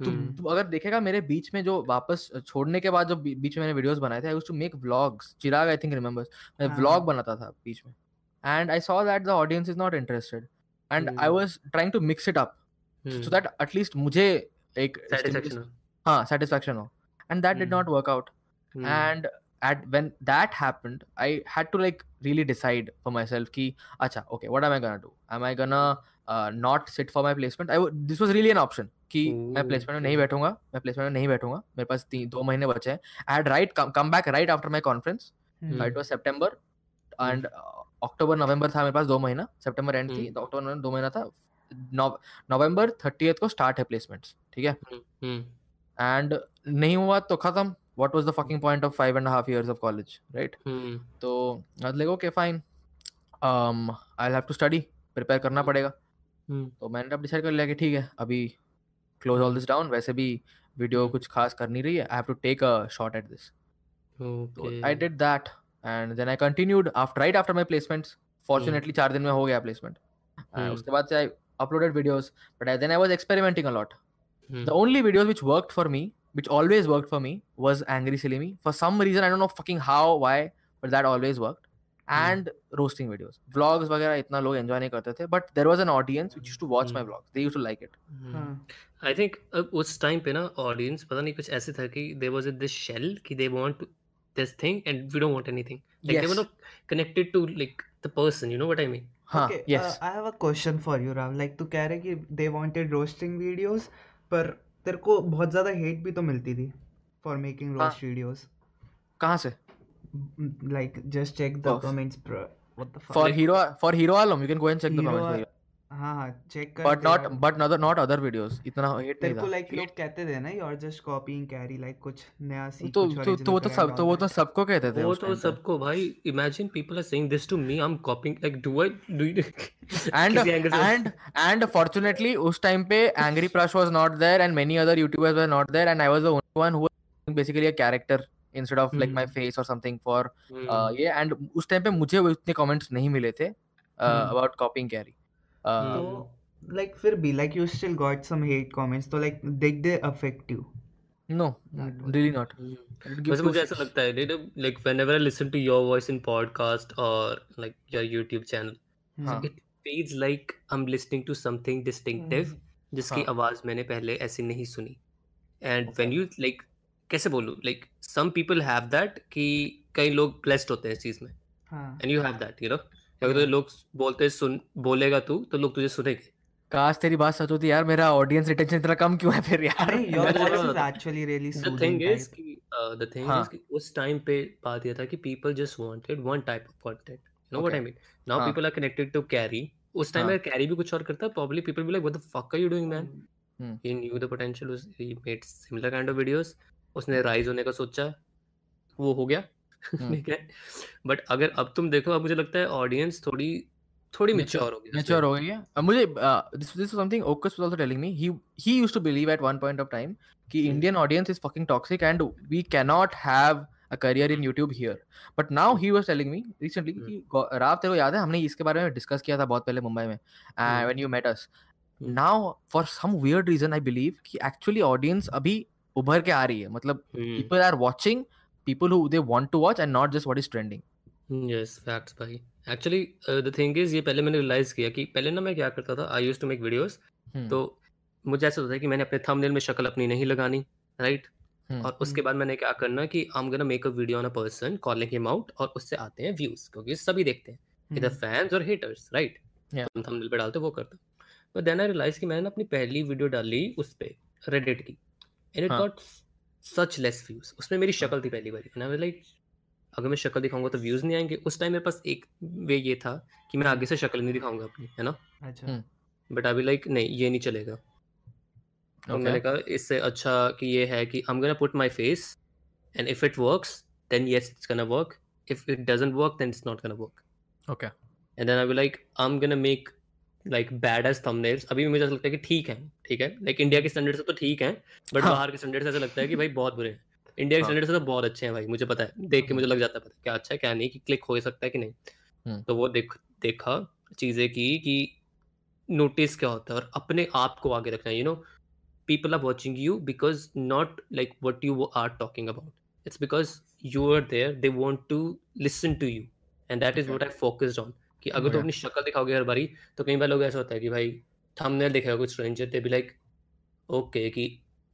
तो
Hmm.
तू अगर देखेगा मेरे बीच में जो वापस छोड़ने के बाद जो बीच में मैंने वीडियोस बनाए थे I to make vlogs Chirag I think remembers मैं
हाँ।
व्लॉग बनाता था बीच में and I saw that the audience is not interested and
I.
Was trying to mix it up.
So
that at least मुझे एक.
हो.
हाँ सेटिस्फैक्शन हो and
that
did. Not work
out
and at when that happened i had to like really decide for myself ki acha okay what am i gonna do am i gonna uh, sit for my placement I this was really an option कि मैं प्लेसमेंट में नहीं बैठूँगा मैं प्लेसमेंट में नहीं बैठूँगा मेरे पास तीन दो महीने बचे हैं I had right come back right after my conference
Hmm.
It was September and October November था मेरे पास दो महीना सितंबर एंड थी। तो अक्टूबर नवंबर दो महीना था नवंबर थर्टीएथ को स्टार्ट है प्लेसमेंट्स ठीक है
Hmm. Hmm.
एंड नहीं हुआ तो खत्म what was the fucking point of five and a half years of college right
Hmm.
तो I was like okay fine um I'll have to study prepare करना। पड़ेगा
हम्म।
तो मैंने अब डिसाइड कर लिया कि ठीक है अभी क्लोज ऑल दिस डाउन वैसे भी वीडियो
हम्म।
कुछ खास कर नहीं रही है I have to take a shot at
this
I did that and then I continued after right after my placements fortunately चार दिन में हो गया प्लेसमेंट
हम्म।
उसके बाद से I uploaded videos but then I was experimenting a lot the only videos which work for me which always work for me was angry silly me for some reason I dot know fucking how why but that always work and roasting videos vlogs वगैरह इतना लोग एंजॉय नहीं करते थे but there was an audience use to watch my blog they use to like it
I think उस टाइम पे ना ऑडियंस पता नहीं कुछ ऐसे था कि दे वॉज़ दिस शेल कि they
want
this thing and we don't want anything connected to like the
person
you
know
what I mean question for you Ram like तू कह रहे कि दे वॉन्टेड रोस्टिंग वीडियोज़ पर तेरे को बहुत ज़्यादा हेट भी तो मिलती थी फॉर
मेकिंग
रोस्ट वीडियोज़
कहाँ से?
Like just check the
Oh,
comments, bro. What the fuck?
for
Like-
hero for hero alum you can go and check
hero, the
comments
हाँ हाँ check कर
but not
तेरा-
but not not other videos इतना hate
तेरे
नहीं
को
था
like लोग कहते थे ना you're just copying carry like कुछ नया सीख
तो तो तो वो तो
कर
सब
and
तो वो तो. सबको कहते थे
वो
उस
तो
टाइम पे
सबको भाई imagine people are saying this to me I am copying like
do
I do say
and and fortunately उस टाइम पे angry Prush was not there and many other youtubers were not there and i was the only one who was doing basically a character instead of like my
Hmm.
face or something for
Hmm.
uh, ये and उस टाइम पे मुझे वो इतने comments नहीं मिले थे uh,
Hmm.
about copying carry uh,
Hmm.
तो like फिर भी like you still got some hate comments तो like did they affect you?
no
That was-
really not
Hmm.
It gives
वैसे मुझे ऐसा लगता है like whenever I listen to your voice in podcast or like your YouTube channel
हाँ
it feels like I'm listening to something distinctive जिसकी
हाँ
आवाज़ मैंने पहले ऐसी नहीं सुनी एंड व्हेन यू लाइक कैसे बोलूँ? Like some people have that कि कई लोग ब्लेस्ड होते हैं इस चीज़ में।
हाँ।
And you have that you know अगर तुझे लोग बोलते सुन बोलेगा तू तो लोग तुझे सुनेंगे।
काश तेरी बात सच होती यार मेरा ऑडियंस रिटेंशन इतना कम क्यों है फिर यार?
actually really
the thing
is
कि द थिंग
हाँ।
इज़ कि उस टाइम पे बात ये था कि people just wanted one type of content you know
what
I mean now
हाँ।
People are connected to carry उस टाइम
हाँ।
में कैरी भी कुछ और करता probably people be like what the fuck are you doing
man
he knew the potential was he made similar kind of videos. उसने राइज होने का सोचा वो हो गया
हम्म
ठीक है बट अगर अब तुम देखो अब मुझे लगता है ऑडियंस थोड़ी थोड़ी
mature
हो गई
mature हो गई है अब मुझे दिस दिस इज़ समथिंग ओकस was also telling me he he used to believe at one point of time कि. Indian audience is fucking toxic and we cannot have a career in YouTube here. But now he was telling me recently
Hmm.
कि राव तेरे को याद है हमने इसके बारे में डिस्कस किया था बहुत पहले मुंबई में
Hmm.
when you met us. Now for some weird reason I believe कि एक्चुअली ऑडियंस अभी उभर के आ रही है। मतलब
हम्म।
people are watching people who they want to watch and not just what is trending.
Yes facts भाई। एक्चुअली द थिंग इज़ ये पहले मैंने रियलाइज़ किया कि पहले ना मैं क्या करता था I use to make
videos.
तो मुझे ऐसा होता है कि मैंने अपने थंबनेल में शक्ल अपनी नहीं लगानी राइट
Hmm.
और उसके बाद मैंने क्या करना कि I am gonna make a video on a person calling him out और उससे आते हैं व्यूज़ क्योंकि सभी देखते हैं। इधर
हम्म,
फैंस और हेटर्स राइट हम थंबनेल पे डालते वो करते बट देन आई रियलाइज़ कि मैंने अपनी पहली वीडियो डाली उस पे रेडिट की। And
it.
Got such less views उसमें मेरी शक्ल थी पहली बारी एंड आई लाइक अगर मैं शक्ल दिखाऊँगा तो व्यूज़ नहीं आएँगे। उस टाइम मेरे पास एक वे ये था कि मैं आगे से शक्ल नहीं दिखाऊँगा अपनी है ना?
अच्छा।
हम्म,
बट अभी लाइक नहीं ये नहीं चलेगा। तो मैंने कहा इससे अच्छा कि ये है कि I am gonna put my face and if it works then yes it's gonna work if it doesn't work then it's not gonna work
okay
and then I will like I am gonna make like bad edge thumbnails अभी भी मुझे ऐसा लगता है कि ठीक है ठीक है? लाइक इंडिया के स्टैंडर्ड से तो ठीक है बट
हाँ.
बाहर के स्टैंडर्ड से ऐसा लगता है कि भाई बहुत बुरे हैं। इंडिया के
हाँ.
स्टैंडर्ड से तो बहुत अच्छे हैं भाई मुझे पता है। देख के मुझे लग जाता है पता क्या अच्छा है क्या नहीं कि क्लिक हो सकता है कि नहीं।
हम्म.
तो वो देख देखा चीज़ें की कि नोटिस क्या होता है और अपने आप को आगे रखना you know people are watching you because not like what you are talking about it's because you are there they want to listen to you and that is what i focused on. कि अगर तुम अपनी शक्ल दिखाओगे हर बारी तो कई बार लोग ऐसा होता है कि भाई थंबनेल दिखेगा कुछ stranger they be like okay कि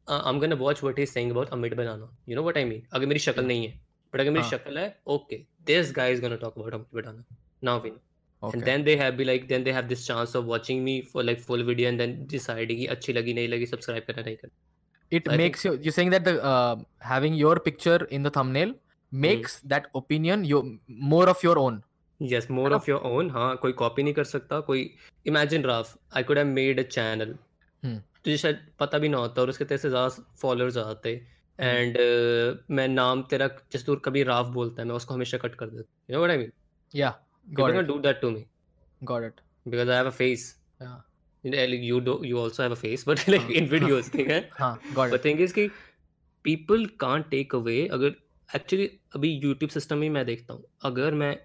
I am gonna watch what is saying about Amit banana you know what I mean अगर मेरी शक्ल नहीं है बट अगर मेरी
हाँ.
शक्ल है okay this guy is gonna talk about Amit banana now we know
okay
and then they have be like then they have this chance of watching me for like full video and then deciding कि अच्छी लगी नहीं लगी सब्सक्राइब करना नहीं करना
it
I think-
you you're saying that the uh, having your picture in the thumbnail makes that opinion your more of your own
yes more of your own हाँ कोई कॉपी नहीं कर सकता कोई imagine Ralph I could have made a channel तुझे शायद पता भी ना होता और उसके तेरे से ज़्यादा फॉलोअर्स आते एंड uh, मैं नाम तेरा जिस दूर कभी राफ बोलता है मैं उसको हमेशा कट कर देता you know what I
mean
या
got it
do that to me
got it
because I have a face
या
you do you also have a face but like in videos ठीक है?
हाँ got it
the thing is कि पीपल कांट टेक अवे अगर एक्चुअली अभी यूट्यूब सिस्टम ही मैं देखता हूँ अगर मैं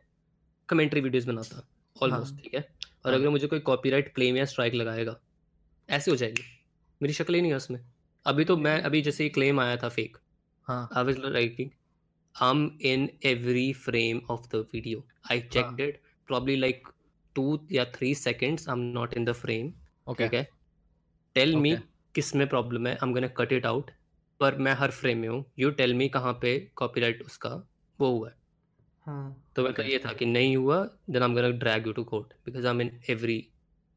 कमेंट्री वीडियोस बनाता ऑलमोस्ट
हाँ.
ठीक है? और
हाँ.
अगर मुझे कोई कॉपीराइट क्लेम या स्ट्राइक लगाएगा ऐसे हो जाएगी। मेरी शक्ल ही नहीं है उसमें। अभी तो मैं अभी जैसे क्लेम आया था फेक
हाँ।
I was writing I'm in every frame of the video. I checked it. Probably like two या three seconds I'm not in the frame.
okay.
ठीक है? टेल मी किसमें प्रॉब्लम है I am gonna cut it out पर मैं हर फ्रेम में हूँ। यू टेल मी कहाँ पे कॉपीराइट उसका वो हुआ है।
हाँ
तो मेरा
Okay.
ये था कि नहीं हुआ then I am gonna drag you to court because I am in
every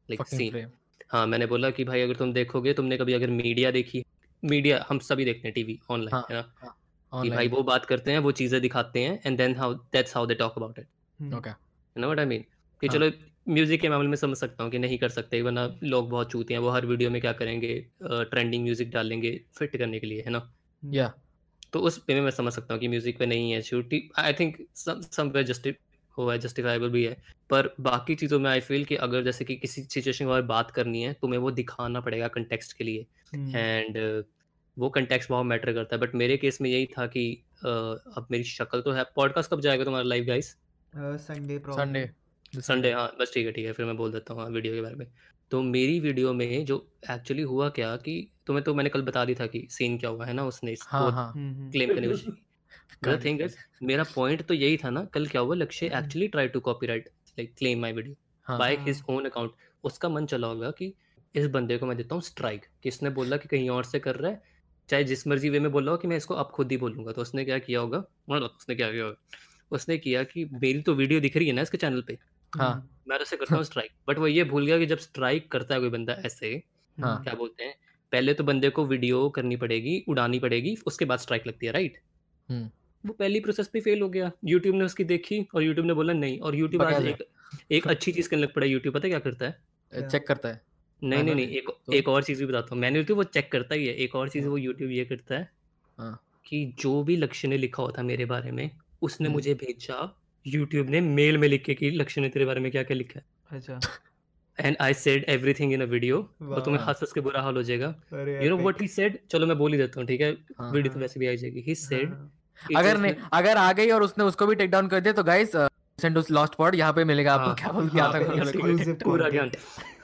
like
scene
हाँ मैंने बोला कि भाई अगर तुम देखोगे तुमने कभी अगर मीडिया देखी मीडिया हम सभी देखते हैं टीवी ऑनलाइन
हाँ,
है ना? कि भाई वो बात करते हैं वो चीज़ें दिखाते हैं and then how that's how they talk about
it
okay.
You know what I mean कि
हाँ.
चलो म्यूज़िक के मामले में समझ सकता हूँ कि नहीं कर सकते वरना लोग बहुत चूते हैं वो हर वीडियो में क्या करेंगे ट्रेंडिंग म्यूज़िक डालेंगे फिट करने के लिए है ना?
Yeah.
तो उस पे में मैं समझ सकता हूँ कि म्यूज़िक पे नहीं है शूटी आई थिंक सम पे जस्टि हुआ है जस्टिफाइबल भी है। पर बाकी चीज़ों में आई फील कि अगर जैसे कि किसी सिचुएशन के बारे में बात करनी है तुम्हें वो दिखाना पड़ेगा कंटेक्स्ट के लिए। एंड वो कंटेक्स्ट बहुत मैटर करता है। बट मेरे केस में यही था कि अ, अब मेरी शक्ल तो है। पॉडकास्ट कब जाएगा तुम्हारा live guys
uh, Sunday
Sunday हाँ बस ठीक है ठीक है फिर मैं बोल देता हूँ हाँ वीडियो के बारे में। तो मेरी वीडियो में जो एक्चुअली हुआ क्या कि तुम्हें तो मैंने कल बता दी था कि सीन क्या हुआ है ना उसने इस-
हाँ हाँ।
हम्म, हम्म,
क्लेम करने की थिंग इज़ मेरा पॉइंट तो यही था ना कल क्या हुआ Lakshya actually try to copyright like claim
my
video
by.
His own account उसका मन चला होगा कि इस बंदे को मैं देता हूँ स्ट्राइक किसने बोला कि कहीं और से कर रहा है चाहे जिस मर्ज़ी वे में बोला हो कि मैं इसको अब खुद ही बोलूँगा। तो उसने क्या किया होगा मतलब उसने क्या किया होगा उसने किया कि मेरी तो वीडियो दिख रही है ना इसके चैनल पे।
हाँ।
मैं तो उसे करता हूँ स्ट्राइक बट वो ये भूल गया कि जब स्ट्राइक करता है कोई बंदा ऐसे
हाँ।
क्या बोलते हैं पहले तो बंदे को वीडियो करनी पड़ेगी उड़ानी पड़ेगी उसके बाद स्ट्राइक लगती है राइट
हम्म।
वो पहली प्रोसेस पे फेल हो गया यूट्यूब ने उसकी देखी और यूट्यूब ने बोला नहीं और यूट्यूब आज एक एक अच्छी चीज़ करने लग पड़ा यूट्यूब पता है क्या करता है
चेक करता है
नहीं
हाँ,
नहीं
हाँ,
नहीं एक
तो?
एक और चीज़ भी बताता हूँ मैंने तो वो चेक करता ही है एक और चीज़ वो यूट्यूब ये करता है
हाँ।
कि जो भी लक्ष्य ने लिखा होता मेरे बारे में उसने। मुझे भेजा यूट्यूब ने मेल में लिख के कि लक्ष्य ने तेरे बारे में क्या क्या लिखा है?
अच्छा।
And I said everything in a video और तुम्हें हंस हंस के बुरा हाल हो जाएगा। You
know.
What he said चलो मैं बोल ही देता हूँ ठीक है?
हाँ।
वीडियो तो
हाँ।
वैसे भी आ जाएगी। ही सेड
हाँ,
अगर नहीं अगर आ गई और उसने उसको भी टेक डाउन कर दिया तो गाइस सेंड उस लॉस्ट पॉड यहाँ पे मिलेगा आपको।
हाँ,
क्या बोल क्या
हाँ,
था
हाँ, पूरा ज्ञान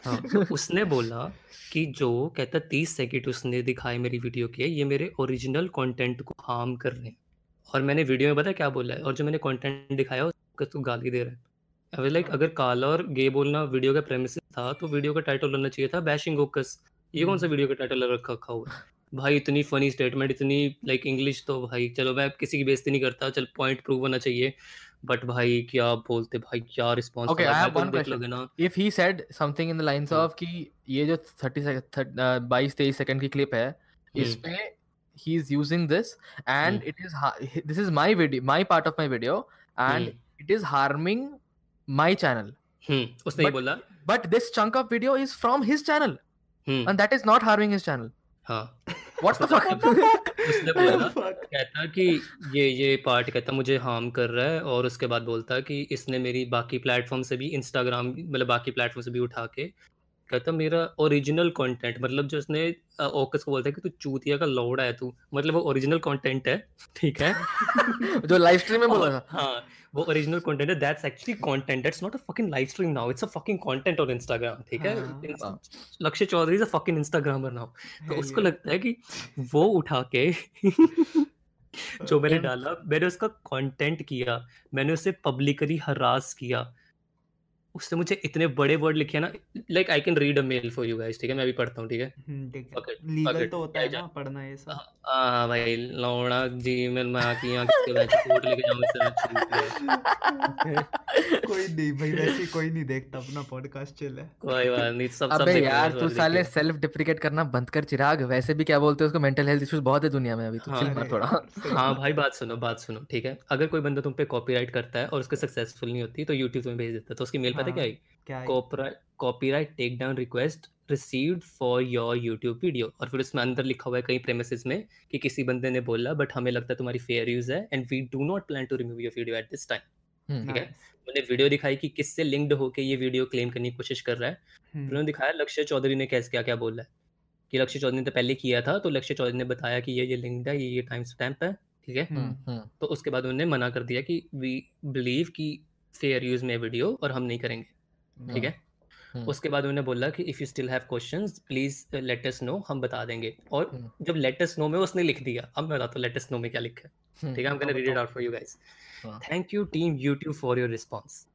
हाँ। तो उसने बोला कि जो कहता तीस सेकंड उसने दिखाए मेरी वीडियो के ये मेरे ओरिजिनल कंटेंट को हार्म कर रहे हैं। और मैंने वीडियो में पता क्या बोला है? और जो मैंने कंटेंट दिखाया उसको तो गाली दे रहा है। अब लाइक अगर काला और गे बोलना वीडियो का प्रेमिस था तो वीडियो का टाइटल होना चाहिए था बैशिंग ओकस ये कौन सा वीडियो का टाइटल रखा रखा हुआ भाई इतनी फनी स्टेटमेंट इतनी लाइक इंग्लिश तो भाई चलो मैं किसी की बेइज्जती नहीं करता चल पॉइंट प्रूव होना चाहिए। बट भाई क्या बोलते भाई क्या response
Okay, I have one question.
ना
if he said something in the lines
हम्म।
कि ये जो 30 सेकंड बाईस तेईस सेकंड की क्लिप है इस
हम्म,
पे he is using this and
hmm,
it is ha- this is my video my part of my video and
hmm,
it is harming my channel
हम्म, उसने ये
but
बोला
but this chunk of video is from his channel
hmm,
and that is not harming his channel
हाँ
what the fuck
उसने बोला. कहता कि ये ये पार्ट कहता मुझे हार्म कर रहा है और उसके बाद बोलता कि इसने मेरी बाकी प्लेटफॉर्म से भी इंस्टाग्राम मतलब बाकी प्लेटफॉर्म से भी उठा के कहता मेरा ओरिजिनल कंटेंट मतलब जो उसने ओकस को बोलता है कि तू चूतिया का लौड़ा है तू मतलब वो ओरिजिनल कंटेंट है ठीक है?
जो लाइव स्ट्रीम में बोला था।
हाँ वो ओरिजिनल कंटेंट है that's actually content that's not a fucking live stream now it's a fucking content on Instagram ठीक है। Lakshya Chaudhary is a fucking Instagrammer now तो उसको लगता है कि वो उठा के जो मैंने डाला मैंने उसका कंटेंट किया मैंने उसे पब्लिकली हरास किया उसने मुझे इतने बड़े वर्ड लिखे ना like I can read a mail for you guys ठीक है? मैं भी पढ़ता हूँ ठीक है?
हम्म, ठीक है। लीगल तो होता है ना पढ़ना ये सब।
हाँ भाई लौड़ा जी मैं मैं आके यहाँ किसके बैच कोट लेके जाऊँ इससे मैं
कोई नहीं भाई वैसे कोई नहीं देखता अपना पॉडकास्ट चिल है।
कोई बात नहीं सब सब
अबे यार तू साले सेल्फ डिप्रिकेट करना बंद कर चिराग। वैसे भी क्या बोलते हैं उसको मेंटल हेल्थ इश्यूज़ बहुत है दुनिया में अभी तो
हाँ,
चिल मार थोड़ा
हाँ भाई बात सुनो बात सुनो ठीक है? अगर कोई बंदा तुम पे कॉपीराइट करता है और उसके सक्सेसफुल नहीं होती तो यूट्यूब तुम्हें भेज देता है तो उसकी मेल पता है क्या
हाँ?
Copyright copyright take down request received for your YouTube video और फिर उसमें अंदर लिखा हुआ है कई प्रेमिसेस में कि किसी बंदे ने बोला बट हमें लगता है तुम्हारी फेयर यूज़ है and we do not plan to remove your video at this
time
ठीक है. मैंने वीडियो दिखाई कि किससे लिंक्ड होके ये वीडियो क्लेम करने की कोशिश कर रहा है।
हम्म,
उन्होंने दिखाया लक्ष्य चौधरी ने कैसे क्या क्या बोला है? कि लक्ष्य चौधरी ने तो पहले किया था तो लक्ष्य चौधरी ने बताया कि ये ये लिंक्ड है ये ये टाइम स्टैम्प है ठीक है?
हम्म,
हम्म,
तो उसके बाद उन्होंने मना कर दिया कि वी बिलीव कि फेयर यूज़ में वीडियो और हम नहीं करेंगे ठीक है?
हाँ। हाँ।
उसके बाद उन्होंने बोला कि if you still have questions please let us know हम बता देंगे। और
हाँ।
जब लेट अस नो में उसने लिख दिया अब मैं बताता लेट अस नो में क्या लिखा है ठीक है? I am
gonna
read it out for you guys thank you team YouTube for your response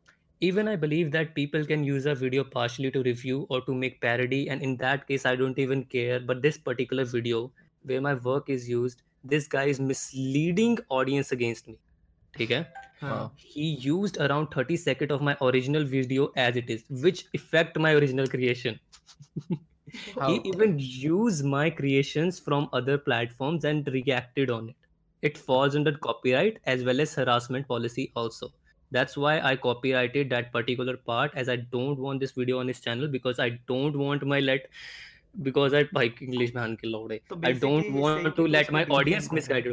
even I believe that people can use a video partially to review और to make parody and in that case I don't even care but this particular video where my work is used this guy is misleading audience against me ठीक है?
Uh,
he used around 30 seconds of my original video as it is, which affect my original creation. He even used my creations from other platforms and reacted on it. It falls under copyright as well as harassment policy also. That's why I copyrighted that particular part as I don't want this video on his channel because I don't want my let because I like English man ke.
So
I don't want to let my audience
misguide.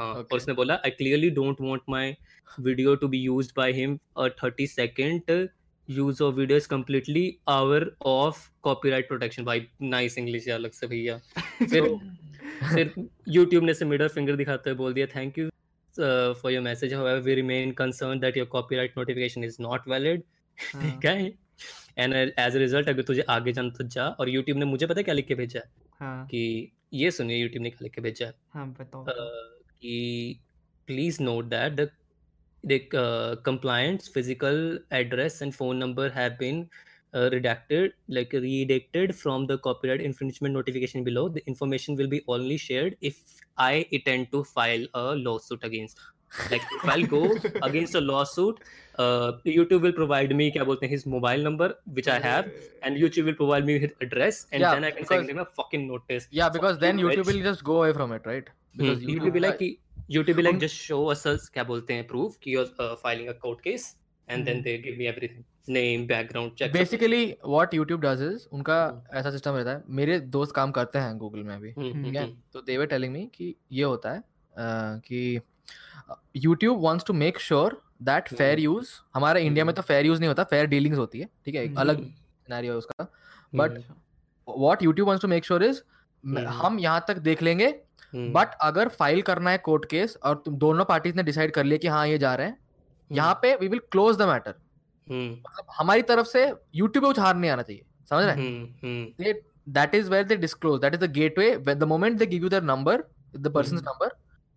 है।
misguided हाँ और
Okay.
उसने बोला I clearly don't want my video to be used by him a 30 second use of video is completely our of copyright protection भाई नाइस इंग्लिश यार अलग से भैया। फिर फिर YouTube ने से मिडल फिंगर दिखाते हुए बोल दिया thank you for your message however we remain concerned that your copyright notification is not valid.
हाँ,
ठीक है? एंड एज अ रिज़ल्ट अगर तुझे आगे जाना तो जा। और यूट्यूब ने मुझे पता है क्या लिख के भेजा? है।
हाँ
कि ये सुनिए यूट्यूब ने क्या लिख के भेजा? है
हाँ बताओ।
Uh, please note that the the uh, compliance physical address and phone number have been uh, redacted like redacted from the copyright infringement notification below. The information will be only shared if i intend to file a lawsuit against like if i'll go against a lawsuit uh, youtube will provide me क्या बोलते हैं his mobile number which i have and youtube will provide me his address and
Yeah,
then i can
because-
send him a fucking notice
yeah because then YouTube
bitch.
will just go away from it right because
Hmm,
YouTube
YouTube be like YouTube be like just show us us क्या बोलते हैं proof कि you're uh, filing a court case and then
hmm.
they give me everything name background check सब कुछ।
Basically what YouTube does is उनका
हम्म।
ऐसा सिस्टम रहता है मेरे दोस्त काम करते हैं गूगल में अभी
हम्म,
ठीक है
हम्म,
तो दे वर टेलिंग मी कि ये होता है अ, कि YouTube wants to make sure that fair
hmm.
use हमारे इंडिया में
हम्म।
तो fair use नहीं होता fair dealings होती है ठीक है एक
हम्म।
अलग सिनेरियो है उसका। but
hmm,
what YouTube wants to make sure is म-
हम्म।
हम यहाँ तक देख लेंगे
हम्म,
बट अगर फ़ाइल करना है कोर्ट केस और तुम दोनों पार्टीज़ ने डिसाइड कर लिया कि हाँ ये जा रहे हैं यहाँ पे we will close the matter
हम्म,
मतलब हमारी तरफ़ से यूट्यूब पे कुछ हार नहीं आना चाहिए समझ रहे
हम्म हम्म।
ये that is where they disclose that is the gateway where the moment they give you their number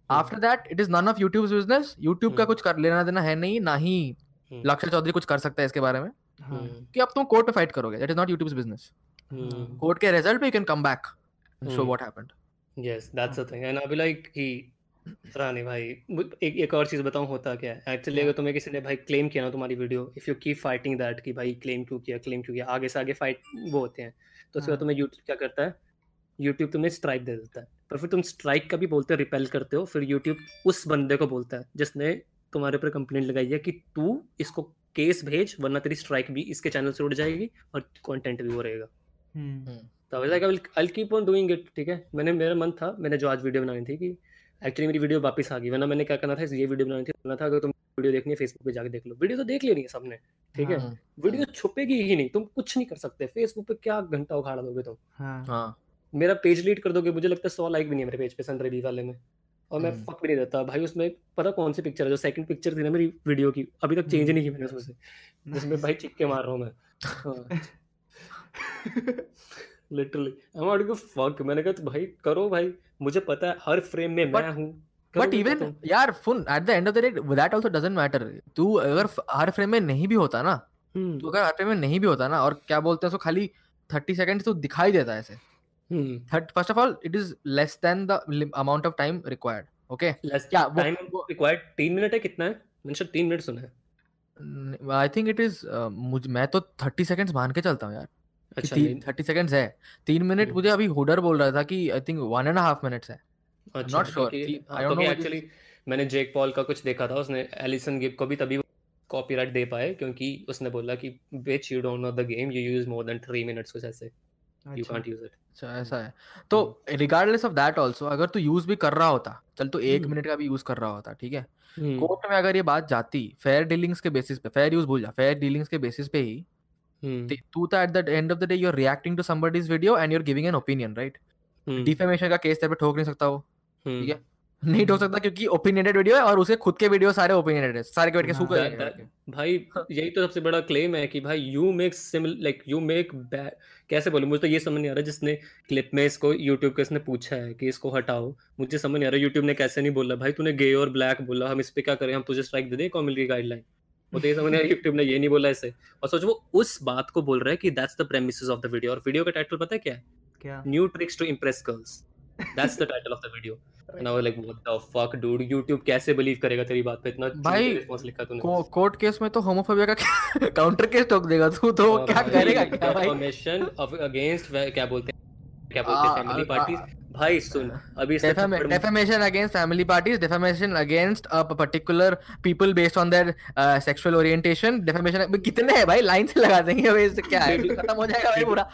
the that
it
is after of it is none of youtube's business. Youtube का
हम्म
कुछ कर लेना देना है नहीं ना ही
हम्म
लक्ष्य चौधरी कुछ कर सकता है इसके बारे में।
हाँ
हम्म
कि अब तुम कोर्ट में फाइट करोगे that is not YouTube's
business
court के रिज़ल्ट पे you can come back show
hmm
what happened
yes that's the thing and I be like कि रानी भाई एक एक और चीज़ बताऊँ होता क्या है? एक्चुअली अगर तुम्हें किसी ने भाई क्लेम किया ना तुम्हारी video if you keep fighting that कि भाई क्लेम क्यों किया क्लेम क्यों किया आगे से आगे फाइट वो होते हैं तो उसके बाद
हाँ।
तुम्हें यूट्यूब क्या करता है? यूट्यूब तुम्हें स्ट्राइक दे देता है। पर फिर तुम स्ट्राइक का भी बोलते हो रिपेल करते हो फिर यूट्यूब उस बंदे को बोलता है जिसने तुम्हारे ऊपर कंप्लेंट लगाई है कि तू इसको केस भेज वरना तेरी स्ट्राइक भी इसके चैनल से उड़ जाएगी और कंटेंट भी वो रहेगा।
हम्म।
तो I like I keep on doing it ठीक है? मैंने मेरा मन था मैंने जो आज वीडियो बनानी थी कि एक्चुअली मेरी वीडियो वापस आ गई वरना मैंने क्या करना था ये वीडियो बनानी थी करना था अगर तुम वीडियो देखनी है फेसबुक पे जाके देख लो। वीडियो तो देख लेनी है सबने ठीक है?
हाँ
वीडियो छुपेगी ही नहीं तुम कुछ नहीं कर सकते। फेसबुक पे क्या घंटा उखाड़ दोगे तुम?
हाँ।
हाँ।
मेरा पेज लीड कर दोगे मुझे लगता है सौ लाइक भी नहीं है मेरे पेज पे सन रवि वाले में। और मैं
हम्म।
फक भी नहीं देता भाई उसमें पता कौन सी पिक्चर है? जो सेकंड पिक्चर थी ना मेरी वीडियो की अभी तक चेंज
हम्म
नहीं की मैंने उसमें से। जिसमें भाई चिक्के मार रहा हूँ मैं। Literally I want to fuck मैंने कहा तो भाई करो भाई। मुझे पता है हर फ्रेम में मैं हूँ।
बट इवन यार फुन at the end of the day that also doesn't matter तू अगर हर फ्रेम में नहीं भी होता ना तू
हम्म
अगर हर फ्रेम में नहीं भी होता ना और क्या बोलते हैं उसको खाली 30 सेकंड्स तो दिखाई देता है ऐसे।
हम्म
first of all it is less than the amount of time required okay
less
क्या
टाइम
वो
रिक्वायर्ड तीन मिनट है कितना है? मैंने शायद तीन मिनट सुना है।
आई थिंक इट इज़ मुझ मैं तो 30 सेकंड्स मान के चलता हूँ यार।
अच्छा
थर्टी सेकंड्स है। तीन मिनट
हम्म
मुझे अभी हुडर बोल रहा था कि I think one and half minutes है।
Not
sure I
don't
know
actually मैंने जेक पॉल का कुछ देखा था उसने एलिसन गिब को भी तभी कॉपीराइट दे पाए क्योंकि उसने बोला कि bitch you don't know the game you use more than 3 minutes कुछ ऐसे। यू कांट यूज़ इट
अच्छा ऐसा है। तो रिगार्डलेस ऑफ़ दैट ऑल्सो अगर तू यूज़ भी कर रहा होता चल तू एक
हम्म।
मिनट का भी यूज़ कर रहा होता ठीक है?
हम्म।
कोर्ट में अगर ये बात जाती फेयर डीलिंग्स के बेसिस पे फेयर यूज़ भूल जा फेयर डीलिंग्स के बेसिस पे ही
हम्म।
तू तो at the end of the day you are reacting to somebody's video and you are giving an opinion right
hmm.
Defamation का केस तेरे पे ठोक नहीं सकता वो ठीक
हम्म
है? नहीं ठोक सकता क्योंकि ओपिनियनेटेड वीडियो है और उसके खुद के वीडियो सारे ओपिनियनेटेड है। सारे के बैठ के
हाँ
के
भाई यही तो सबसे बड़ा क्लेम है कि भाई you make similar like you make कैसे बोलूँ? मुझे तो ये समझ नहीं आ रहा जिसने क्लिप में इसको यूट्यूब के इसने पूछा है कि इसको हटाओ। मुझे समझ नहीं आ रहा यूट्यूब ने कैसे नहीं बोला। भाई तूने गे और ब्लैक बोला हम इस पे क्या करें? हम तुझे स्ट्राइक दे दें कॉमेडी की गाइडलाइन वो तो ये समझ नहीं आ रहा यूट्यूब ने ये नहीं बोला ऐसे और सोच वो उस बात को बोल रहा है कि that's the premises of the video और वीडियो का टाइटल पता है क्या है?
क्या?
New tricks to impress girls that's the title of the video was like what the fuck dude YouTube कैसे बिलीव करेगा तेरी बात पे? इतना
भाई,
रिस्पांस लिखा तूने।
को, कोर्ट केस में तो होमोफोबिया का काउंटर केस ठोक देगा तू तो
और
क्या
भाई,
करेगा क्या भाई?
defamation of against क्या बोलते हैं? क्या बोलते हैं
आ-
फैमिली
आ-
पार्टीज़ भाई सुन अभी इसने
Defam-
थप्पड़
defamation against family parties defamation against a particular people based on their uh, sexual orientation. Defamation भाई, कितने हैं भाई? लाइन से लगा देंगे भाई इससे क्या है?
Did-
खत्म हो जाएगा भाई पूरा।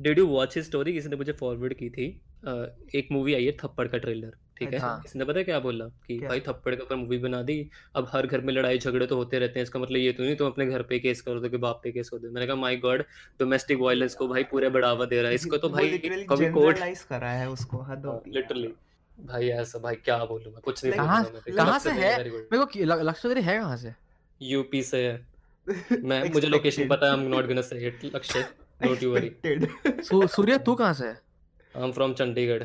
Did you watch his story किसी ने मुझे फॉरवर्ड की थी। एक मूवी आई है थप्पड़ का ट्रेलर ठीक है?
अच्छा।
इसने पता है क्या बोला? कि
क्या?
भाई थप्पड़ के ऊपर मूवी बना दी अब हर घर में लड़ाई झगड़े तो होते रहते हैं इसका मतलब ये तो नहीं तुम तो अपने घर पे केस कर दो कि बाप पे केस कर दो। मैंने कहा माय गॉड डोमेस्टिक वायलेंस को भाई पूरे बढ़ावा दे रहा है इसको तो भाई कभी कोर्ट
करा है उसको हद होती है
लिटरली भाई ऐसा भाई क्या बोलूँ मैं कुछ नहीं
कहाँ- कहाँ से है? मेरे को। लक्ष्य है कहाँ से?
यूपी से है। मैं मुझे लोकेशन पता है I am not gonna say it Lakshya don't
you
worry. Surya तू कहाँ से है?
आई एम फ्रॉम चंडीगढ़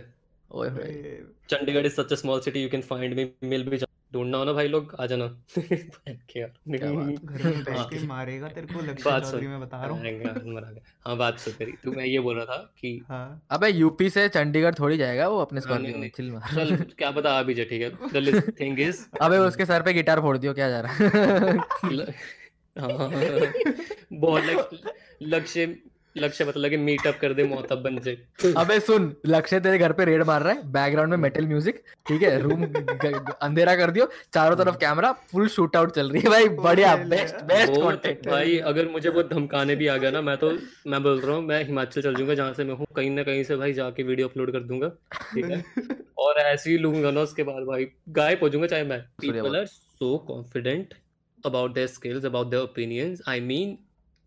ओए होए।
Chandigarh is such a small city you can find me मिल भी ढूंढना हो ना भाई लोग आ जाना। क्या
क्या बात,
घर में बैठ। के मारेगा तेरे को लक्ष्य
बात
चौधरी
सुन।
मैं बता रहा हूँ।
हाँ बात सुन तेरी। तू मैं ये बोल रहा था कि
हाँ।
अबे यूपी से चंडीगढ़ थोड़ी जाएगा वो अपने
हाँ, नहीं,
स्कॉर्पियो में।
नहीं।
चिल मार
चल क्या पता आ भी जाए ठीक है। द थिंग इज़
अबे उसके सर पे गिटार फोड़ दियो क्या जा रहा है?
हाँ। बहुत लक्ष्य लक्ष्य मतलब कि मीटअप कर दे मोहतब बन जाए।
अबे सुन लक्ष्य तेरे घर पे रेड मार रहा है बैकग्राउंड में मेटल म्यूज़िक ठीक है? रूम अंधेरा कर दियो चारों तरफ़ कैमरा फुल शूट आउट चल रही है भाई बढ़िया। बेस्ट बेस्ट कंटेंट
भाई अगर मुझे वो धमकाने भी आ गया ना मैं तो मैं बोल रहा हूँ मैं हिमाचल चल जाऊँगा जहाँ से मैं हूँ कहीं ना कहीं से भाई जाके वीडियो अपलोड कर दूँगा ठीक है? और ऐसे ही लूँगा ना उसके बाद भाई गायब हो जाऊँगा चाहे मैं। People are so confident about their skills about their opinions I mean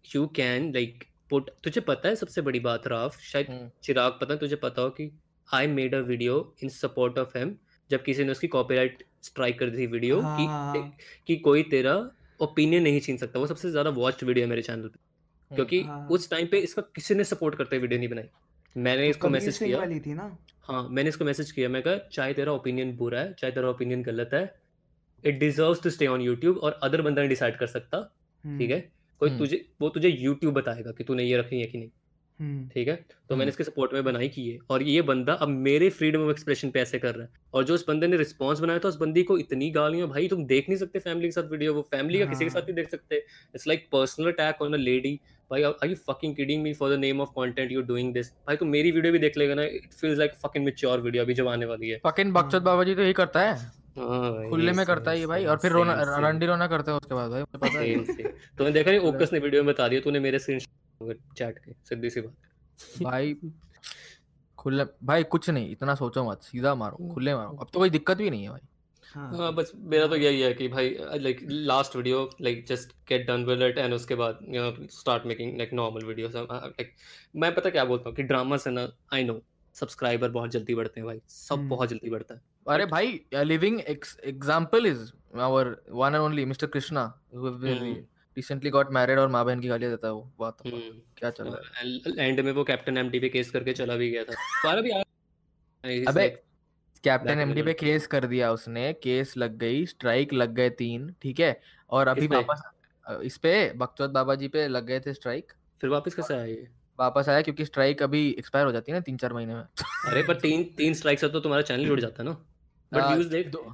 you can like put तुझे पता है सबसे बड़ी बात राफ? शायद
हम्म।
चिराग पता है तुझे पता हो कि I made a video in support of him जब किसी ने उसकी कॉपीराइट स्ट्राइक कर दी थी वीडियो कि
हाँ।
कि कोई तेरा ओपिनियन नहीं छीन सकता वो सबसे ज़्यादा वॉच्ड वीडियो है मेरे चैनल पे। क्योंकि
हाँ।
उस टाइम पे इसका किसी ने सपोर्ट करते हुए वीडियो नहीं बनाई। मैंने
तो
इसको मैसेज किया।
वाली थी ना?
हाँ मैंने इसको मैसेज किया मैं कहा चाहे तेरा ओपिनियन बुरा है चाहे तेरा ओपिनियन गलत है it deserves to stay on YouTube और अदर बंदा नहीं डिसाइड कर सकता
हम्म,
ठीक है? कोई
हम्म।
तुझे वो तुझे यूट्यूब बताएगा कि तूने ये रखनी है कि नहीं।
हम्म,
ठीक है? तो
हम्म।
मैंने इसके सपोर्ट में बनाई की है। और ये बंदा अब मेरे फ्रीडम ऑफ़ एक्सप्रेशन पे ऐसे कर रहा है। और जो उस बंदे ने रिस्पॉन्स बनाया था उस बंदी को इतनी गालियाँ भाई तुम देख नहीं सकते फैमिली के साथ वीडियो वो फैमिली का किसी के
हाँ।
साथ नहीं देख सकते। It's like personal attack on a lady भाई are you fucking kidding me for the name of content you doing this भाई तुम मेरी वीडियो भी देख लेगा ना it feels like fucking mature video अभी जब आने वाली है।
फकिंग बकचोद बाबा जी तो यही करता है
हाँ।
खुले में करता है ये भाई और फिर रोना. रंडी रोना करते हैं उसके बाद भाई मुझे पता है।
तूने देखा नहीं ओकस ने वीडियो में बता दिया तूने मेरे स्क्रीन चैट के सीधी सी बात।
भाई खुले भाई कुछ नहीं इतना सोचो मत सीधा मारो खुले मारो। अब तो कोई दिक्कत भी नहीं है भाई।
हाँ।
हाँ बस मेरा तो यही है कि भाई like last video like just get done with it and उसके बाद you know start making like normal videos like मैं पता क्या बोलता हूँ कि ड्रामा से ना आई नो सब्सक्राइबर बहुत जल्दी बढ़ते हैं भाई सब
हम्म।
बहुत जल्दी बढ़ता है।
अरे भाई living example is our one and only mister
Krishna.
Recently got married और माँ बहन की गालियाँ देता है वो बात तो
हम्म,
क्या चल रहा है?
एंड में वो कैप्टन एमटी पे केस करके चला भी गया था। सारा भी
अबे कैप्टन एमडी पे केस कर दिया उसने केस लग गई स्ट्राइक लग गए तीन ठीक है? और अभी वापस इस पे बकचोद बाबा जी पे लग गए थे स्ट्राइक
फिर वापस कैसे आया ये
वापस आया क्योंकि स्ट्राइक अभी एक्सपायर हो जाती है ना तीन चार महीने में
अरे पर तीन तीन स्ट्राइक से तो तुम्हारा चैनल उड़ जाता है ना बट व्यूज़ देख
दो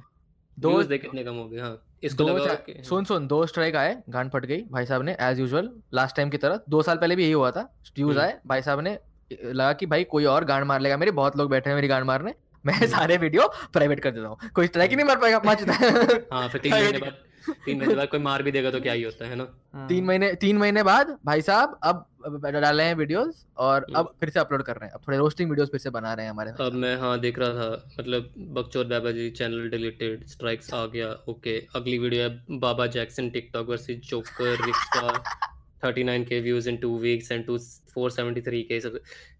दो देख कितने कम हो गए हाँ इसको
दो सुन सुन दो स्ट्राइक आए गांड फट गई भाई साहब ने एज यूजुअल लास्ट टाइम की तरह दो साल पहले भी यही हुआ था व्यूज़
हम्म।
आए भाई साहब ने लगा कि भाई कोई और गांड मार लेगा मेरे बहुत लोग बैठे हैं मेरी गांड मारने मैं
हम्म।
सारे वीडियो प्राइवेट कर देता हूँ कोई स्ट्राइक ही नहीं मार पाएगा मच
हाँ फिर तीन महीने बाद तीन महीने बाद कोई मार भी देगा तो क्या ही होता है ना?
हाँ,
तीन महीने तीन महीने बाद भाई साहब अब डाले हैं वीडियोस और
हम्म।
अब फिर से अपलोड कर रहे हैं। अब थोड़े रोस्टिंग वीडियोस फिर से बना रहे हैं हमारे
अब मैं हाँ देख रहा था मतलब Bakchod Baba ji channel deleted strikes आ गया ओके अगली वीडियो है Baba Jackson TikTok versus joker rickshaw 39k views in 2 weeks and to 473k sub-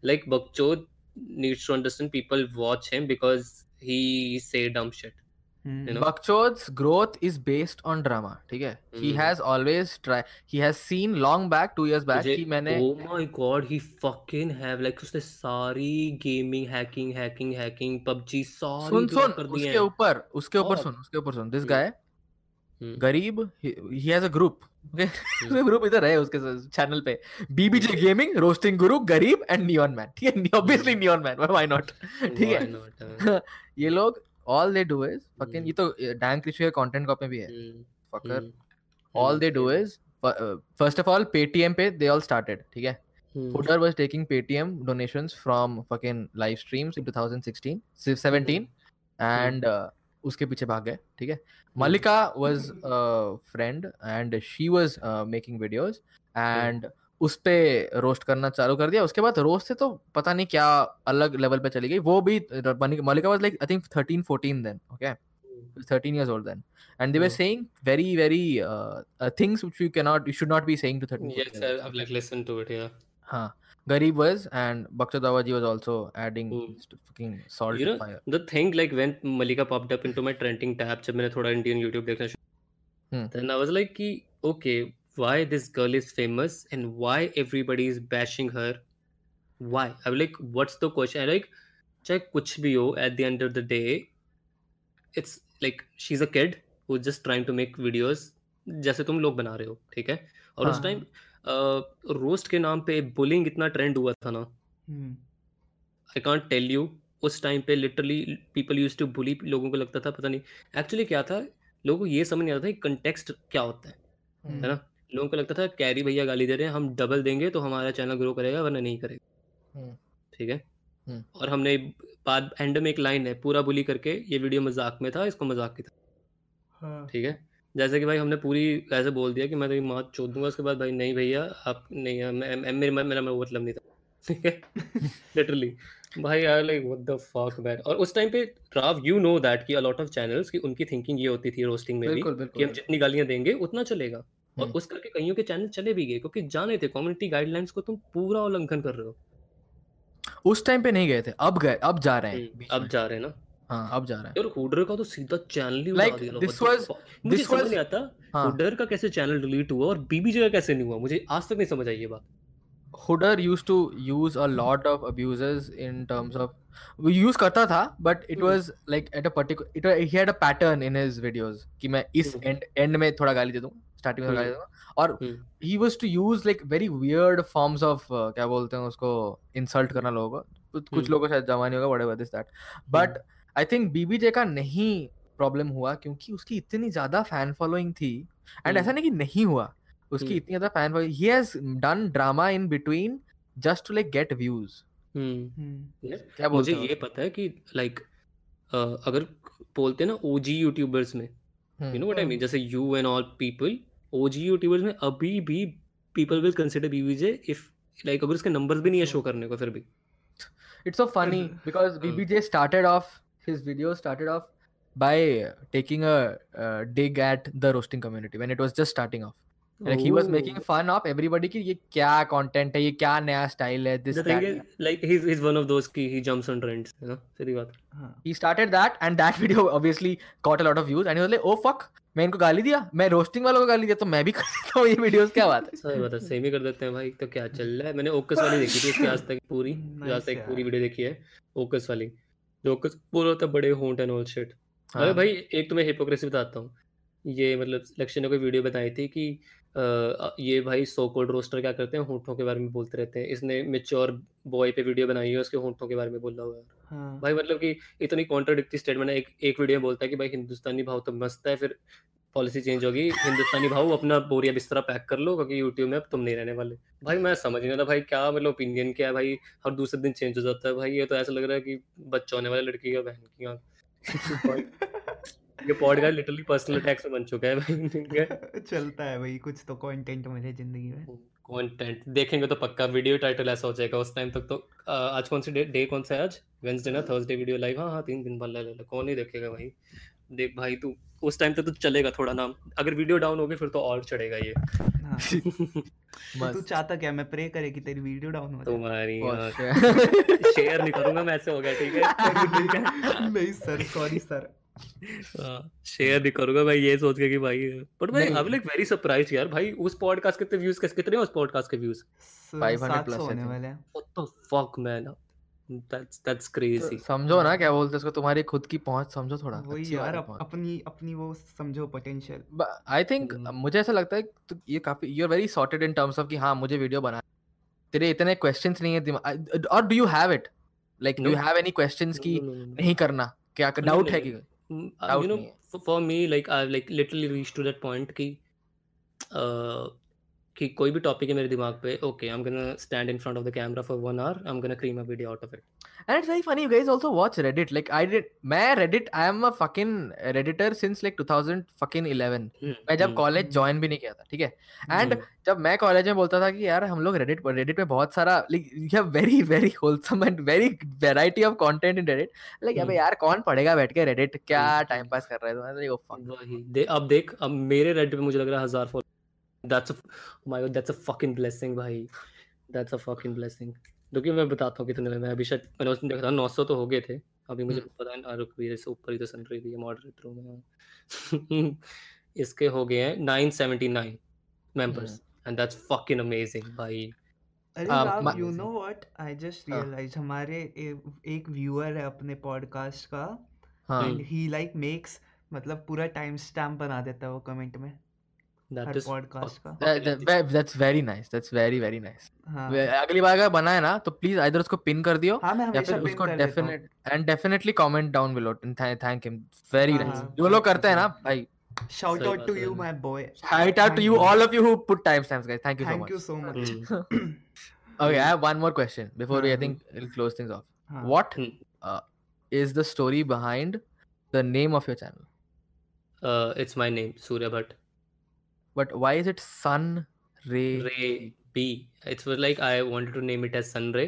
like Bakchod needs to understand people watch him because he say dumb shit. You know?
Bakchod's growth is based on drama ठीक है? He
hmm.
Has always try he has seen long back two years back
मुझे
कि मैंने
oh my god he fucking have like उसने सारी gaming hacking hacking hacking PUBG सारी
सुन सुन उसके ऊपर उसके ऊपर सुन उसके ऊपर सुन दिस
हम्म,
गाय
हम्म,
गरीब he has a group okay उसका ग्रुप इधर है उसके चैनल पे। बीबीजे गेमिंग रोस्टिंग गुरु गरीब एंड नियॉन मैन ठीक है? Obviously neon man why not ठीक है?
why not, हाँ,
ये लोग all they do is fucking
hmm.
ये तो डैंग क्रिश के कंटेंट कॉपी भी है
हम्म,
फकर
हम्म,
all
hmm,
they do
yeah,
is uh, first of all paytm पे they all started ठीक है
हम्म,
Footer was taking paytm donations from fucking live streams in 2016 si- 17 and uh, उसके पीछे भाग गए ठीक है malika was a friend and she was uh, making videos and उस पे रोस्ट करना चालू कर दिया उसके बाद रोस्ट से तो पता नहीं क्या अलग लेवल पे चली गई वो भी Malika was like I think 13 14 then okay
hmm,
13 years old then and they were
Hmm.
saying very very uh, uh, things which you cannot you should not be saying to 13
yes
14 year olds,
I've like listened to it yeah
हाँ Garib was and Bhakta Dawaji was also adding
Hmm.
st- fucking salt
You know,
fire
the thing like when Malika popped up into my trending tab जब मैंने थोड़ा Indian YouTube देखना शुरू
Hmm.
then I was like कि okay why this girl is famous and why everybody is bashing her why I was like what's the question I like चाहे कुछ भी हो at the end of the day it's like she's a kid who's just trying to make videos जैसे तुम लोग बना रहे हो ठीक है और उस
हाँ।
टाइम रोस्ट के नाम पे बुलिंग इतना ट्रेंड हुआ था ना
hmm,
I can't tell you उस टाइम पे literally people use to bully लोगों को लगता था पता नहीं एक्चुअली क्या था लोगों को ये समझ नहीं आता था कि कंटेक्स्ट क्या होता है
हम्म,
है ना लोगों को लगता था कैरी भैया गाली दे रहे हैं हम डबल देंगे तो हमारा चैनल ग्रो करेगा वरना नहीं करेगा।
हम्म,
ठीक है?
हम्म।
और हमने बाद एंड में एक लाइन है पूरा बुली करके ये वीडियो मज़ाक में था इसको मज़ाक की था
हाँ,
ठीक है? जैसे कि भाई हमने पूरी ऐसे बोल दिया कि मैं तेरी माँ चोद दूँगा उसके बाद भाई नहीं भैया आप नहीं मैं, मेरे मेरा मतलब नहीं था। ठीक है? लिटरली भाई यार like what the fuck man और उस टाइम पे राव यू नो दैट कि अ लॉट ऑफ़ चैनल्स की उनकी थिंकिंग ये होती थी रोस्टिंग में भी
बिल्कुल
कि हम जितनी गालियाँ देंगे उतना चलेगा। और
हम्म।
उस करके कईयों के चैनल चले भी गए क्योंकि जाने थे कम्युनिटी गाइडलाइंस को तुम पूरा उल्लंघन कर रहे हो
उस टाइम पे नहीं गए थे अब गए अब जा रहे हैं
हम्म, अब जा रहे हैं ना
हाँ अब जा रहा है
यार हुडर का तो सीधा चैनल ही उड़ा
Like,
दिया
this was-?
मुझे
this
समझ
was-
नहीं आता
हाँ
हुडर का कैसे चैनल डिलीट हुआ और बीबीजे का कैसे नहीं हुआ मुझे आज तक नहीं समझ आई ये बात
Hooder used to use a lot of abuses in terms of वो use करता था but it hmm. Like a particular it was, he had a pattern in his videos कि मैं इस
हम्म।
end end में थोड़ा गाली दे दूँगा starting में गाली और
हम्म,
he was to use like very weird forms of uh, क्या बोलते हैं उसको insult करना लोगों को। कुछ कुछ
हम्म।
लोगों को शायद जमा नहीं होगा whatever this that. but I think BBJ का नहीं प्रॉब्लम हुआ क्योंकि उसकी इतनी ज़्यादा फ़ैन फॉलोइंग थी एंड
हम्म।
ऐसा नहीं कि नहीं हुआ। उसकी
हम्म।
इतनी ज़्यादा fan following he has done drama in between just to like get
views
hmm.
Hmm,
क्या
मुझे ये पता है कि लाइक अगर बोलते हैं ना ओजी यूट्यूबर्स में
हम्म।
You know what I mean जैसे you and all people OG YouTubers में अभी भी people will consider B V J if like अगर उसके नंबर भी नहीं है शो करने को फिर भी।
It's so funny because BBJ started off his video started off by taking dig at the roasting community when it was just starting off Like he was making
Oh.
fun of everybody कि ये क्या content है ये क्या नया style है this
The thing is, like he's he's one of those ki he jumps on trends, you know. सीधी बात.
हाँ
He started that and that video obviously got a lot of views and he was like oh fuck मैं इनको गाली दिया मैं रोस्टिंग वालों को गाली दिया तो मैं भी कर देता हूँ ये वीडियोस क्या बात है
सही बात है सेम ही कर देते हैं भाई तो क्या चल रहा है मैंने ओकस वाली देखी थी उसकी आज तक पूरी आज तक पूरी। वीडियो देखी है ओकस वाली जो ओकस पूरा होता है बड़े होंट एंड ऑल शिट अरे
हाँ।
भाई एक तुम्हें हिपोक्रेसी बताता हूँ ये मतलब लक्ष्य ने कोई वीडियो बताई थी कि अ, ये भाई सो कोल्ड रोस्टर क्या करते हैं? होंठों के बारे में बोलते रहते हैं। इसने मेच्योर बॉय पे वीडियो बनाई है उसके होंठों के बारे में बोला हुआ है।
हाँ।
भाई मतलब कि इतनी कॉन्ट्राडिक्टरी स्टेटमेंट है एक एक वीडियो में बोलता है कि भाई हिंदुस्तानी भाव तो मस्त है फिर पॉलिसी चेंज होगी। हिंदुस्तानी भाव अपना बोरिया बिस्तरा पैक कर लो क्योंकि यूट्यूब में अब तुम नहीं रहने वाले। भाई मैं समझ नहीं आता भाई क्या मतलब ओपिनियन क्या है भाई? हर दूसरे दिन चेंज हो जाता है भाई। ये तो ऐसा लग रहा है कि बच्चा होने वाले लड़की का बहन की आँख। ये पॉडकास्ट लिटरली पर्सनल अटैक्स में बन चुका है भाई।
चलता है भाई कुछ तो कंटेंट मिले ज़िंदगी में।
कंटेंट देखेंगे तो पक्का वीडियो टाइटल ऐसा हो जाएगा उस टाइम तक तो। आज कौन सी डे डे कौन सा है आज? वेंसडे ना थर्सडे वीडियो लाइव हाँ हाँ तीन दिन बाद ले कौन नहीं देखेगा भाई। देख भाई तू उस टाइम तक तो चलेगा थोड़ा नाम। अगर वीडियो डाउन होगी फिर तो और चढ़ेगा ये।
हाँ। तो तू चाहता क्या? मैं प्रे करे कि तेरी वीडियो डाउन हो जाए।
तुम्हारी शेयर नहीं करूँगा मैं ऐसे हो गया ठीक है?
नहीं सर सॉरी सर
शेयर नहीं करूँगा मैं ये सोच के कि भाई बट भाई आई लाइक वेरी सरप्राइज़ यार भाई उस पॉडकास्ट कितने व्यूज़ कितने हैं उस पॉडकास्ट के व्यूज़
500
सात
plus,
सौ
I
होने वाले हैं।
What the fuck man that's that's
crazy समझो ना क्या बोलते हैं उसको तुम्हारी खुद की पहुँच समझो थोड़ा
वही यार अप, अपनी अपनी वो समझो पोटेंशियल
आई थिंक। मुझे ऐसा लगता है तो ये काफ़ी you are very sorted in terms of कि हाँ मुझे वीडियो बना। तेरे इतने क्वेश्चंस नहीं है दिमाग और do you have it like
do
you have any questions की नहीं करना? क्या डाउट है कि
Mm, uh, you know
me.
for me like i've like literally reached to that point ki, uh, कि कोई भी टॉपिक है मेरे दिमाग पे okay I am gonna stand in front of the camera for one hour I am gonna cream a video out of it
And it's very funny, you guys also watch Reddit. Like I did, मैं Reddit, I am a fucking redditor since like 2000 fucking 11. मैं जब कॉलेज ज्वाइन भी नहीं किया था ठीक है? एंड जब मैं कॉलेज में बोलता था कि यार हम लोग रेडिट रेडिट पे बहुत सारा like you have very very wholesome and very variety of content in Reddit like अबे। यार कौन पढ़ेगा बैठ के रेडिट क्या टाइम। पास कर रहा है तो
वही दे अब देख अब मेरे रेडिट पे मुझे लग रहा है हज़ार follow that's my god that's a fucking blessing भाई. दैट्स अ फकिंग ब्लेसिंग क्योंकि मैं बताता हूँ कितने मैं अभी शायद मैंने उस दिन देखा था 900 तो हो गए थे. अभी मुझे
हम्म।
पता है रुक भी से ऊपर ही तो सन रही थी मॉडरेटर मैं. इसके हो गए हैं 979 members and that's fucking amazing भाई.
अरे you know what I
just.
Realize हमारे ए, एक व्यूअर है अपने पॉडकास्ट का.
ही।
लाइक मेक्स मतलब पूरा टाइम स्टैम्प बना देता है वो कमेंट में. पॉडकास्ट का हाँ
अगली बार अगर बनाए ना तो प्लीज़ इधर उसको पिन कर दियो
हाँ
या फिर उसको
हूँ
definite and definitely comment down below thank him very
हाँ,
नाइस
हाँ,
जो लोग करते हैं ना भाई
बात
टू
है
यू
भाई।
My boy
shout out to you all of you who put timestamps guys thank you Thank
so
much
you so much
hmm.
Okay, I have one more question before we I
हाँ,
think we'll close things off.
हाँ
What
Hmm.
uh, is the story behind the name of your channel?
uh, it's my name Surya Bhatt
But why is it Sun Ray?
Ray B it's was like I wanted to name it as Sun Ray.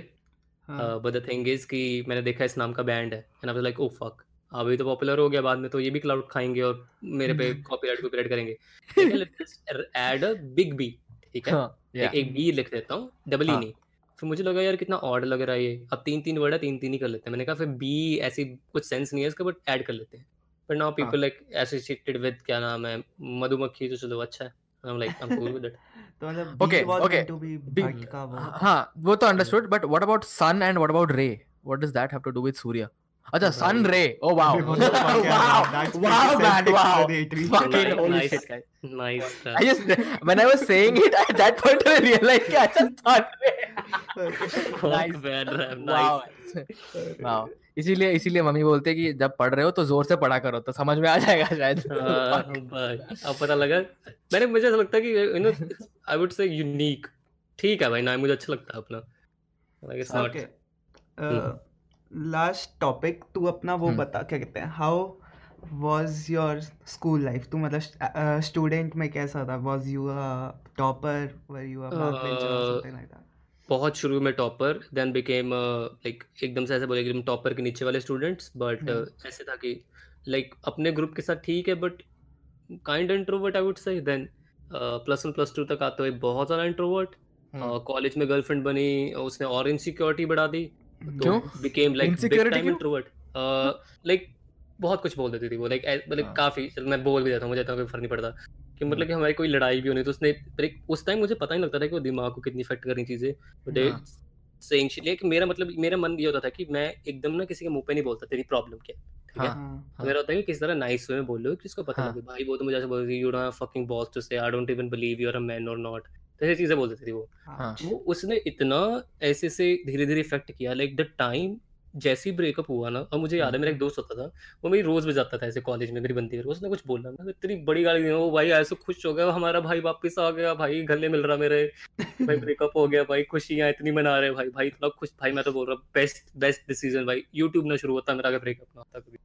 हाँ।
Uh, but the thing is कि मैंने देखा इस नाम का बैंड है and I was like oh fuck. अभी तो पॉपुलर हो गया बाद में तो ये भी क्लाउड खाएँगे और मेरे पे कॉपीराइट कॉपीराइट करेंगे। ठीक है let's just add a big B ठीक है?
Huh, yeah.
एक बी लिख देता हूँ डबल ई
हाँ,
नहीं। फिर मुझे लगा यार कितना ऑड लग रहा है ये। अब तीन तीन वर्ड है तीन तीन ही कर लेते हैं। मैंने कहा फिर बी ऐसी कुछ सेंस नहीं है इसका बट ऐड कर लेते हैं। But now people like associated with क्या नाम है मधुमक्खी तो चलो अच्छा है। I am like I am cool with it
तो मतलब
Okay, okay.
to be
B-
भटका वो
हाँ वो तो understood but what about sun and what about ray what does that have to do with Surya अच्छा sun ray oh wow
What
wow. wow man wow. fucking holy
nice.
shit. guys
nice
I just when I was saying it at that point I realized कि अच्छा sun ray nice.
Bad rap
wow. Wow. इसीलिए इसीलिए मम्मी बोलते हैं कि जब पढ़ रहे हो तो ज़ोर से पढ़ा करो तो समझ में आ जाएगा शायद।
अब पता लगा। मैंने मुझे ऐसा लगता है कि you know I would say unique ठीक है भाई ना मुझे अच्छा लगता है अपना.
लास्ट टॉपिक तू अपना वो
हम्म।
बता क्या कहते हैं? How was your school life तू मतलब स्टूडेंट में कैसा था? Was you a topper were you a backbencher और
Uh,
समथिंग लाइक दैट
बहुत शुरू में टॉपर देन बिकेम लाइक एकदम से ऐसे बोले कि टॉपर के नीचे वाले स्टूडेंट्स बट
हम्म।
ऐसे था कि लाइक like, अपने ग्रुप के साथ ठीक है but kind introvert I would say then plus one plus two तक आते हुए बहुत ज़्यादा इंट्रोवर्ट
हम्म।
कॉलेज में गर्लफ्रेंड बनी उसने और इनसिक्योरिटी बढ़ा दी तो became
like
big
time
introvert like बहुत कुछ बोल देती थी वो लाइक मतलब
हाँ।
काफ़ी मैं बोल भी देता हूँ मुझे इतना कोई फ़र्क नहीं पड़ता कि मतलब कि हमारी कोई लड़ाई भी होनी तो उसने उस टाइम मुझे पता नहीं लगता था कि वो दिमाग को कितनी इफ़ेक्ट कर रही चीज़ें बट। सेइंग शिट मेरा मतलब मेरा मन ये होता था कि मैं एकदम ना किसी के मुँह पे नहीं बोलता तेरी प्रॉब्लम क्या है, ठीक है
हाँ।
हाँ
तो मेरा होता है कि किस तरह नाइस वे में बोल लो किसको पता
हाँ।
लगे भाई वो तो मुझे ऐसे बोल रही you don't fucking boss to say I don't even believe you are a man और नॉट तो ऐसी चीज़ें बोल देती थी वो
हाँ
वो उसने इतना ऐसे से धीरे धीरे इफ़ेक्ट किया लाइक द टाइम जैसे ही ब्रेकअप हुआ ना और मुझे याद है मेरा एक दोस्त होता था वो मेरी रोज बजाता था ऐसे कॉलेज में मेरी बनती कर उसने कुछ बोला ना इतनी बड़ी गाली दी वो भाई ऐसे खुश हो गया हमारा भाई वापस आ गया भाई गले मिल रहा मेरे भाई ब्रेकअप हो गया भाई खुशियाँ इतनी मना रहे भाई भाई इतना खुश भाई मैं तो बोल रहा हूँ बेस्ट बेस्ट डिसीज़न भाई यूट्यूब ना शुरू होता मेरा अगर ब्रेकअप ना होता कभी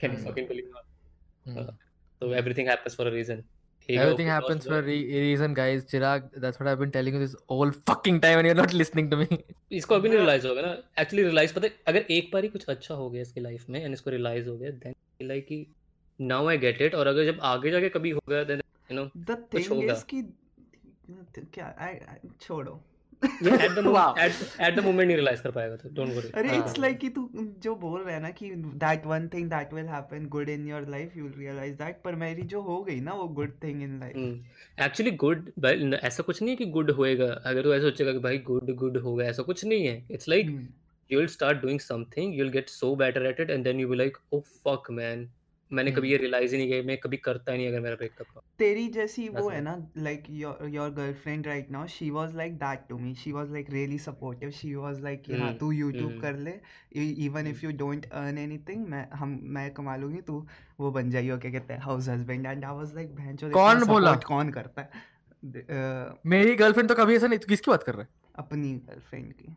can you
hmm.
Fucking believe
hmm.
तो everything happens for a reason
Everything happens for a re- reason, guys. Chirag, that's what I've been telling you this whole fucking time, and you're not listening to me.
इसको अभी नहीं रियलाइज़ होगा ना एक्चुअली रियलाइज़ पता है अगर एक बार ही कुछ अच्छा हो गया इसकी लाइफ में एंड इसको रियलाइज़ हो गया देन लाइक कि नाउ आई गेट इट और अगर जब आगे जाके कभी हो then
you
know
the
thing
is कि क्या I, I, छोड़ो
एट
Wow.
एट एट नहीं कर पाएगा तो
अरे। इट्स लाइक कि तू जो बोल रहा है ना कि that one thing that will in your life you will realize that पर मेरी जो हो गई ना वो good thing in life
actually good ऐसा कुछ नहीं है कि गुड होएगा. अगर तू ऐसा सोचेगा कि भाई गुड गुड होगा ऐसा कुछ नहीं है. It's
like
you will start doing something you'll get so better at it and then you'll be like oh fuck man. मैंने कभी ये रियलाइज़ ही नहीं किया मैं कभी करता ही नहीं अगर मेरा ब्रेकअप हुआ।
तेरी जैसी वो है ना like your your girlfriend right now she was like that to me she was like really supportive she was like कि हाँ
हम्म,
तू यूट्यूब
हम्म।
कर ले even if you don't earn anything मैं हम मैं कमा लूँगी तू वो बन जाइयो क्या कहते हैं house husband and I was like बहन
कौन बोला?
कौन करता है?
मेरी गर्लफ्रेंड तो कभी ऐसा नहीं किसकी बात कर रहा है?
अपनी गर्लफ्रेंड की।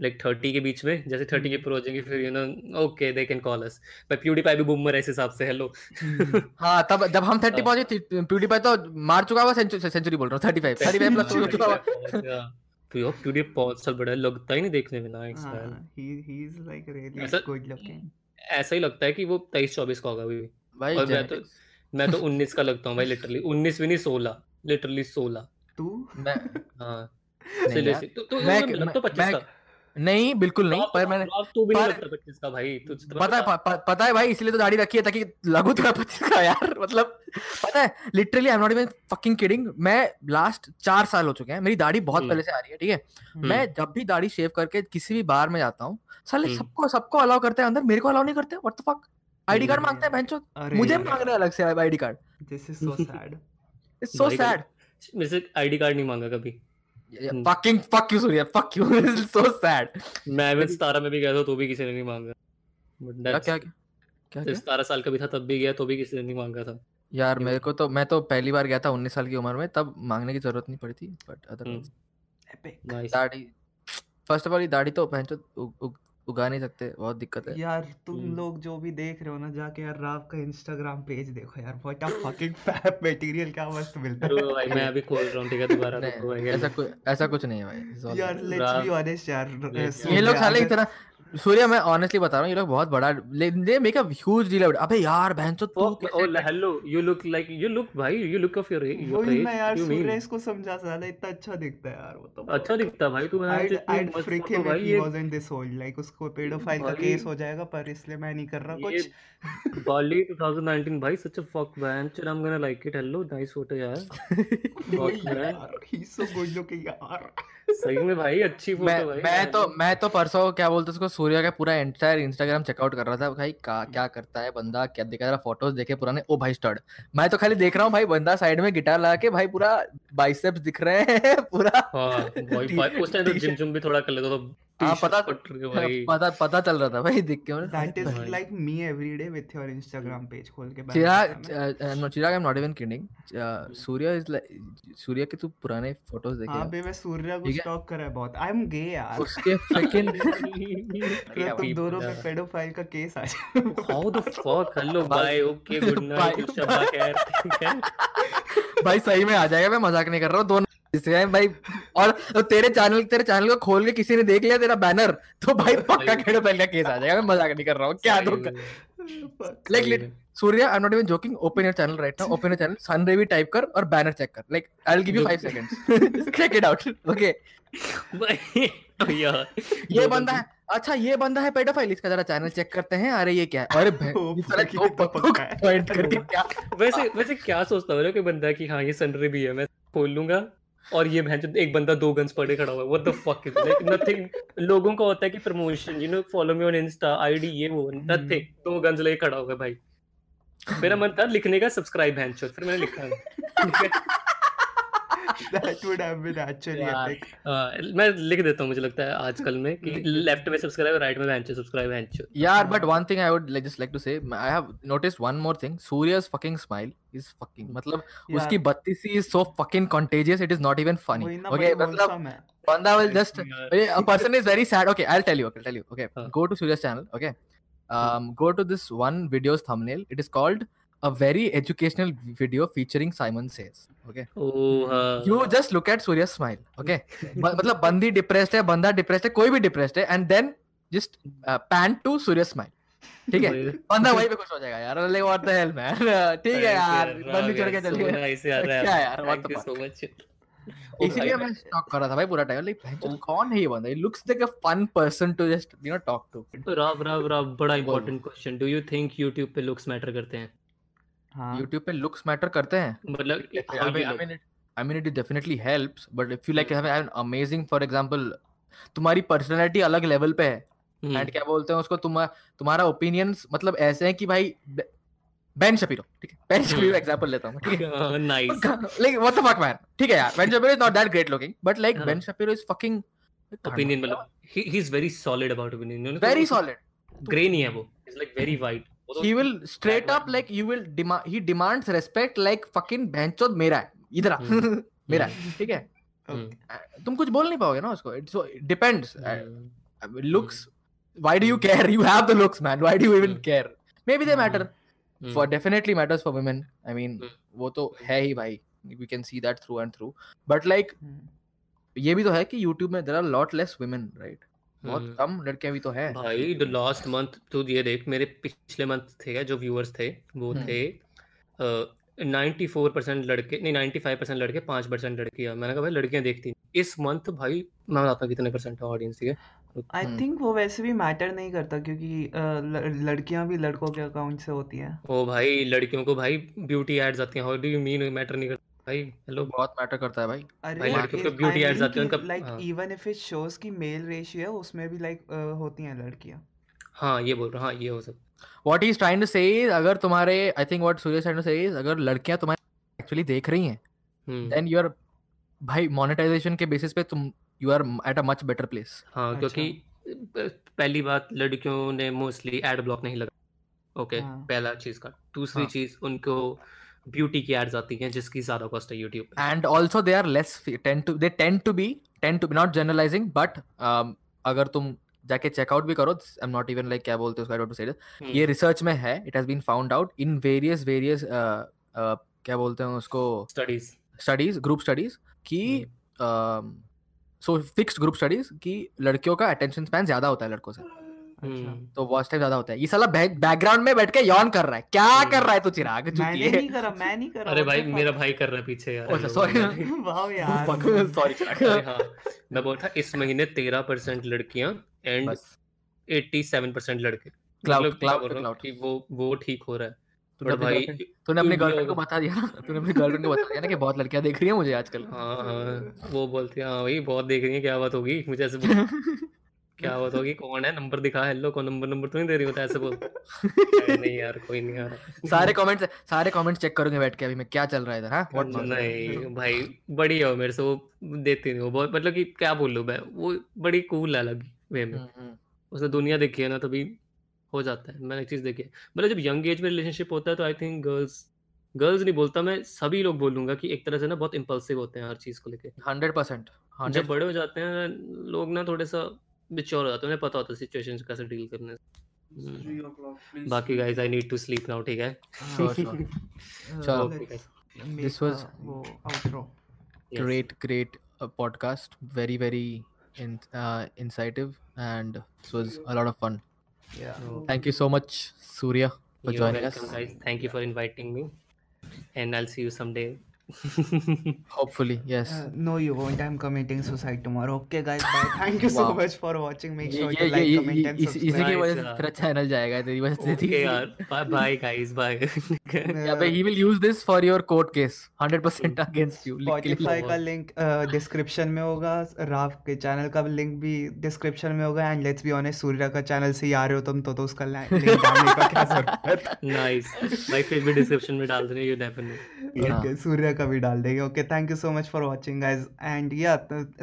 लाइक थर्टी के बीच में जैसे थर्टी के ऊपर हो जाएँगे फिर you know okay they can call us पर प्यूडीपाई भी बूमर ऐसे हिसाब से हेलो
हाँ तब जब हम 30
हाँ।
पहुँचे प्यूडीफाई तो मार चुका हुआ सेंचुरी बोल रहा हूँ 35 35 प्लस हो चुका हुआ।
तो यार प्यूडी साल बड़ा है, लगता ही नहीं देखने में नाइस मैन
हाँ he he is like really
ऐसा-
good
ऐसा ही लगता है कि वो तेईस चौबीस का होगा अभी।
भाई
और मैं तो मैं तो उन्नीस का लगता हूँ भाई लिटरली उन्नीस भी नहीं सोलह लिटरली सोलह।
तू?
मैं
हाँ
नहीं यार,
तो तो
मैं-
लगता पच्चीस
मैं-
का।
नहीं बिल्कुल नहीं पर मैंने
तू भी नहीं लगता पच्चीस का भाई
पता है पता है भाई इसलिए तो दाढ़ी रखी है ताकि लगू थोड़ा पच्चीस का यार मतलब पता है literally I am not even fucking kidding मैं लास्ट चार साल हो चुके हैं मेरी दाढ़ी बहुत
हम्म।
पहले से आ रही है ठीक है
हम्म।
मैं जब भी दाढ़ी शेव करके किसी भी बार में जाता हूँ साले
हम्म।
सबको सबको अलाउ करते हैं अंदर मेरे को अलाउ नहीं करते what the fuck ID
card.
मांगते हैं बहनचोद मुझे मांग रहे हैं अलग से ID card
this is so sad
it's so
sad
मेरे से आईडी कार्ड नहीं मांगा कभी।
Fucking fuck you Surya fuck you is so sad
मैं भी सतारा में भी गया था तो भी किसी ने नहीं मांगा।
क्या क्या क्या क्या
सतारह साल का भी था तब भी गया तो भी किसी ने नहीं मांगा था।
यार मेरे को तो मैं तो पहली बार गया था 19 साल की उम्र में तब मांगने की ज़रूरत नहीं पड़ी थी बट अदरवाइज़
नाइस
दाढ़ी। फ़र्स्ट ऑफ़ ऑल ये दाढ़ी तो पहन उगा नहीं सकते बहुत दिक्कत है।
यार तुम
हम्म।
लोग जो भी देख रहे हो ना जाके यार राव का इंस्टाग्राम पेज देखो यार what a fucking fab material क्या मस्त मिलता
तो
है।
भाई मैं अभी खोल रहा हूँ ठीक है दोबारा
ऐसा कुछ ऐसा कुछ नहीं है भाई
यार लेट्स बी ऑनेस्ट यार
ये
ये लोग साले इतना सूर्या मैं ऑनेस्टली बता रहा हूँ ये लोग बहुत बड़ा they make a huge deal out अबे यार बहनचोद तू कैसे
oh, hello. You look like you look भाई. Look of your your
वही
age.
यार? सूर्य इसको समझा साला इतना अच्छा दिखता है यार वो तो
अच्छा दिखता भाई तू बना फ़ोटो
him if
भाई
he
ये
wasn't this old like उसको पेडोफाइल का केस हो जाएगा पर इसलिए मैं नहीं कर रहा कुछ
बाली 2019 भाई man. Chal, I'm gonna like it. Hello, nice photo यार.
वही
Fuck man.
यार he's so good looking यार
सही में भाई अच्छी फ़ोटो भाई.
मैं तो मैं तो परसों क्या बोलते हैं उसको सूर्या का पूरा एंटायर इंस्टाग्राम चेकआउट कर रहा था भाई का क्या करता है बंदा क्या दिखा रहा फ़ोटोज़ देखे पुराने? ओ भाई स्टड मैं तो खाली देख रहा हूँ भाई बंदा साइड में गिटार लगा के भाई पूरा बाइसेप्स दिख रहे हैं पूरा
हाँ भाई भाई उस टाइम तो जिम जिम भी थोड़ा कर लेता तो
हाँ, पता-
रही है.
पता पता चल रहा था भाई देख के
that is
भाई।
like me every day with your Instagram page खोल के
चिराग
मैं।
uh, no, Chirag I am not even kidding Surya is like Surya के तू पुराने फ़ोटोज़ देखे
हाँ
यार।
बे मैं सूर्य को? स्टॉक करा है बहुत आई एम गे यार
उसके फ्रिकिंग
फिर तुम दोनों पे पेडोफाइल का केस आ जाए
How the fuck? Hello, bye. Okay, good night.
Bye.
शब्बा खैर. ठीक है.
भाई सही में आ जाएगा मैं मज़ाक नहीं कर रहा हूँ दोनों हैं भाई और तेरे चैनल तेरे चैनल को खोल के किसी ने देख लिया तेरा बैनर तो भाई पक्का। खेड़ो पहले का केस आ जाएगा मैं मज़ाक नहीं कर रहा हूँ क्या तो
Fuck.
Like.
Surya I am not even joking open your channel right now open your channel सन रेवी टाइप कर और बैनर चेक कर like I will give
you
5 seconds check it out okay
भाई तो
ये बंदा है अच्छा ये बंदा है पेडोफाइल इसका जरा चैनल चेक करते हैं अरे ये क्या है अरे भै-
ओ,
ये
तो
पॉइंट करके क्या
वैसे वैसे क्या सोचता है कोई बंदा कि हाँ ये सनरे भी है मैं खोल लूँगा और ये बहन एक बंदा दो गन्स पड़े खड़ा हुआ है what the fuck is like nothing लोगों को होता है कि promotion you know follow me on insta ID ये वो नथिंग दो गन्स लेके खड़ा हुआ है भाई। मेरा मन था लिखने का सब्सक्राइब भैंस फिर मैंने लिखा।
That would have been actually
यार,
epic
हाँ, मैं लिख देता हूँ मुझे लगता है आजकल में कि लेफ़्ट में सब्सक्राइब राइट में भैंस सब्सक्राइब भैंस
Yeah, but one thing I would like just like to say, I have noticed one more thing. Surya's fucking smile is fucking. मतलब उसकी
यार,
Battisi is so fucking contagious. It is not even funny. Okay, मतलब बंदा will just a person is very sad. Okay, I'll tell you. I'll tell you. Okay,
हाँ.
go to Surya's channel. Okay, um, go to this one video's thumbnail. It is called a very educational video featuring Simon Says. Okay,
ओह हाँ
you just look at Surya's smile. Okay, मतलब बंदी depressed है, बंदा depressed है, कोई भी depressed है, and then just uh, pan to Surya's smile. ठीक है बंदा वहीं पे खुश हो जाएगा यार like what the hell man ठीक है यार बंदी छोड़ के चल गया
नाइस यार
क्या यार, what
thank
the fuck?
So much
इसीलिए मैं स्टॉक कर रहा था भाई पूरा टाइम लाइक भाई कौन है ये बंदा it looks like a fun person to just you know talk to
Rao Rao Rao बड़ा important question do you think YouTube पे लुक्स मैटर करते हैं
हाँ।
YouTube पे looks matter करते हैं।
मतलब
I
how
mean, I mean, it, I mean, it definitely helps. But if you like have an amazing, for example, तुम्हारी पर्सनालिटी अलग लेवल पे है।
हम्म,
एंड क्या बोलते हैं उसको? तुम तुम्हारा ओपिनियंस मतलब ऐसे है कि भाई बेन शपीरो ठीक है? बेन शपीरो
हम्म।
एग्जांपल लेता हूँ ठीक है?
हाँ, nice
like what the fuck man? ठीक है यार Ben Shapiro is not that great looking but like
हाँ.
Ben Shapiro is fucking
opinion मतलब ही ही is very solid about opinion
very solid
grey नहीं है वो is like very white
he will straight up like you will demand he demands respect like fucking बहनचोद मेरा है इधर आ
हम्म.
मेरा है ठीक है
Okay.
तुम कुछ बोल नहीं पाओगे ना उसको it's depends
hmm,
looks why do you care you have the looks man why do you even
Hmm.
care maybe they matter
hmm,
for definitely matters for women i mean
Hmm.
वो तो है ही भाई we can see that through and through but like
हम्म,
ये भी तो है कि YouTube में there are lot less women right बहुत
हम्म।
कम लड़कियाँ भी तो है
भाई द लास्ट मंथ तो ये देख मेरे पिछले मंथ थे जो व्यूअर्स थे वो
हम्म।
थे नाइन्टी फोर परसेंट लड़के नहीं नाइन्टी फाइव परसेंट लड़के पाँच परसेंट लड़कियाँ मैंने कहा भाई लड़कियाँ देखती नहीं इस मंथ भाई मैं बताता हूँ कितने परसेंट है ऑडियंस ठीक है
आई। थिंक वो वैसे भी मैटर नहीं करता क्योंकि लड़कियाँ भी लड़कों के अकाउंट से होती हैं
ओ भाई लड़कियों को भाई ब्यूटी एड्स आती हैं how do you mean matter नहीं करता भाई हेलो
बहुत मैटर करता है भाई।
अरे
भाई
लड़कियों
को beauty ads आते हैं, उनका- like.
Even if it shows की मेल रेशियो है उसमें भी लाइक होती हैं लड़कियाँ।
हाँ ये बोल रहा हाँ ये हो सकता
what he's trying to say is अगर तुम्हारे I think what Surya is trying to say अगर लड़कियाँ तुम्हारे एक्चुअली देख रही हैं then you are भाई मोनेटाइजेशन के बेसिस पे तुम you are at a much better place
हाँ क्योंकि पहली बात लड़कियों ने मोस्टली एड ब्लॉक नहीं लगा। ओके okay,
हाँ।
पहला चीज़ का। दूसरी
हाँ।
चीज़ उनको ब्यूटी की एड्स आती हैं जिसकी ज़्यादा कॉस्ट है
YouTube also they are less tend to they tend to be tend to be not generalizing but um, अगर तुम जाके चेकआउट भी करो I am not even like क्या बोलते हैं उसको
हम्म,
ये रिसर्च में है it has been found out in various various क्या बोलते हैं उसको?
स्टडीज़
स्टडीज़ ग्रुप स्टडीज़ की। सो फिक्स्ड ग्रुप स्टडीज़ की लड़कियों का अटेंशन स्पैन ज़्यादा होता है लड़कों से।
हम्म,
तो वॉच टाइम ज़्यादा होता है। ये साला बैकग्राउंड में बैठ के यॉन कर रहा है। क्या
हम्म।
कर रहा है तू चिराग? चुतिए
नहीं करा मैं नहीं करा
अरे भाई मेरा भाई कर रहा है पीछे यार।
अच्छा।
भाई।
वाह यार।
सॉरी चिराग।
हाँ मैं बोल रहा था इस महीने तेरह परसेंट लड़कियाँ एंड
बस।
एट्टी सेवन परसेंट लड़के।
Clout,
मतलब क्या
clout
बोल
to
रहा हूँ
clout.
कि वो वो ठीक हो रहा है।
तूने अपनी
भाई
तूने अपनी गर्लफ्रेंड को बता दिया तूने अपनी गर्लफ्रेंड को बता दिया ना कि बहुत लड़कियाँ देख रही हैं मुझे आजकल।
हाँ हाँ वो बोलती है हाँ भाई बहुत देख रही है क्या बात होगी? मुझे ऐसे क्या बात होगी? कौन है? नंबर दिखा हेलो कौन नंबर नंबर तो नहीं दे रही होता ऐसे बोल। नहीं यार कोई नहीं यार।
सारे कमेंट्स सारे कमेंट्स चेक करूँगे बैठ के अभी मैं क्या चल रहा है इधर हाँ? व्हाट
नहीं भाई बढ़िया हो मेरे से वो देती नहीं वो बहुत मतलब कि क्या बोल मैं वो बड़ी कूल है अलग वे में।
हम्म,
उसने दुनिया देखी है ना तभी हो जाता है मैंने एक चीज़ देखी है। मतलब जब यंग एज में रिलेशनशिप होता है तो आई थिंक गर्ल्स गर्ल्स नहीं बोलता मैं सभी लोग बोलूँगा कि एक तरह से ना बहुत इम्पल्सिव होते हैं हर चीज़ को लेके।
हंड्रेड परसेंट
जब बड़े हो जाते हैं लोग ना थोड़े सा बिच्योर हो जाते हैं उन्हें पता होता है सिचुएशन कैसे डील करने हम्म,
Three o'clock, please.
बाकी guys I need to sleep now ठीक है
Sure, sure.
चलो
Okay, guys.
This was-
वो outro
Yes.
great great uh, podcast very very in, uh, insightful and this was a lot of fun
yeah
So,
thank you so much surya for
you're
joining
welcome,
us
guys. Thank you for inviting me, and I'll see you someday.
Hopefully yes
Uh, no, you won't. I'm committing suicide tomorrow. Okay, guys. Bye. Thank you so
Wow.
much for watching. Make sure to
ये
like,
ये
comment, and
इस- इसी की
subscribe.
वजह से तेरा चैनल जाएगा तेरी वजह से
okay, यार. Bye, bye, guys. Bye.
yeah but he will use this for your court case 100% against you
Spotify। का लिंक डिस्क्रिप्शन में होगा राव के चैनल का लिंक भी डिस्क्रिप्शन में होगा and let's be honest Surya का चैनल से ही आ रहे हो तुम तो तो उसका लिंक डालने का क्या ज़रूरत
nice. भाई फिर भी डिस्क्रिप्शन में डाल देना you.
हाँ।
ओके सूर्या का भी डाल देंगे okay thank you so much for watching guys and yeah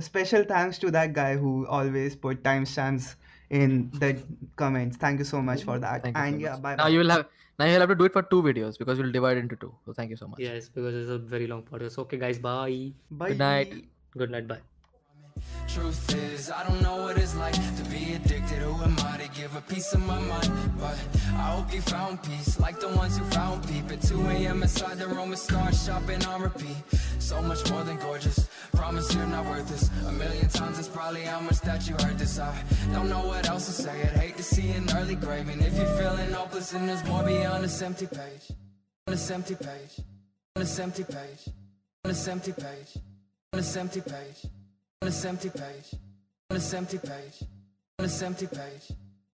special thanks to that guy who always put timestamps in the comments thank you so much for that
Thank you so
and yeah
much.
bye
now
bye
you will have now you will have to do it for two videos because we'll divide into two so thank you so much
Yes, because it's a very long podcast. Okay, guys. Bye.
bye
night.
Good night. Bye.
Truth is, I don't know what it's like to be addicted. Who am I to give a piece of my mind? But I hope you found peace, like the ones who found peace at 2 a.m. inside the room with stars shopping on repeat. So much more than gorgeous. Promise you're not worth this. A million times it's probably how much that you heard this. I don't know what else to say. I'd hate to see an early grave. And if you're feeling hopeless, then there's more beyond this empty page. On this empty page. On this empty page. On this empty page. On this empty page. On this empty page. On this empty page. On this empty page.